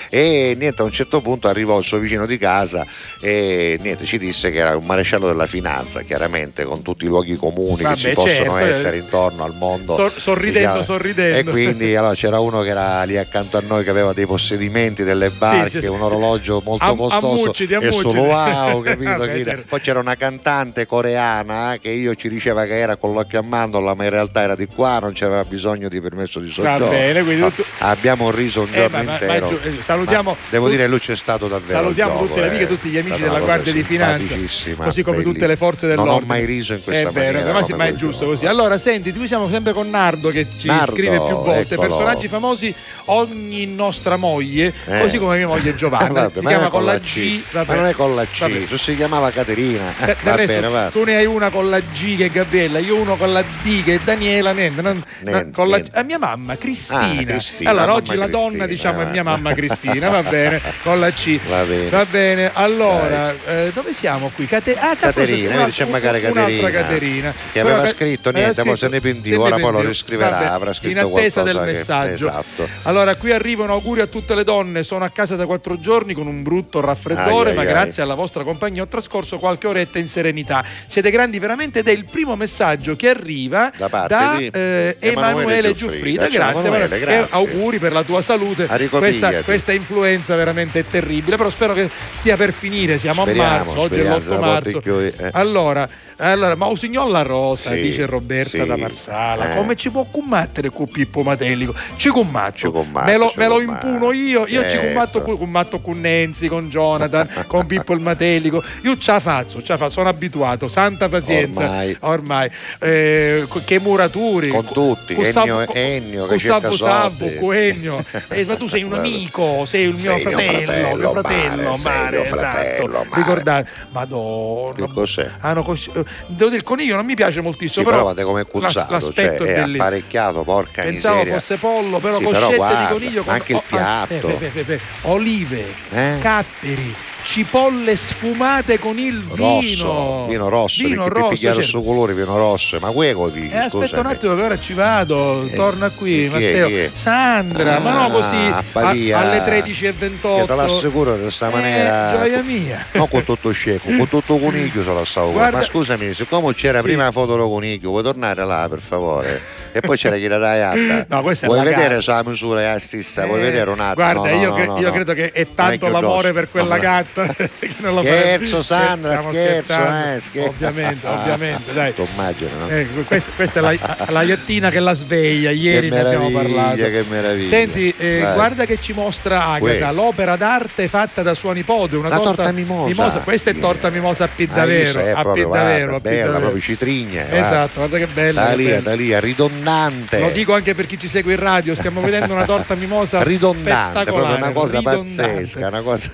e niente, a un certo punto arrivò il suo vicino di casa e niente, ci disse che era un maresciallo della finanza, chiaramente, con tutti i luoghi comuni Vabbè, che ci possono certo, essere eh. intorno al mondo. Sor- sorridendo, Diciamo. sorridendo. E quindi allora, c'era uno che era lì accanto a noi che aveva dei possedimenti, delle barche, sì, sì. un orologio molto Am- costoso ammucciti, e ammucciti. solo wow, capito? Vabbè, certo. Poi c'era una cantante coreana che io ci diceva che era con l'occhio a mandorla, ma in realtà era di qua, non c'aveva bisogno di permesso di Va soggiorno. bene, quindi Ah, tutto- Abbiamo riso un Eh, giorno ma- ma- ma intero. giù- eh, salutiamo Ma devo tut- dire, lui c'è stato davvero. Salutiamo tutte le amiche e eh. tutti gli amici della una Guardia di Finanza, così come tutte bellissima. le forze dell'ordine. Non ho mai riso in questa è vero, maniera. ma, sì, come ma è giusto così. Allora, senti, qui siamo sempre con Nardo che ci Nardo, scrive più volte. eccolo. Personaggi famosi, ogni nostra moglie, Eh. così come mia moglie Giovanna. Vabbè, si ma chiama è con la G. vabbè. Ma non è con la C, se si chiamava Caterina. Eh, va resto, bene, va. tu ne hai una con la G che è Gabriella, io uno con la D che è Daniela, niente, non- Niente, con la, niente. a mia mamma Cristina. Ah, Cristina, allora oggi la donna diciamo è mia mamma Cristina, va bene, con la C. Va bene. Va bene, allora, eh, dove siamo qui? Cate- ah, Caterina, una- vedi, c'è magari Caterina, Caterina. che aveva Però- scritto niente, poi se ne pentiva, ora poi lo riscriverà, Vabbè, avrà scritto In attesa del che- messaggio. esatto. Allora, qui arrivano auguri a tutte le donne. Sono a casa da quattro giorni con un brutto raffreddore, Ai, ma ai, ai. grazie alla vostra compagnia ho trascorso qualche oretta in serenità. Siete grandi veramente ed è il primo messaggio che arriva Da parte di eh, Emanuele Giuffrida. Grazie, Emanuele, Emanuele. grazie. Auguri per la tua salute. Questa, questa influenza veramente è terribile, però spero che stia per finire. Siamo Speriamo, a marzo, oggi è speriamo, l'8 se la marzo. più, eh. Allora, allora, ma Usignol la Rosa, Sì, dice Roberta sì, da Marsala, eh. come ci può combattere con Pippo Matelico? Ci combatto, Ci combatto, me lo, ci me lo combatto. impuno io, io ci Certo. combatto, cu- combatto con Nenzi, con Jonathan, con Pippo il Matelico, io ce la faccio, ce la faccio, sono abituato, santa pazienza, Ormai. ormai. Eh, che muraturi, Con tutti, con Ennio- Sabbo- Ennio che con cerca Sabbo Sabbo, con Ennio. Eh, ma tu sei un amico, sei il mio Sei mio fratello, fratello, mio fratello, mare, mare, mio esatto. fratello, mare. Ricordate, madonna. Che cos'è? Ah, no, eh, devo dire, il coniglio non mi piace Sì, moltissimo, però però guarda come è cuzzato, l'aspetto cioè, è è apparecchiato, porca Pensavo miseria. fosse pollo, però Sì, coscette di guarda, coniglio con anche il oh, ah, piatto. eh, fe- fe- fe- olive, Eh? capperi, cipolle sfumate con il vino. Rosso, vino rosso, Vino perché rosso, pigliare il certo. suo colore vino rosso, ma quello così, Eh, aspetta un attimo che ora ci vado, Eh, torna qui è, Matteo. è? Sandra, ma Ah, no così a- Padia. alle 13.28. Io te l'assicuro in questa Eh, maniera. gioia mia. Non con tutto scieco, con tutto coniglio se la stavo Guarda- Ma scusami, siccome c'era Sì. prima la foto del coniglio, vuoi tornare là per favore? E poi c'era chi la dai alta. No, questa è Vuoi la vedere gatta. sulla misura della stessa? Vuoi Eh, vedere un attimo? Guarda, No, io, cre- io credo che è è tanto l'amore grosso. per quella gatta che non lo Scherzo. Sandra, scherzo, eh, scherzo. Ovviamente, ovviamente, dai. Tu immagini, no? Eh, questa, questa è la, la iattina che la sveglia, ieri Che ne abbiamo meraviglia, parlato. che meraviglia. Senti, eh, guarda che ci mostra Agata, Uè. l'opera d'arte fatta da sua nipote, una La torta mimosa. Questa è torta mimosa a Ah, Piddavero, è a Piddavero, bella, proprio citrigna. Esatto, guarda che bella. Da lì, da lì, ridondante. Lo dico anche per chi ci segue in radio, stiamo vedendo una torta mimosa ridondante, proprio una cosa pazzesca, una cosa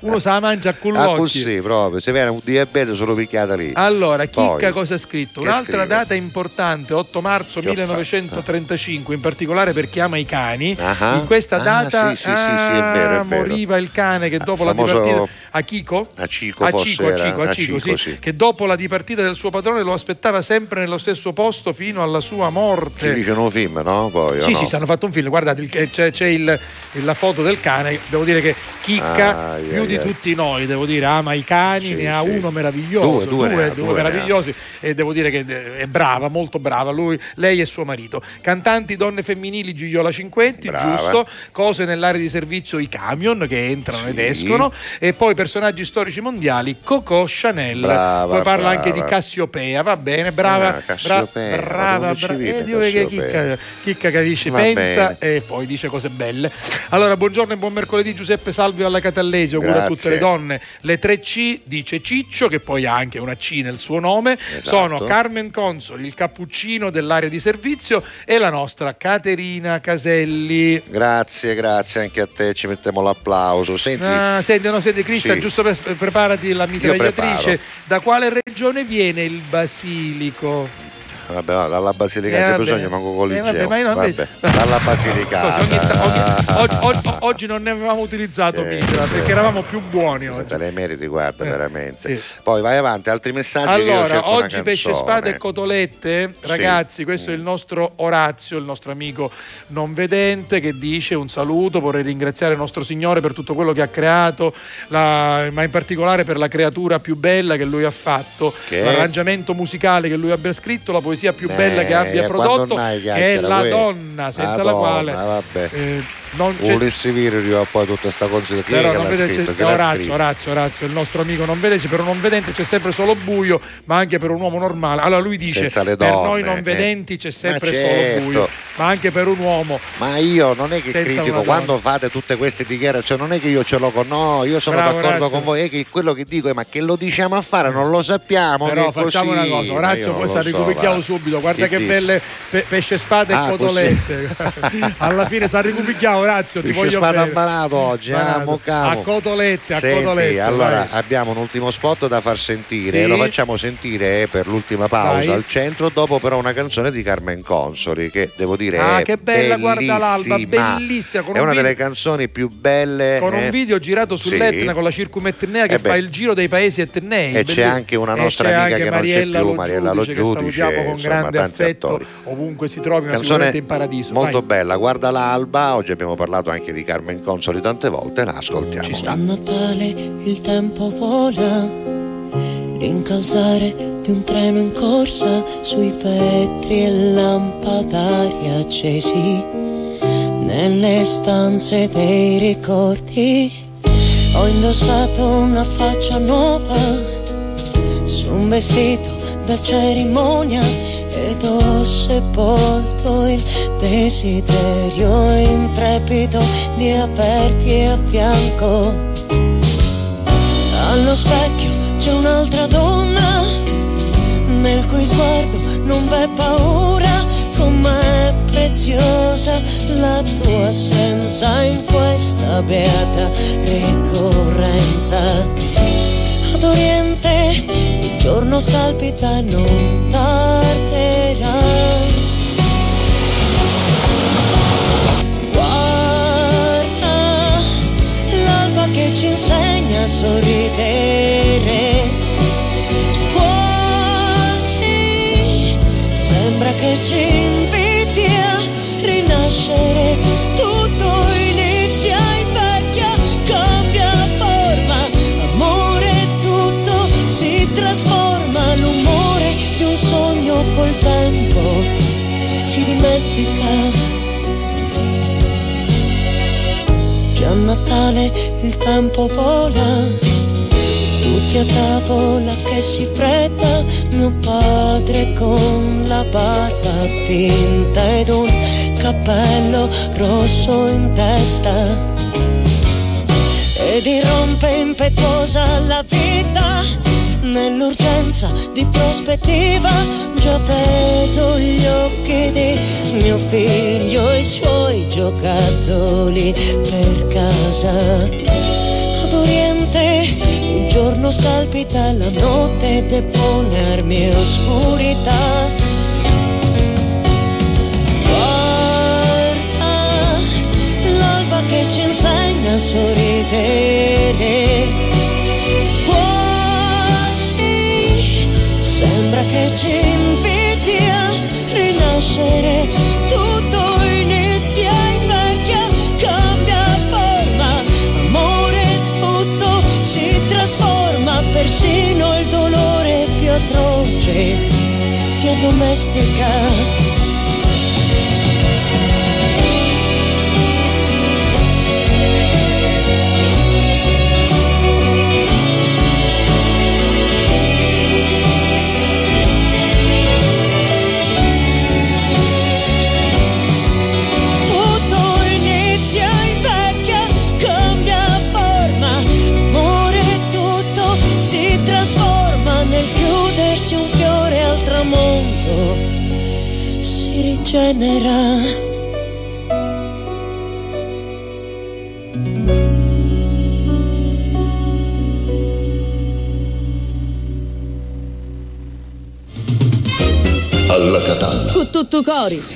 uno se la mangia a Ah, cullocchi. così proprio, se viene un diabete solo picchiata lì. Allora, Chicca Poi, cosa ha scritto? Un'altra scrive? data importante, 8 marzo Che ho 1935, in particolare per chi ama i cani. Ah, In questa ah, data sì, sì, sì, sì, è vero, è ah, vero. moriva il cane che dopo la famoso- dipartita a Chico? A Cico a Cico, a era, Cico, a a Cico, Cico, sì, sì. che dopo la dipartita del suo padrone lo aspettava sempre nello stesso posto fino alla sua Ci morte. dicono un film, no? Poi, Sì, no? sì, ci hanno fatto un film. Guardate, il- c'è, c'è il- la foto del cane. Devo dire che Chicca, Ah, più ai, di tutti noi, devo dire, ama i cani, Sì, ne ha uno meraviglioso, Due, due ne ha, due due meravigliosi. E devo dire che eh, è brava, molto brava. Lui, lei e suo marito. Cantanti donne femminili Gigliola Cinquetti, Brava. giusto. Cose nell'area di servizio i camion che entrano ed escono. E poi personaggi storici mondiali, Coco Chanel. Brava, poi parla anche brava. di Cassiopea, va bene, brava. Ah, bra- Cassiopea, ma brava, brava. Eh, dico che chicca, chicca capisce, Va pensa bene. e poi dice cose belle. Allora, buongiorno e buon mercoledì Giuseppe Salvio alla Catallesi, auguro a tutte le donne. Le tre C dice Ciccio, che poi ha anche una C nel suo nome, Esatto. sono Carmen Consoli, il cappuccino dell'area di servizio e la nostra Caterina Caselli. Grazie, grazie anche a te, ci mettiamo l'applauso. Senti, Ah, senti, no, senti Cristian, Giusto per preparati la mitragliatrice. Da quale regione viene il basilico? Vabbè, va, dalla Basilicata Eh, c'è vabbè. bisogno, manco con Eh, vabbè, ma io non- vabbè, dalla Basilicata. Ogni ogni- oggi, oggi- oggi non ne avevamo utilizzato Sì, mitra sì. perché eravamo più buoni oggi. te le meriti, guarda, Eh, veramente. sì. Poi vai avanti, altri messaggi. Allora, oggi pesce spada e cotolette, Sì. ragazzi, questo è il nostro Orazio, il nostro amico non vedente che dice un saluto, vorrei ringraziare il nostro Signore per tutto quello che ha creato, la- ma in particolare per la creatura più bella che lui ha fatto, Che? l'arrangiamento musicale che lui abbia scritto, la poesia più bella che Eh, abbia prodotto, che è la uè. donna, senza La la donna, quale eh, non c'è Volessi dire io poi tutta sta è però che non vede, scritto? Orazio? Orazio, Orazio, il nostro amico non vedente, per un non vedente c'è sempre solo buio, ma anche per un uomo normale. Allora lui dice: le Per donne, noi non eh. vedenti c'è sempre Ma solo certo. buio, ma anche per un uomo. Ma io non è che critico quando fate tutte queste dichiarazioni, non è che io ce l'ho con no, io sono Bravo, d'accordo Orazio. con voi, è che quello che dico è ma che lo diciamo a fare, non lo sappiamo. Però facciamo così. una cosa, Orazio, questa lo so. Subito. Guarda che dici? belle pe- pesce spada e Ah, cotolette. Alla fine sa ricupicchiamo, Orazio, ti Pesce voglio spada bene. abbanato oggi, ah, Banato. mo cavo. A cotolette, a Senti, cotolette. allora vai. abbiamo un ultimo spot da far sentire, Sì. lo facciamo sentire eh, per l'ultima pausa Vai. al centro, dopo però una canzone di Carmen Consoli che devo dire Ah, è che bella, guarda l'alba, bellissima. È un una video- delle canzoni più belle. con eh. un video girato sull'Etna Sì. con la circumetnea che Eh fa il giro dei paesi etnei. E c'è Bellissimo. anche una E nostra c'è amica che non c'è Mariella più, Lo Mariella Lo Giudice, che Giudice, con insomma, grande tanti affetto attori. ovunque si trovino Canzone sicuramente in paradiso. molto Vai. bella, guarda l'alba, oggi abbiamo parlato anche di Carmen Consoli tante volte, la ascoltiamo. A Natale il tempo vola, l'incalzare di un treno in corsa sui vetri e lampadari accesi nelle stanze dei ricordi. Ho indossato una faccia nuova su un vestito da cerimonia ed ho sepolto il desiderio intrepido di aperti a fianco. Allo specchio c'è un'altra donna nel cui sguardo non v'è paura, com'è preziosa la tua assenza in questa beata ricorrenza. Ad Oriente giorno scalpita non tarderà. Guarda l'alba che ci insegna a sorridere. dimenticare. Già a Natale il tempo vola, tutti a tavola che si fredda, mio padre con la barba finta ed un cappello rosso in testa. Ed irrompe impetuosa la vita nell'urgenza di prospettiva, già vedo gli occhi di mio figlio e i suoi giocattoli per casa. Ad Oriente il giorno scalpita, la notte depone armi e oscurità. Guarda l'alba che ci insegna a sorridere. Sembra che ci inviti a rinascere. Tutto inizia, invecchia, cambia forma. Amore, tutto si trasforma. Persino il dolore più atroce si addomestica. Si rigenera. Alla Catalla. Con tutto cori.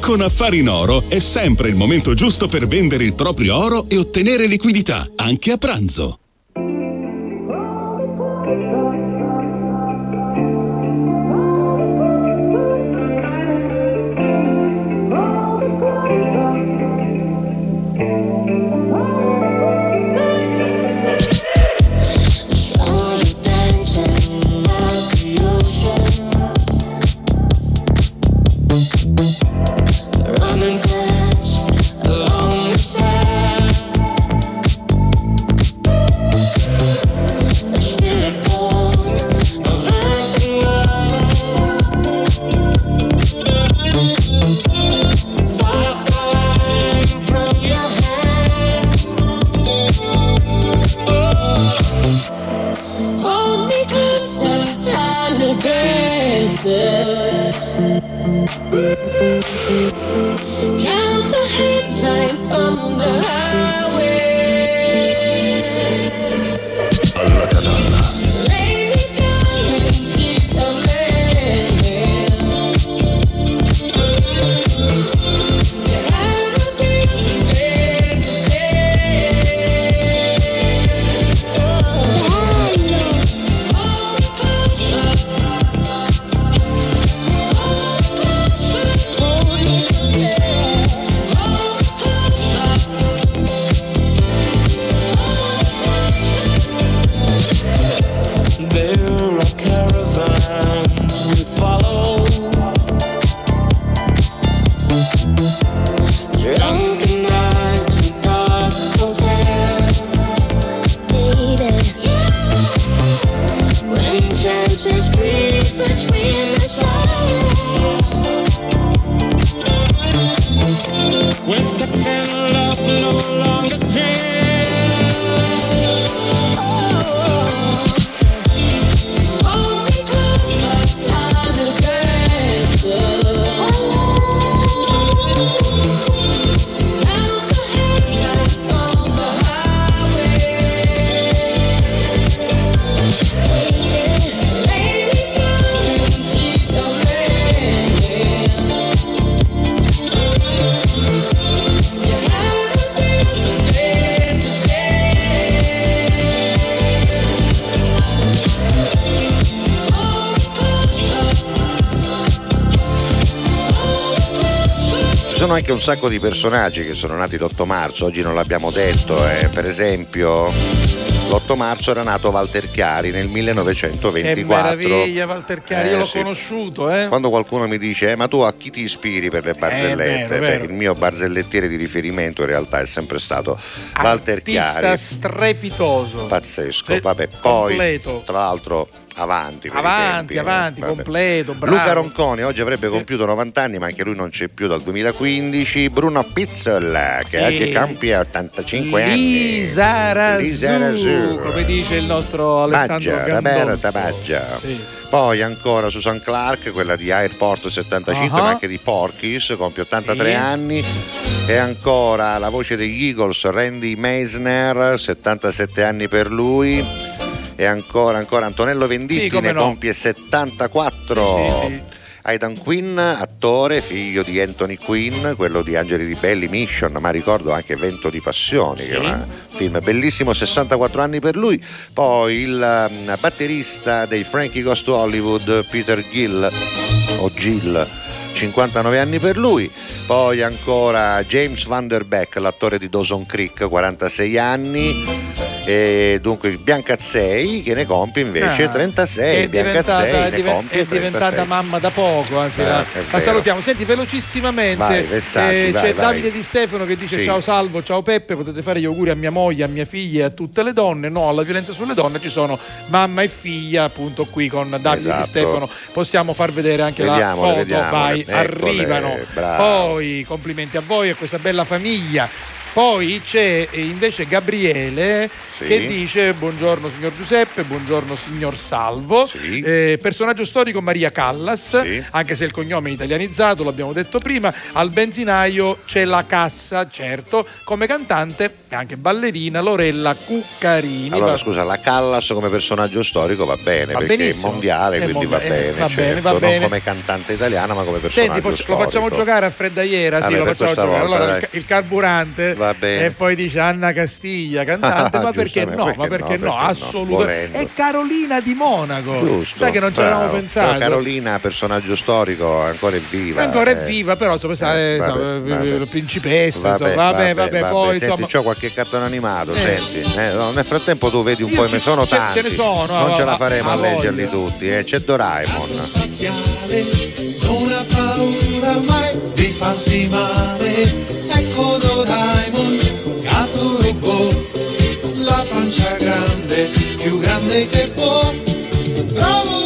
Con Affari in Oro è sempre il momento giusto per vendere il proprio oro e ottenere liquidità, anche a pranzo. Anche un sacco di personaggi che sono nati l'8 marzo, oggi non l'abbiamo detto, eh. per esempio l'8 marzo era nato Walter Chiari nel Che 1924. meraviglia Walter Chiari, Eh, io l'ho sì. conosciuto, eh. Quando qualcuno mi dice "Eh, ma tu a chi ti ispiri per le barzellette? Eh, vero, vero. Beh, il mio barzellettiere di riferimento in realtà è sempre stato Walter Artista Chiari. strepitoso. Pazzesco, vabbè, poi completo. tra l'altro avanti. Avanti, tempi, eh, avanti, vabbè. completo, bravo. Luca Ronconi oggi avrebbe compiuto 90 anni, ma anche lui non c'è più dal 2015. Bruno Pizzel, che Sì. oggi compie 85 anni. Lisa Razù, Lisa come dice il nostro Alessandro Gandolfo. Roberta Maggia. Sì. Poi ancora Susan Clark, quella di Airport 75, Ah. ma anche di Porky's, compie 83 Sì. anni. E ancora la voce degli Eagles, Randy Meisner, 77 anni per lui. E ancora, ancora Antonello Venditti Sì, ne no. compie 74. Sì, sì, Aidan Quinn, attore, figlio di Anthony Quinn, quello di Angeli Ribelli, Mission, ma ricordo anche Vento di Passioni, che è un film bellissimo, 64 anni per lui. Poi il um, batterista dei Frankie Goes to Hollywood, Peter Gill, o Gill, 59 anni per lui. Poi ancora James Van Der Beek, l'attore di Dawson Creek, 46 anni. E dunque Biancazzei che ne compie invece Ah, 36. è diventata, Biancazzei è ne diven- è diventata 36. mamma da poco, anzi Eh, la, la salutiamo. Senti, velocissimamente Vai, Versanti, eh, vai, c'è vai. Davide Di Stefano che dice Sì. ciao Salvo, ciao Peppe, potete fare gli auguri a mia moglie, a mia figlia e a tutte le donne. No, alla violenza sulle donne ci sono mamma e figlia appunto qui con Davide Esatto. Di Stefano. Possiamo far vedere anche Vediamole, la foto, vediamole. vai, Eccole, arrivano. bravo. Poi complimenti a voi e a questa bella famiglia. Poi c'è eh, invece Gabriele Sì. che dice buongiorno signor Giuseppe, buongiorno signor Salvo. Eh, personaggio storico Maria Callas, anche se il cognome è italianizzato, l'abbiamo detto prima. Al benzinaio c'è la cassa, certo, come cantante e anche ballerina Lorella Cuccarini. Allora, Va- scusa, la Callas come personaggio storico va bene Va perché benissimo. è mondiale, È quindi mondia- va bene, va bene, certo, va non bene. come cantante italiana, ma come personaggio Senti, poi lo storico. facciamo giocare a freddaiera, sì, Vabbè, lo facciamo giocare. volta, allora, dai. il carburante Va bene. e poi dice Anna Castiglia, cantante, ma perché no? perché ma perché no, no? perché no, Assolutamente. volendo. È Carolina di Monaco. Giusto. Sai che non ci avevamo pensato. Però Carolina, personaggio storico, ancora è viva. Ancora è eh. viva, però insomma, Eh, insomma, vabbè, vabbè. principessa, insomma, vabbè, vabbè, poi Senti, insomma. c'ho qualche cartone animato, Eh. senti. eh, no, nel frattempo tu vedi un Io po', ne sono ce- ce tanti. ne sono, non ah, ce la ah, faremo ah, a leggerli tutti. eh. C'è Doraemon. spaziale, non ha paura mai di farsi male. Ecco Doraemon, gatto robot, la pancia grande, più grande che può. Bravo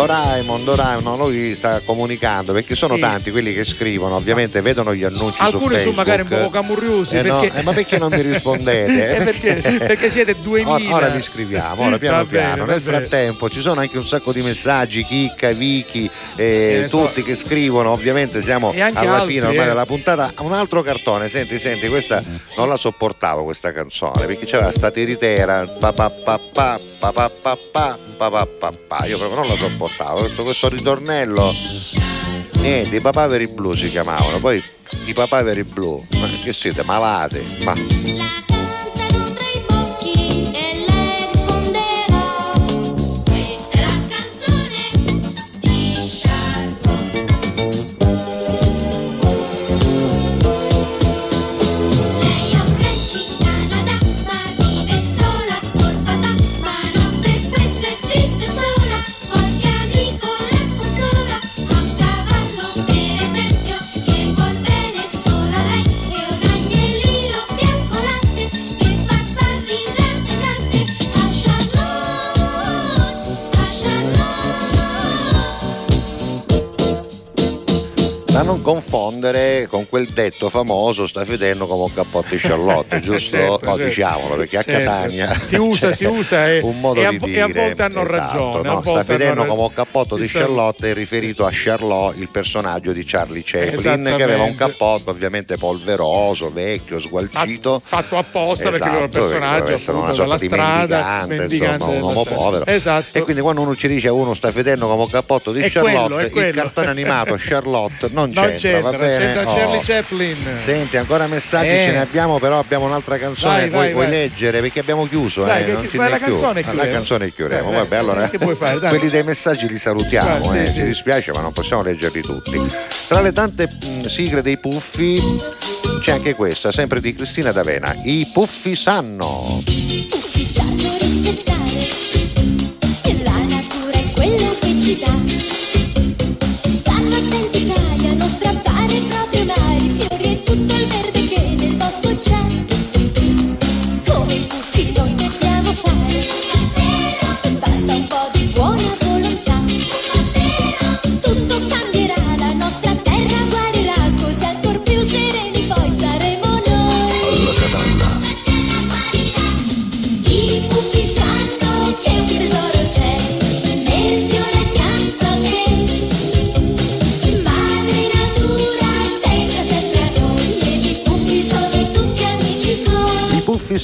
Doraemon, Doraemon, lui sta comunicando perché sono Sì. tanti quelli che scrivono, ovviamente vedono gli annunci Alcuni su sono magari un po' camurriosi Eh no, perché... eh, ma perché non mi rispondete? Eh, perché, perché siete 2000. Ora, ora vi scriviamo, ora piano bene, piano. Nel bene. frattempo ci sono anche un sacco di messaggi, Chicca, Vicky, eh, ne so. tutti che scrivono. Ovviamente siamo E alla altri, fine ormai eh. della puntata. Un altro cartone, senti, senti, questa non la sopportavo questa canzone perché c'era sta tiritera, pa pa pa pa pa pa pa pa pa pa pa. Io proprio non la sopportavo. Questo, questo ritornello, niente, i papaveri blu si chiamavano. Poi i papaveri blu, ma che siete malati? Ma non confondere con quel detto famoso sta fedendo come un cappotto di Charlotte, giusto? Certo, No, certo. diciamolo, perché a Certo. Catania Si usa, si usa e- un modo e a di vo- e dire. a volte hanno Esatto, ragione, no? Sta fedendo come un cappotto di Charlotte. Charlotte è riferito a Charlot, il personaggio di Charlie Chaplin, che aveva un cappotto ovviamente polveroso, vecchio, sgualcito. fatto apposta perché lui era un Esatto, perché personaggio essere una sorta di strada, mendicante, mendicante insomma, un uomo strada. povero. Esatto. E quindi quando uno ci dice uno sta fedendo come un cappotto di È Charlotte, quello, il cartone animato Charlotte non Non c'entra, c'entra, va bene? c'entra Oh. Charlie Chaplin. Senti, ancora messaggi Eh. ce ne abbiamo, però abbiamo un'altra canzone. Vuoi vai. leggere? Perché abbiamo chiuso, Dai, eh, che- non che- ci la più. canzone e La canzone chiudiamo. Eh, Vabbè, allora che puoi fare, dai. quelli dei messaggi li salutiamo, Dai, eh. sì, ci dispiace, ma non possiamo leggerli tutti. Tra le tante mh, sigle dei puffi c'è anche questa, sempre di Cristina D'Avena. I puffi sanno.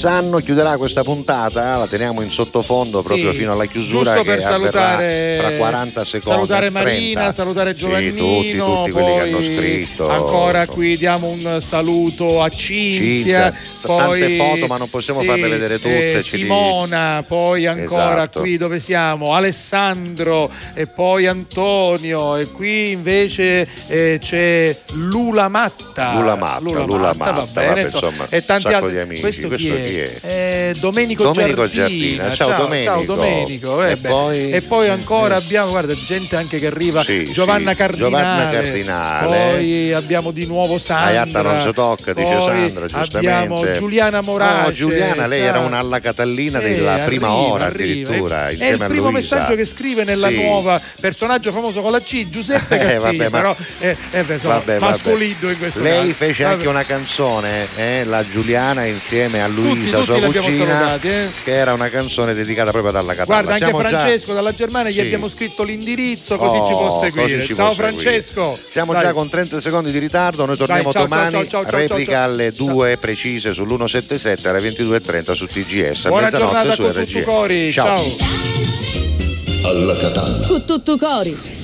Sanno chiuderà questa puntata, la teniamo in sottofondo proprio Sì, fino alla chiusura giusto che per salutare fra 40 secondi. salutare 30. Marina salutare Sì, Giovannino tutti, tutti quelli che hanno scritto. ancora qui diamo un saluto a Cinzia, Cinzia, poi tante foto, ma non possiamo farle vedere tutte, eh, ci di- Simona poi ancora Esatto. qui dove siamo Alessandro e poi Antonio e qui invece eh, c'è Lula Matta Lula Matta, Lula Matta, va bene vabbè, insomma, insomma, e tanti un sacco altri di amici. questo, Questo chi chi è? Eh, Domenico, Domenico Giardina, Giardina. Ciao, Domenico. ciao Domenico eh, E poi- e poi ancora abbiamo guarda gente anche che arriva Sì, Giovanna sì, Cardinale Giovanna Cardinale. poi abbiamo di nuovo Sandra Aiatta non si tocca, dice Sandra, giustamente. abbiamo Giuliana Morace No, Giuliana, lei era ciao. un'alla Catallina Eh, della prima arriva, ora arriva. addirittura, È- è il primo Luisa. messaggio che scrive nella Sì. nuova personaggio famoso con la C Giuseppe Eh, Castiglia vabbè, ma- però eh, eh, Vabbè, vabbè. in questo Lei caso fece anche una canzone, eh, la Giuliana insieme a Luisa, tutti sua cugina, salutati, eh. che era una canzone dedicata proprio ad alla Catalla. Guarda, anche Siamo già- Francesco dalla Germania Sì. gli abbiamo scritto l'indirizzo così Oh, ci può seguire. ci può Ciao seguire. Francesco. Siamo Dai. già con 30 secondi di ritardo, noi torniamo Dai, ciao, domani, ciao, ciao, ciao, replica ciao, ciao. alle 2 precise sull'177 alle 22.30 su TGS, a Buona mezzanotte giornata su con RG. tutti i cori. Ciao. Alla Catalla. Con tutto cori.